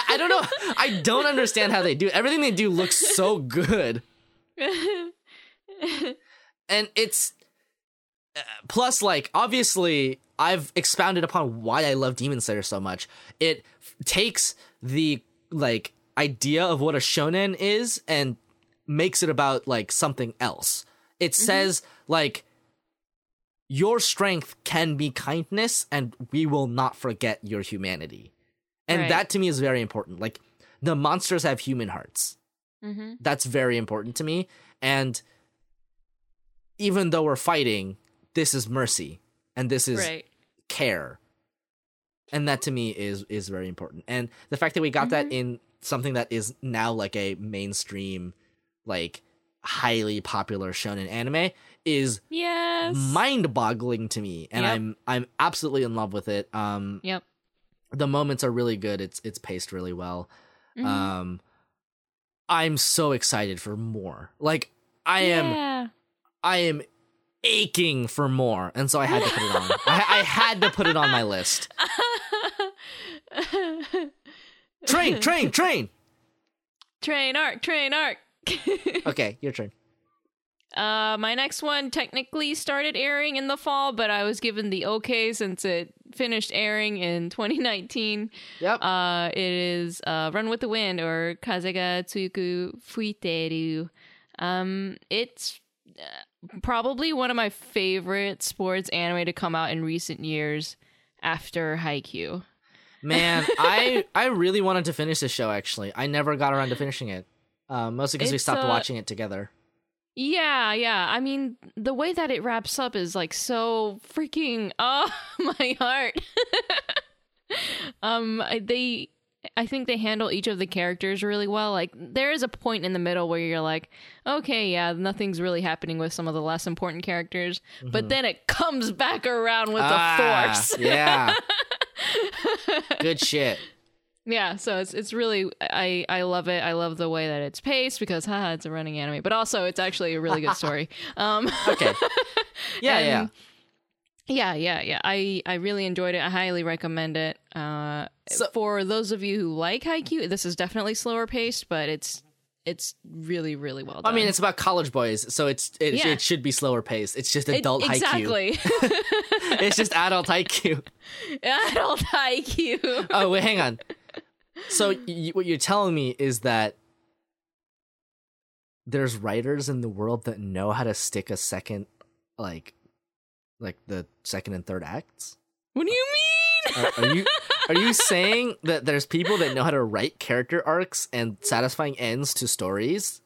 I, don't know. I don't understand how they do it. Everything they do looks so good, and it's uh, plus like obviously I've expounded upon why I love Demon Slayer so much. It f- takes the like idea of what a shonen is and makes it about like something else. It says like your strength can be kindness and we will not forget your humanity. And Right. that to me is very important. Like the monsters have human hearts. Mm-hmm. That's very important to me and even though we're fighting, this is mercy and this is Right. care and that to me is is very important and the fact that we got that Mm-hmm. in something that is now like a mainstream like highly popular shonen anime is Yes. mind-boggling to me and Yep. i'm i'm absolutely in love with it um Yep. the moments are really good it's it's paced really well Mhm. um i'm so excited for more like i am I am aching for more, and so I had to put it on. I, I had to put it on my list. Train, train, train. train arc, train arc. Okay, your turn. Uh, my next one technically started airing in the fall, but I was given the okay since it finished airing in 2019. Yep. Uh, it is uh, Run with the Wind or Kazega Tsuku Fuiteru. Um, it's uh, probably one of my favorite sports anime to come out in recent years after Haikyuu. Man, I I really wanted to finish this show. Actually, I never got around to finishing it. Um, mostly because we stopped uh, watching it together. Yeah, yeah. I mean, the way that it wraps up is like so freaking oh my heart. um I- they I think they handle each of the characters really well. Like there is a point in the middle where you're like, okay, yeah, nothing's really happening with some of the less important characters, but then it comes back around with Mm-hmm. Ah, the force. yeah. Good shit. Yeah, so it's it's really I I love it. I love the way that it's paced because haha, it's a running anime, but also it's actually a really good story. Um Okay. Yeah, yeah. And- yeah, yeah, yeah. I I really enjoyed it. I highly recommend it. Uh, So- for those of you who like Haikyuu, this is definitely slower paced, but it's it's really really well done. I mean, it's about college boys, so it's it, Yeah. it should be slower paced. It's just It- adult Haikyuu. exactly It's just adult Haikyuu. adult Haikyuu. Oh wait, hang on. So y- what you're telling me is that there's writers in the world that know how to stick a second, like, like the second and third acts. What do you mean? Are, are you are you saying that there's people that know how to write character arcs and satisfying ends to stories?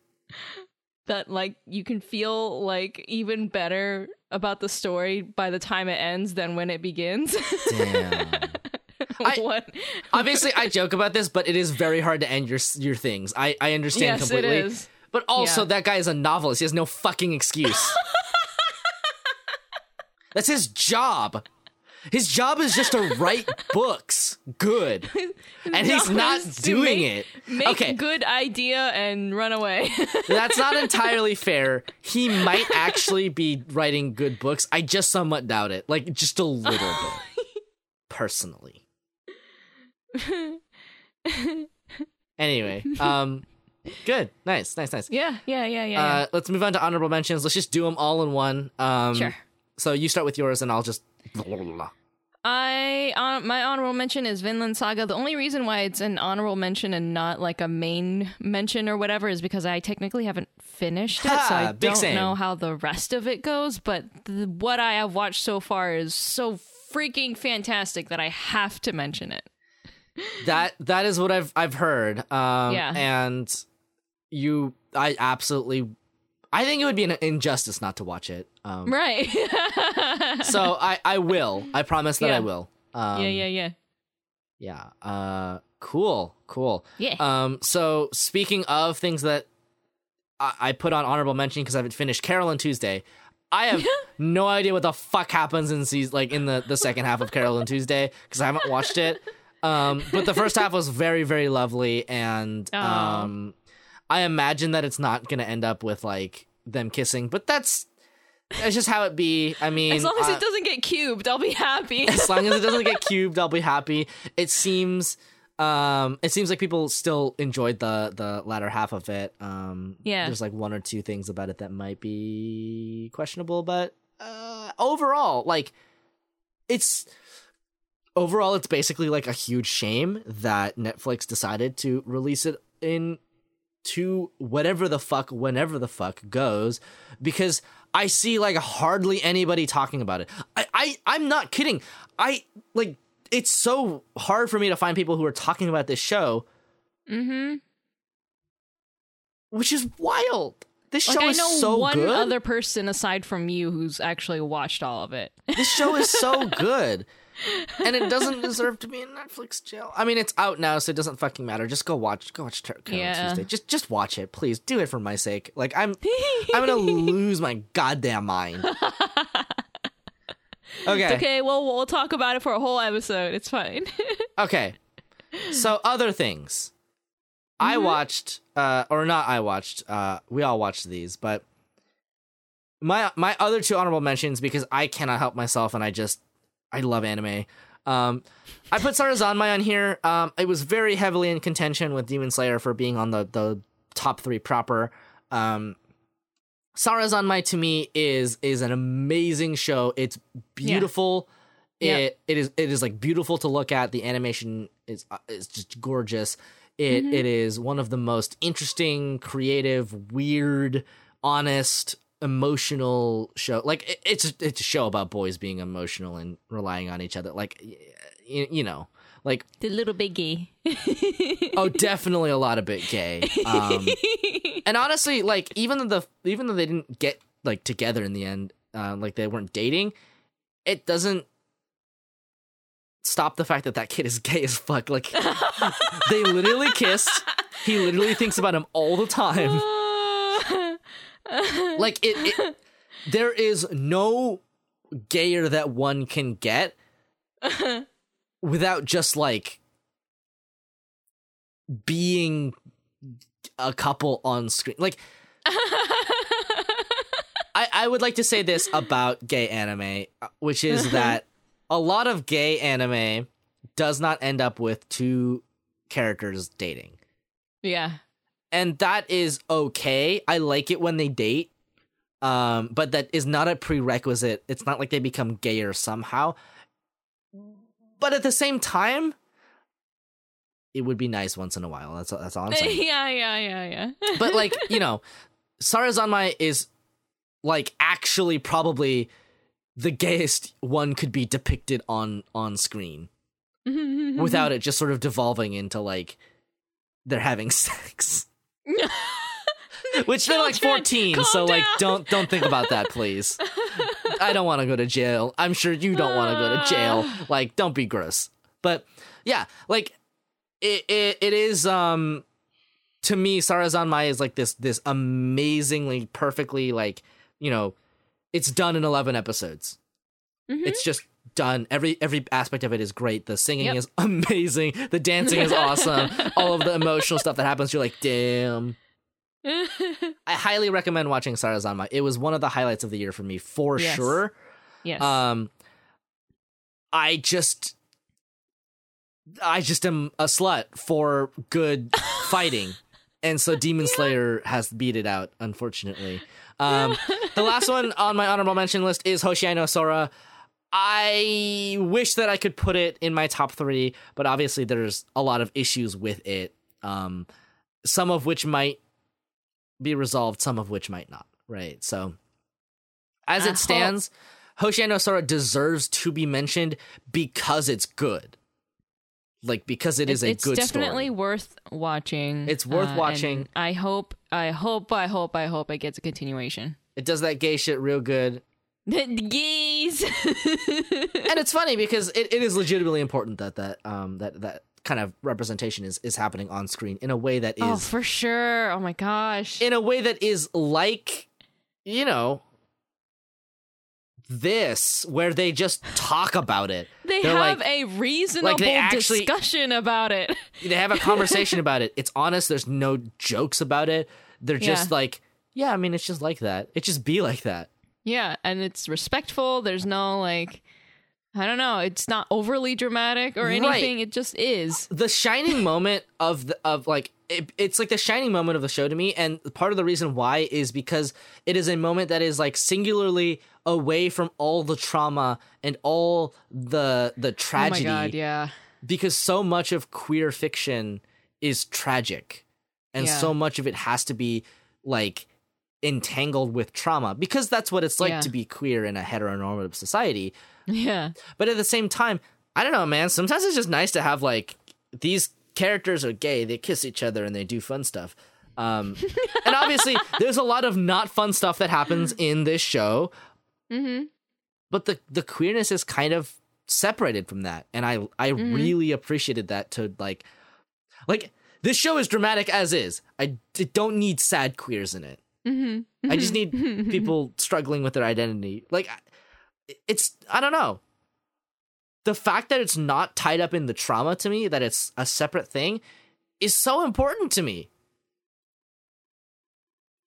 that like you can feel like even better about the story by the time it ends than when it begins. Damn. I-? Obviously, I joke about this, but it is very hard to end your your things. I I understand Yes, completely. it is. But also, Yeah. that guy is a novelist. He has no fucking excuse. That's his job. His job is just to write books good. And he's not doing make- it. Make okay, good idea and run away. that's not entirely fair. He might actually be writing good books. I just somewhat doubt it. Like, just a little bit. Personally. Anyway, um, good. Nice, nice, nice. yeah, yeah, yeah, yeah. Uh, let's move on to honorable mentions. Let's just do them all in one. Um. Sure. So you start with yours, and I'll just. blah, blah, blah. I uh, my honorable mention is Vinland Saga. The only reason why it's an honorable mention and not like a main mention or whatever is because I technically haven't finished it, so I don't same. know how the rest of it goes. But the, what I have watched so far is so freaking fantastic that I have to mention it. That that is what I've I've heard. Um, Yeah. And you, I absolutely, I think it would be an injustice not to watch it. Um, Right. So I I will. I promise that Yeah. I will. Um, yeah, yeah, yeah. yeah. Uh, cool, cool. Yeah. Um, so speaking of things that I, I put on honorable mention because I haven't finished Carole and Tuesday. I have no idea what the fuck happens in season like in the the second half of Carole and Tuesday because I haven't watched it. Um, but the first half was very very lovely, and Oh. um, I imagine that it's not gonna end up with like them kissing, but that's that's just how it be. I mean, as long as I- it doesn't get cubed, I'll be happy. as long as it doesn't get cubed, I'll be happy. It seems um it seems like people still enjoyed the the latter half of it. Um Yeah. there's like one or two things about it that might be questionable, but uh overall, like it's overall it's basically like a huge shame that Netflix decided to release it in to whatever the fuck whenever the fuck goes because I see like hardly anybody talking about it. I, I I'm not kidding. I like it's so hard for me to find people who are talking about this show, Mm-hmm. which is wild. This Like show I is know so one good. other person aside from you who's actually watched all of it. This show is so good. And it doesn't deserve to be in Netflix jail. I mean, it's out now, so it doesn't fucking matter. Just go watch, go watch Yeah. Tuesday. Just, just watch it, please. Do it for my sake. Like I'm, I'm gonna lose my goddamn mind. Okay, okay, well we'll talk about it for a whole episode. It's fine. okay. So other things, I Mm-hmm. watched, uh, or not? I watched. Uh, we all watched these, but my my other two honorable mentions because I cannot help myself, and I just I love anime. Um, I put Sarazanmai on here. Um, it was very heavily in contention with Demon Slayer for being on the the top three proper. Um, Sarazanmai to me is is an amazing show. It's beautiful. Yeah. It it is it is like beautiful to look at. The animation is uh, is just gorgeous. It Mm-hmm. it is one of the most interesting, creative, weird, honest, emotional show. Like it, it's it's a show about boys being emotional and relying on each other. Like you, you know, like the little biggie. oh, definitely a lot of bit gay. Um, and honestly, like even though the even though they didn't get like together in the end, uh, like they weren't dating, it doesn't stop the fact that that kid is gay as fuck. Like they literally kissed. He literally thinks about him all the time. Like it, it there is no gayer that one can get without just like being a couple on screen. Like I, I would like to say this about gay anime, uh, which is that a lot of gay anime does not end up with two characters dating. yeah. And that is okay. I like it when they date. Um, but that is not a prerequisite. It's not like they become gayer somehow. But at the same time, it would be nice once in a while. That's that's all I'm saying. yeah, yeah, yeah, yeah. but like you know sarazanmai is like actually probably the gayest one could be depicted on on screen without it just sort of devolving into like they're having sex which they're like 14 calm so like down. don't don't think about that please. I don't want to go to jail. I'm sure you don't want to go to jail. Like don't be gross. But yeah like it, it it is um to me Sarazan sarazanmai is like this this amazingly perfectly like you know it's done in 11 episodes. Mhm. it's just done every every aspect of it is great the singing Yep. is amazing the dancing is awesome all of the emotional stuff that happens you're like damn I highly recommend watching Sarazanmai. It was one of the highlights of the year for me, for Yes. sure. yes. Um, I just, I just am a slut for good fighting, and so Demon Slayer has beat it out, unfortunately. Um, the last one on my honorable mention list is Hoshiai no Sora. I wish that I could put it in my top three, but obviously there's a lot of issues with it. Um, some of which might be resolved, some of which might not. Right. So, as it stands, Hoshiai no Sora deserves to be mentioned because it's good. Like because it is it's, a good. it's definitely story. worth watching. It's worth and watching. I hope, I hope, I hope, I hope it gets a continuation. It does that gay shit real good. The gays. and it's funny because it, it is legitimately important that that um that that kind of representation is is happening on screen in a way that is oh, for sure. Oh my gosh. in a way that is like you know this where they just talk about it they they're have like- a reasonable actually- discussion about it. they have a conversation about it it's honest there's no jokes about it they're just Yeah. like yeah i mean it's just like that it just be like that Yeah, and it's respectful. There's no like I don't know. It's not overly dramatic or Right. anything. It just is. the shining moment of the of like it, it's like the shining moment of the show to me and part of the reason why is because it is a moment that is like singularly away from all the trauma and all the the tragedy Oh my god, yeah. because so much of queer fiction is tragic and Yeah. so much of it has to be like entangled with trauma because that's what it's like Yeah. to be queer in a heteronormative society Yeah. but at the same time, I don't know, man. Sometimes it's just nice to have like these characters are gay, they kiss each other and they do fun stuff. Um, and obviously, there's a lot of not fun stuff that happens in this show, Mm-hmm. but the the queerness is kind of separated from that, and I I really appreciated that. To like, like this show is dramatic as is. I d- don't need sad queers in it. Mm-hmm. I just need people struggling with their identity. Like, it's I don't know. The fact that it's not tied up in the trauma to me, that it's a separate thing, is so important to me.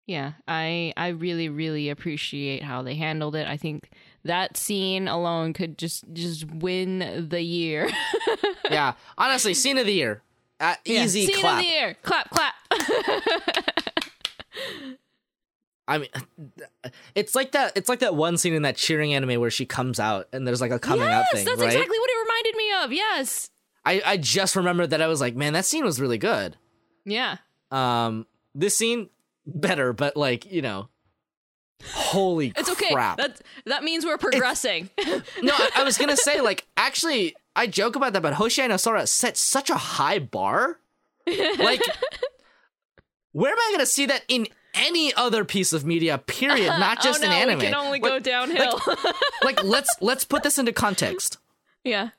Yeah, I I really really appreciate how they handled it. I think that scene alone could just just win the year. Yeah, honestly, scene of the year, uh, Yeah. easy scene clap. of the year. Clap clap. I mean, it's like that. It's like that one scene in that cheering anime where she comes out and there's like a coming out yes, thing, that's right? exactly what it reminded me of. Yes. I I just remembered that I was like, man, that scene was really good. Yeah. Um, this scene better, but like you know, holy It's okay. crap! That that means we're progressing. No, I, I was gonna say like actually I joke about that, but Hoshiai Sora set such a high bar. Like, where am I gonna see that in any other piece of media? Period. Not just oh, no, in anime. We can only like, go downhill. like let's let's put this into context. yeah.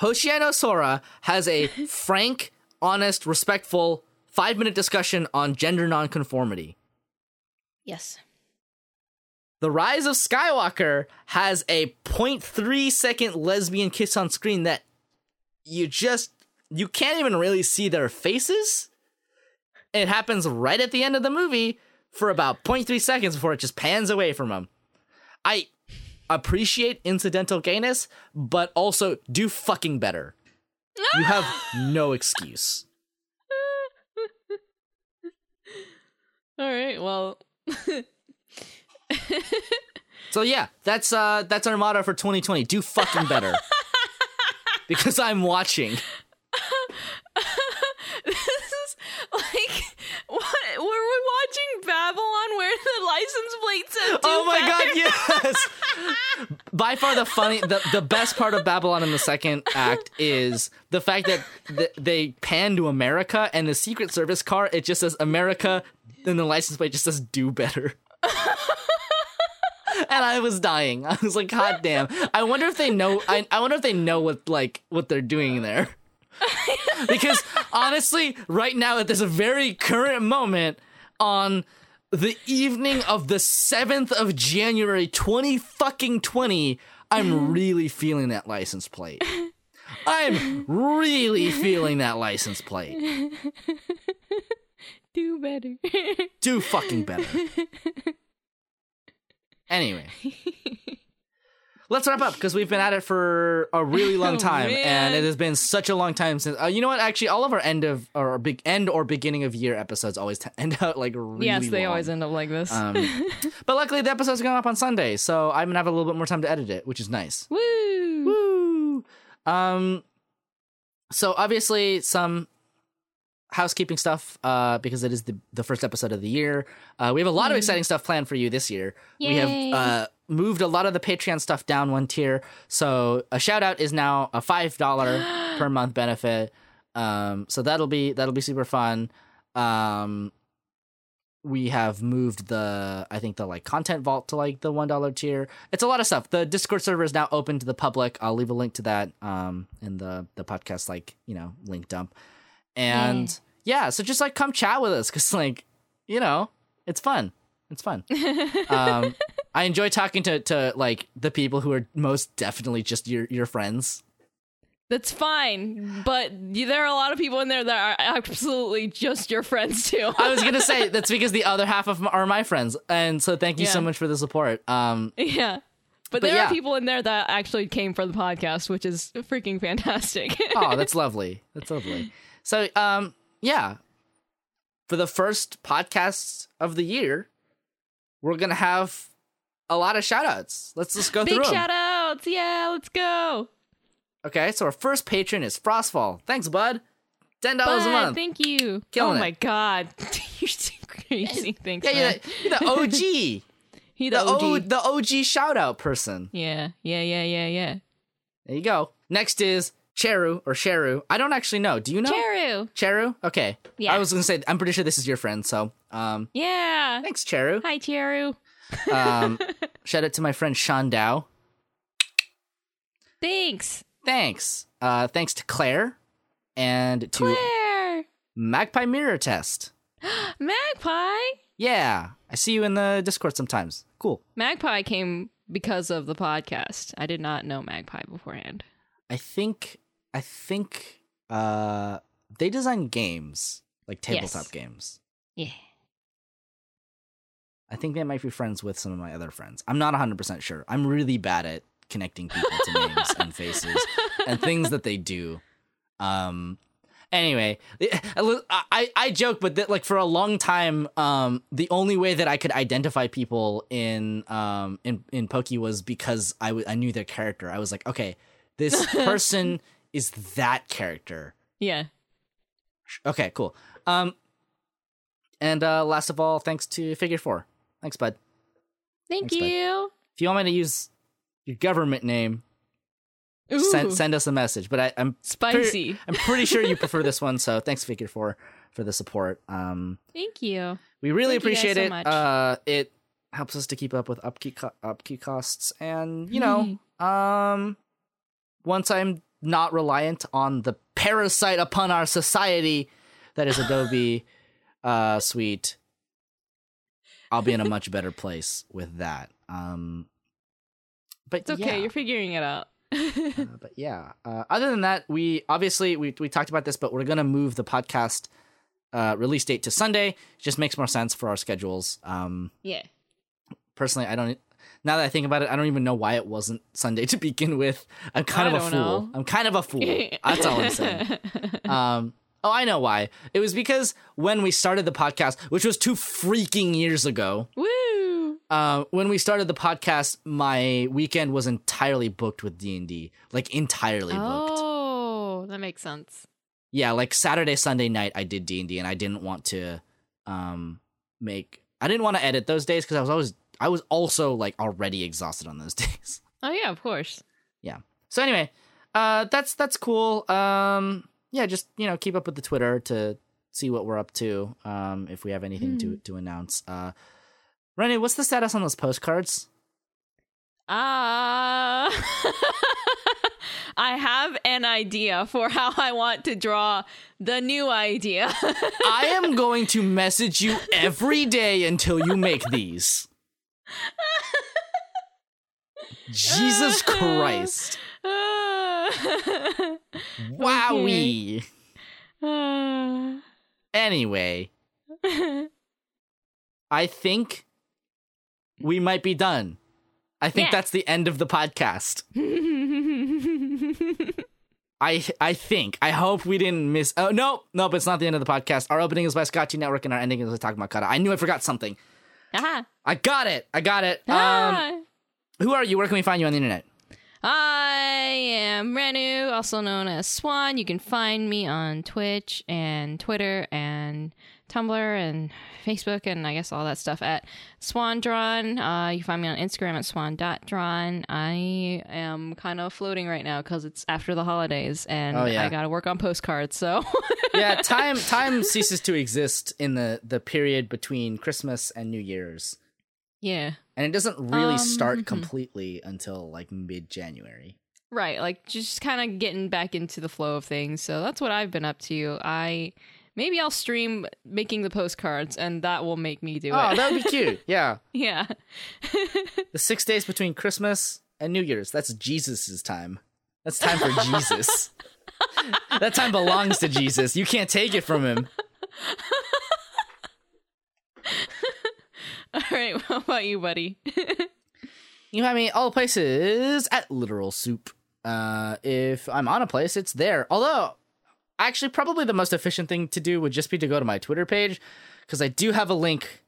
Hoshiai Sora has a frank, honest, respectful five minute discussion on gender nonconformity. Yes. The Rise of Skywalker has a 0.3 second lesbian kiss on screen that you just you can't even really see their faces. It happens right at the end of the movie for about 0.3 seconds before it just pans away from him. I appreciate incidental gayness, but also do fucking better. You have no excuse. All right. Well. So yeah, that's uh that's our motto for 2020. Do fucking better. because I'm watching. like what were we watching Babylon where the license plate said do oh my better? god, yes. By far the funny the, the best part of Babylon in the second act is the fact that th- they pan to America and the Secret Service car it just says America and the license plate just says do better. and I was dying. I was like, God damn. I wonder if they know. I, I wonder if they know what like what they're doing there. because honestly, right now at this very current moment, on the evening of the seventh of January, twenty fucking twenty, I'm really feeling that license plate. I'm really feeling that license plate. Do better. Do fucking better. Anyway. Let's wrap up because we've been at it for a really long Oh, time, and it has been such a long time since. Uh, you know what? Actually, all of our end of or big end or beginning of year episodes always t- end out like really. yes, they long. always end up like this. Um, but luckily, the episode's going up on Sunday, so I'm gonna have a little bit more time to edit it, which is nice. Woo! Woo! Um, so obviously some housekeeping stuff, uh, because it is the the first episode of the year. Uh, we have a lot of exciting stuff planned for you this year. We have uh moved a lot of the Patreon stuff down one tier, so a shout out is now a five dollar per month benefit. Um, so that'll be that'll be super fun. Um, we have moved the I think the like content vault to like the one dollar tier. It's a lot of stuff. The Discord server is now open to the public. I'll leave a link to that um in the the podcast like you know link dump. And yeah, so just like come chat with us because like you know it's fun. It's fun. um, I enjoy talking to to like the people who are most definitely just your your friends. That's fine, but there are a lot of people in there that are absolutely just your friends too. I was gonna say that's because the other half of m- are my friends, and so thank you so much for the support. Um, yeah. But But there yeah. are people in there that actually came for the podcast, which is freaking fantastic. oh, that's lovely. That's lovely. So, um, yeah, for the first podcast of the year, we're gonna have a lot of shout outs. Let's just go Big through them. shout outs. Yeah, let's go. Okay, so our first patron is Frostfall. Thanks, bud. Ten dollars a month. Thank you. Killing oh it. my god. You're so crazy. Thanks, yeah, man. you're the, you're the OG, He the the OG. O, the OG shout out person. Yeah, yeah, yeah, yeah, yeah. There you go. Next is Cheru or Cheru. I don't actually know. Do you know? Cheru. Cheru? Okay. Yeah. I was gonna say I'm pretty sure this is your friend. So, um, Yeah. thanks, Cheru. Hi, Cheru. Um, shout out to my friend Sean Dow. Thanks. Thanks. Uh, thanks to Claire and to Claire. Magpie Mirror Test. Magpie. Yeah, I see you in the Discord sometimes. Cool. Magpie came because of the podcast. I did not know Magpie beforehand. I think I think uh they design games like tabletop Yes. games. Yeah. I think they might be friends with some of my other friends. I'm not 100% sure. I'm really bad at connecting people to names and faces and things that they do. Um anyway, I I, I joke but that like for a long time um the only way that I could identify people in um in in Pokey was because I w- I knew their character. I was like, "Okay, this person is that character." Yeah. Okay, cool. Um and uh last of all, thanks to Figure 4. Thanks, bud. Thank Thanks, bud. you. If you want me to use your government name, Ooh, send send us a message. But I, I'm spicy. I'm pretty sure you prefer this one. So thanks, Figure Four, for the support. Um, Thank you. we really Thank appreciate so it. much. Uh, it helps us to keep up with upkeep co- upkeep costs, and you know, um, once I'm not reliant on the parasite upon our society that is Adobe uh, Suite, I'll be in a much better place with that. Um, but It's okay. yeah. You're figuring it out. Uh, but yeah, uh, other than that, we obviously we we talked about this, but we're gonna move the podcast uh, release date to Sunday. It just makes more sense for our schedules. Um, yeah. personally, I don't. Now that I think about it, I don't even know why it wasn't Sunday to begin with. I'm kind I of a fool. know. I'm kind of a fool. That's all I'm saying. Um, oh, I know why. It was because when we started the podcast, which was two freaking years ago, Woo. uh, when we started the podcast, my weekend was entirely booked with D and D, like entirely booked. Oh, that makes sense. Yeah, like Saturday, Sunday night, I did D and D, and I didn't want to um make. I didn't want to edit those days because I was always I was also like already exhausted on those days. Oh yeah, of course. Yeah. So anyway, uh, that's that's cool. Um, yeah, just you know keep up with the Twitter to see what we're up to. Um, if we have anything to to announce. Uh, Rennie, what's the status on those postcards? Ah. I have an idea for how I want to draw the new idea. I am going to message you every day until you make these. Jesus Christ. Wowie. Anyway, I think we might be done. I think Yeah. that's the end of the podcast. I I think. I hope we didn't miss. Oh no, nope, it's not the end of the podcast. Our opening is by Scotchy Network, and our ending is by Talk Makata. I knew I forgot something. Ah, I got it. I got it. Um, ah. who are you? Where can we find you on the internet? I am Renu, also known as Swan. You can find me on Twitch and Twitter and Tumblr and Facebook and I guess all that stuff at Swandrawn. Uh, you find me on Instagram at swan.drawn. I am kind of floating right now because it's after the holidays and Oh, yeah. I got to work on postcards. So yeah, time time ceases to exist in the the period between Christmas and New Year's, yeah. and it doesn't really Um, start mhm. completely until like mid January. Right, like just kind of getting back into the flow of things. So that's what I've been up to. I maybe I'll stream making the postcards, and that will make me do Oh, it. Oh, that would be cute. Yeah, yeah, the six days between Christmas and New Year's. That's Jesus's time. That's time for Jesus. that time belongs to Jesus. You can't take it from him. all right. What about you, buddy? You find me all places at Literal Soup. Uh, if I'm on a place, it's there. Although, actually, probably the most efficient thing to do would just be to go to my Twitter page because I do have a link,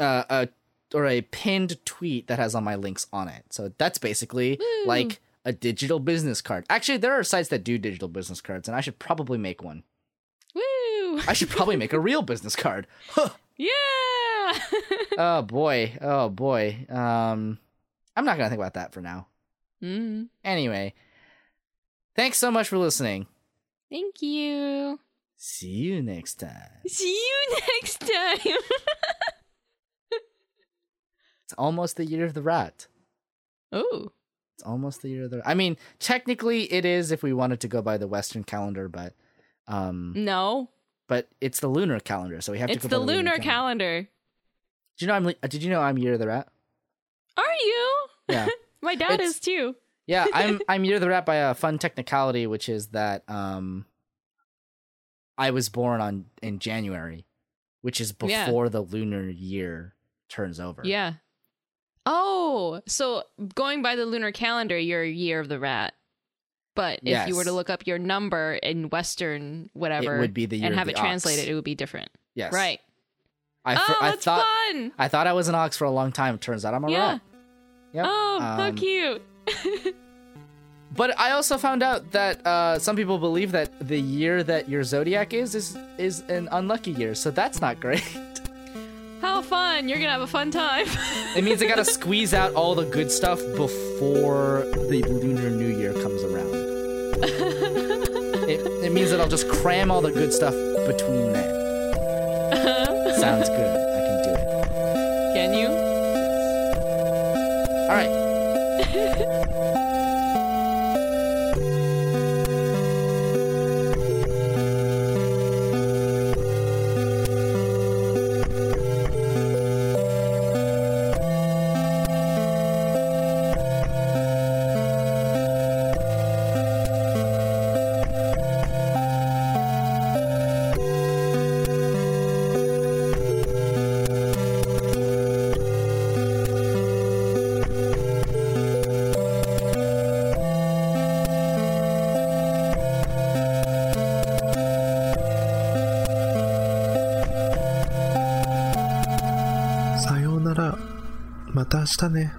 uh, a or a pinned tweet that has all my links on it. So that's basically Woo. like a digital business card. Actually, there are sites that do digital business cards, and I should probably make one. Woo! I should probably make a real business card. Huh. yeah. oh boy. Oh boy. Um, I'm not gonna think about that for now. mm. Anyway, thanks so much for listening. Thank you. See you next time. See you next time. It's almost the year of the rat. oh. It's almost the year of the. I mean, technically, it is if we wanted to go by the Western calendar, but um, No. but it's the lunar calendar, so we have to. It's go the by lunar calendar. Did you know I'm? uh, Did you know I'm year of the rat? Are you? Yeah, My dad It's- is too. Yeah. I'm I'm year of the rat by a fun technicality, which is that um, I was born on in January, which is Yeah. before the lunar year turns over. Yeah. Oh, so going by the lunar calendar, you're a year of the rat. But if you were to look up your number in Western whatever it would be the year and have it translated, ox. it would be different. Yes, Right. I, oh, I that's thought fun. I thought I was an ox for a long time. It Turns out I'm a Yeah. rat. Yep. Oh, how Um, cute. But I also found out that uh, some people believe that the year that your zodiac is is is an unlucky year, so that's not great. How fun. You're to have a fun time. it means I gotta squeeze out all the good stuff before the lunar new year comes around. it, it means that I'll just cram all the good stuff between there. Sounds good. I can do it. Can you? All right. したね。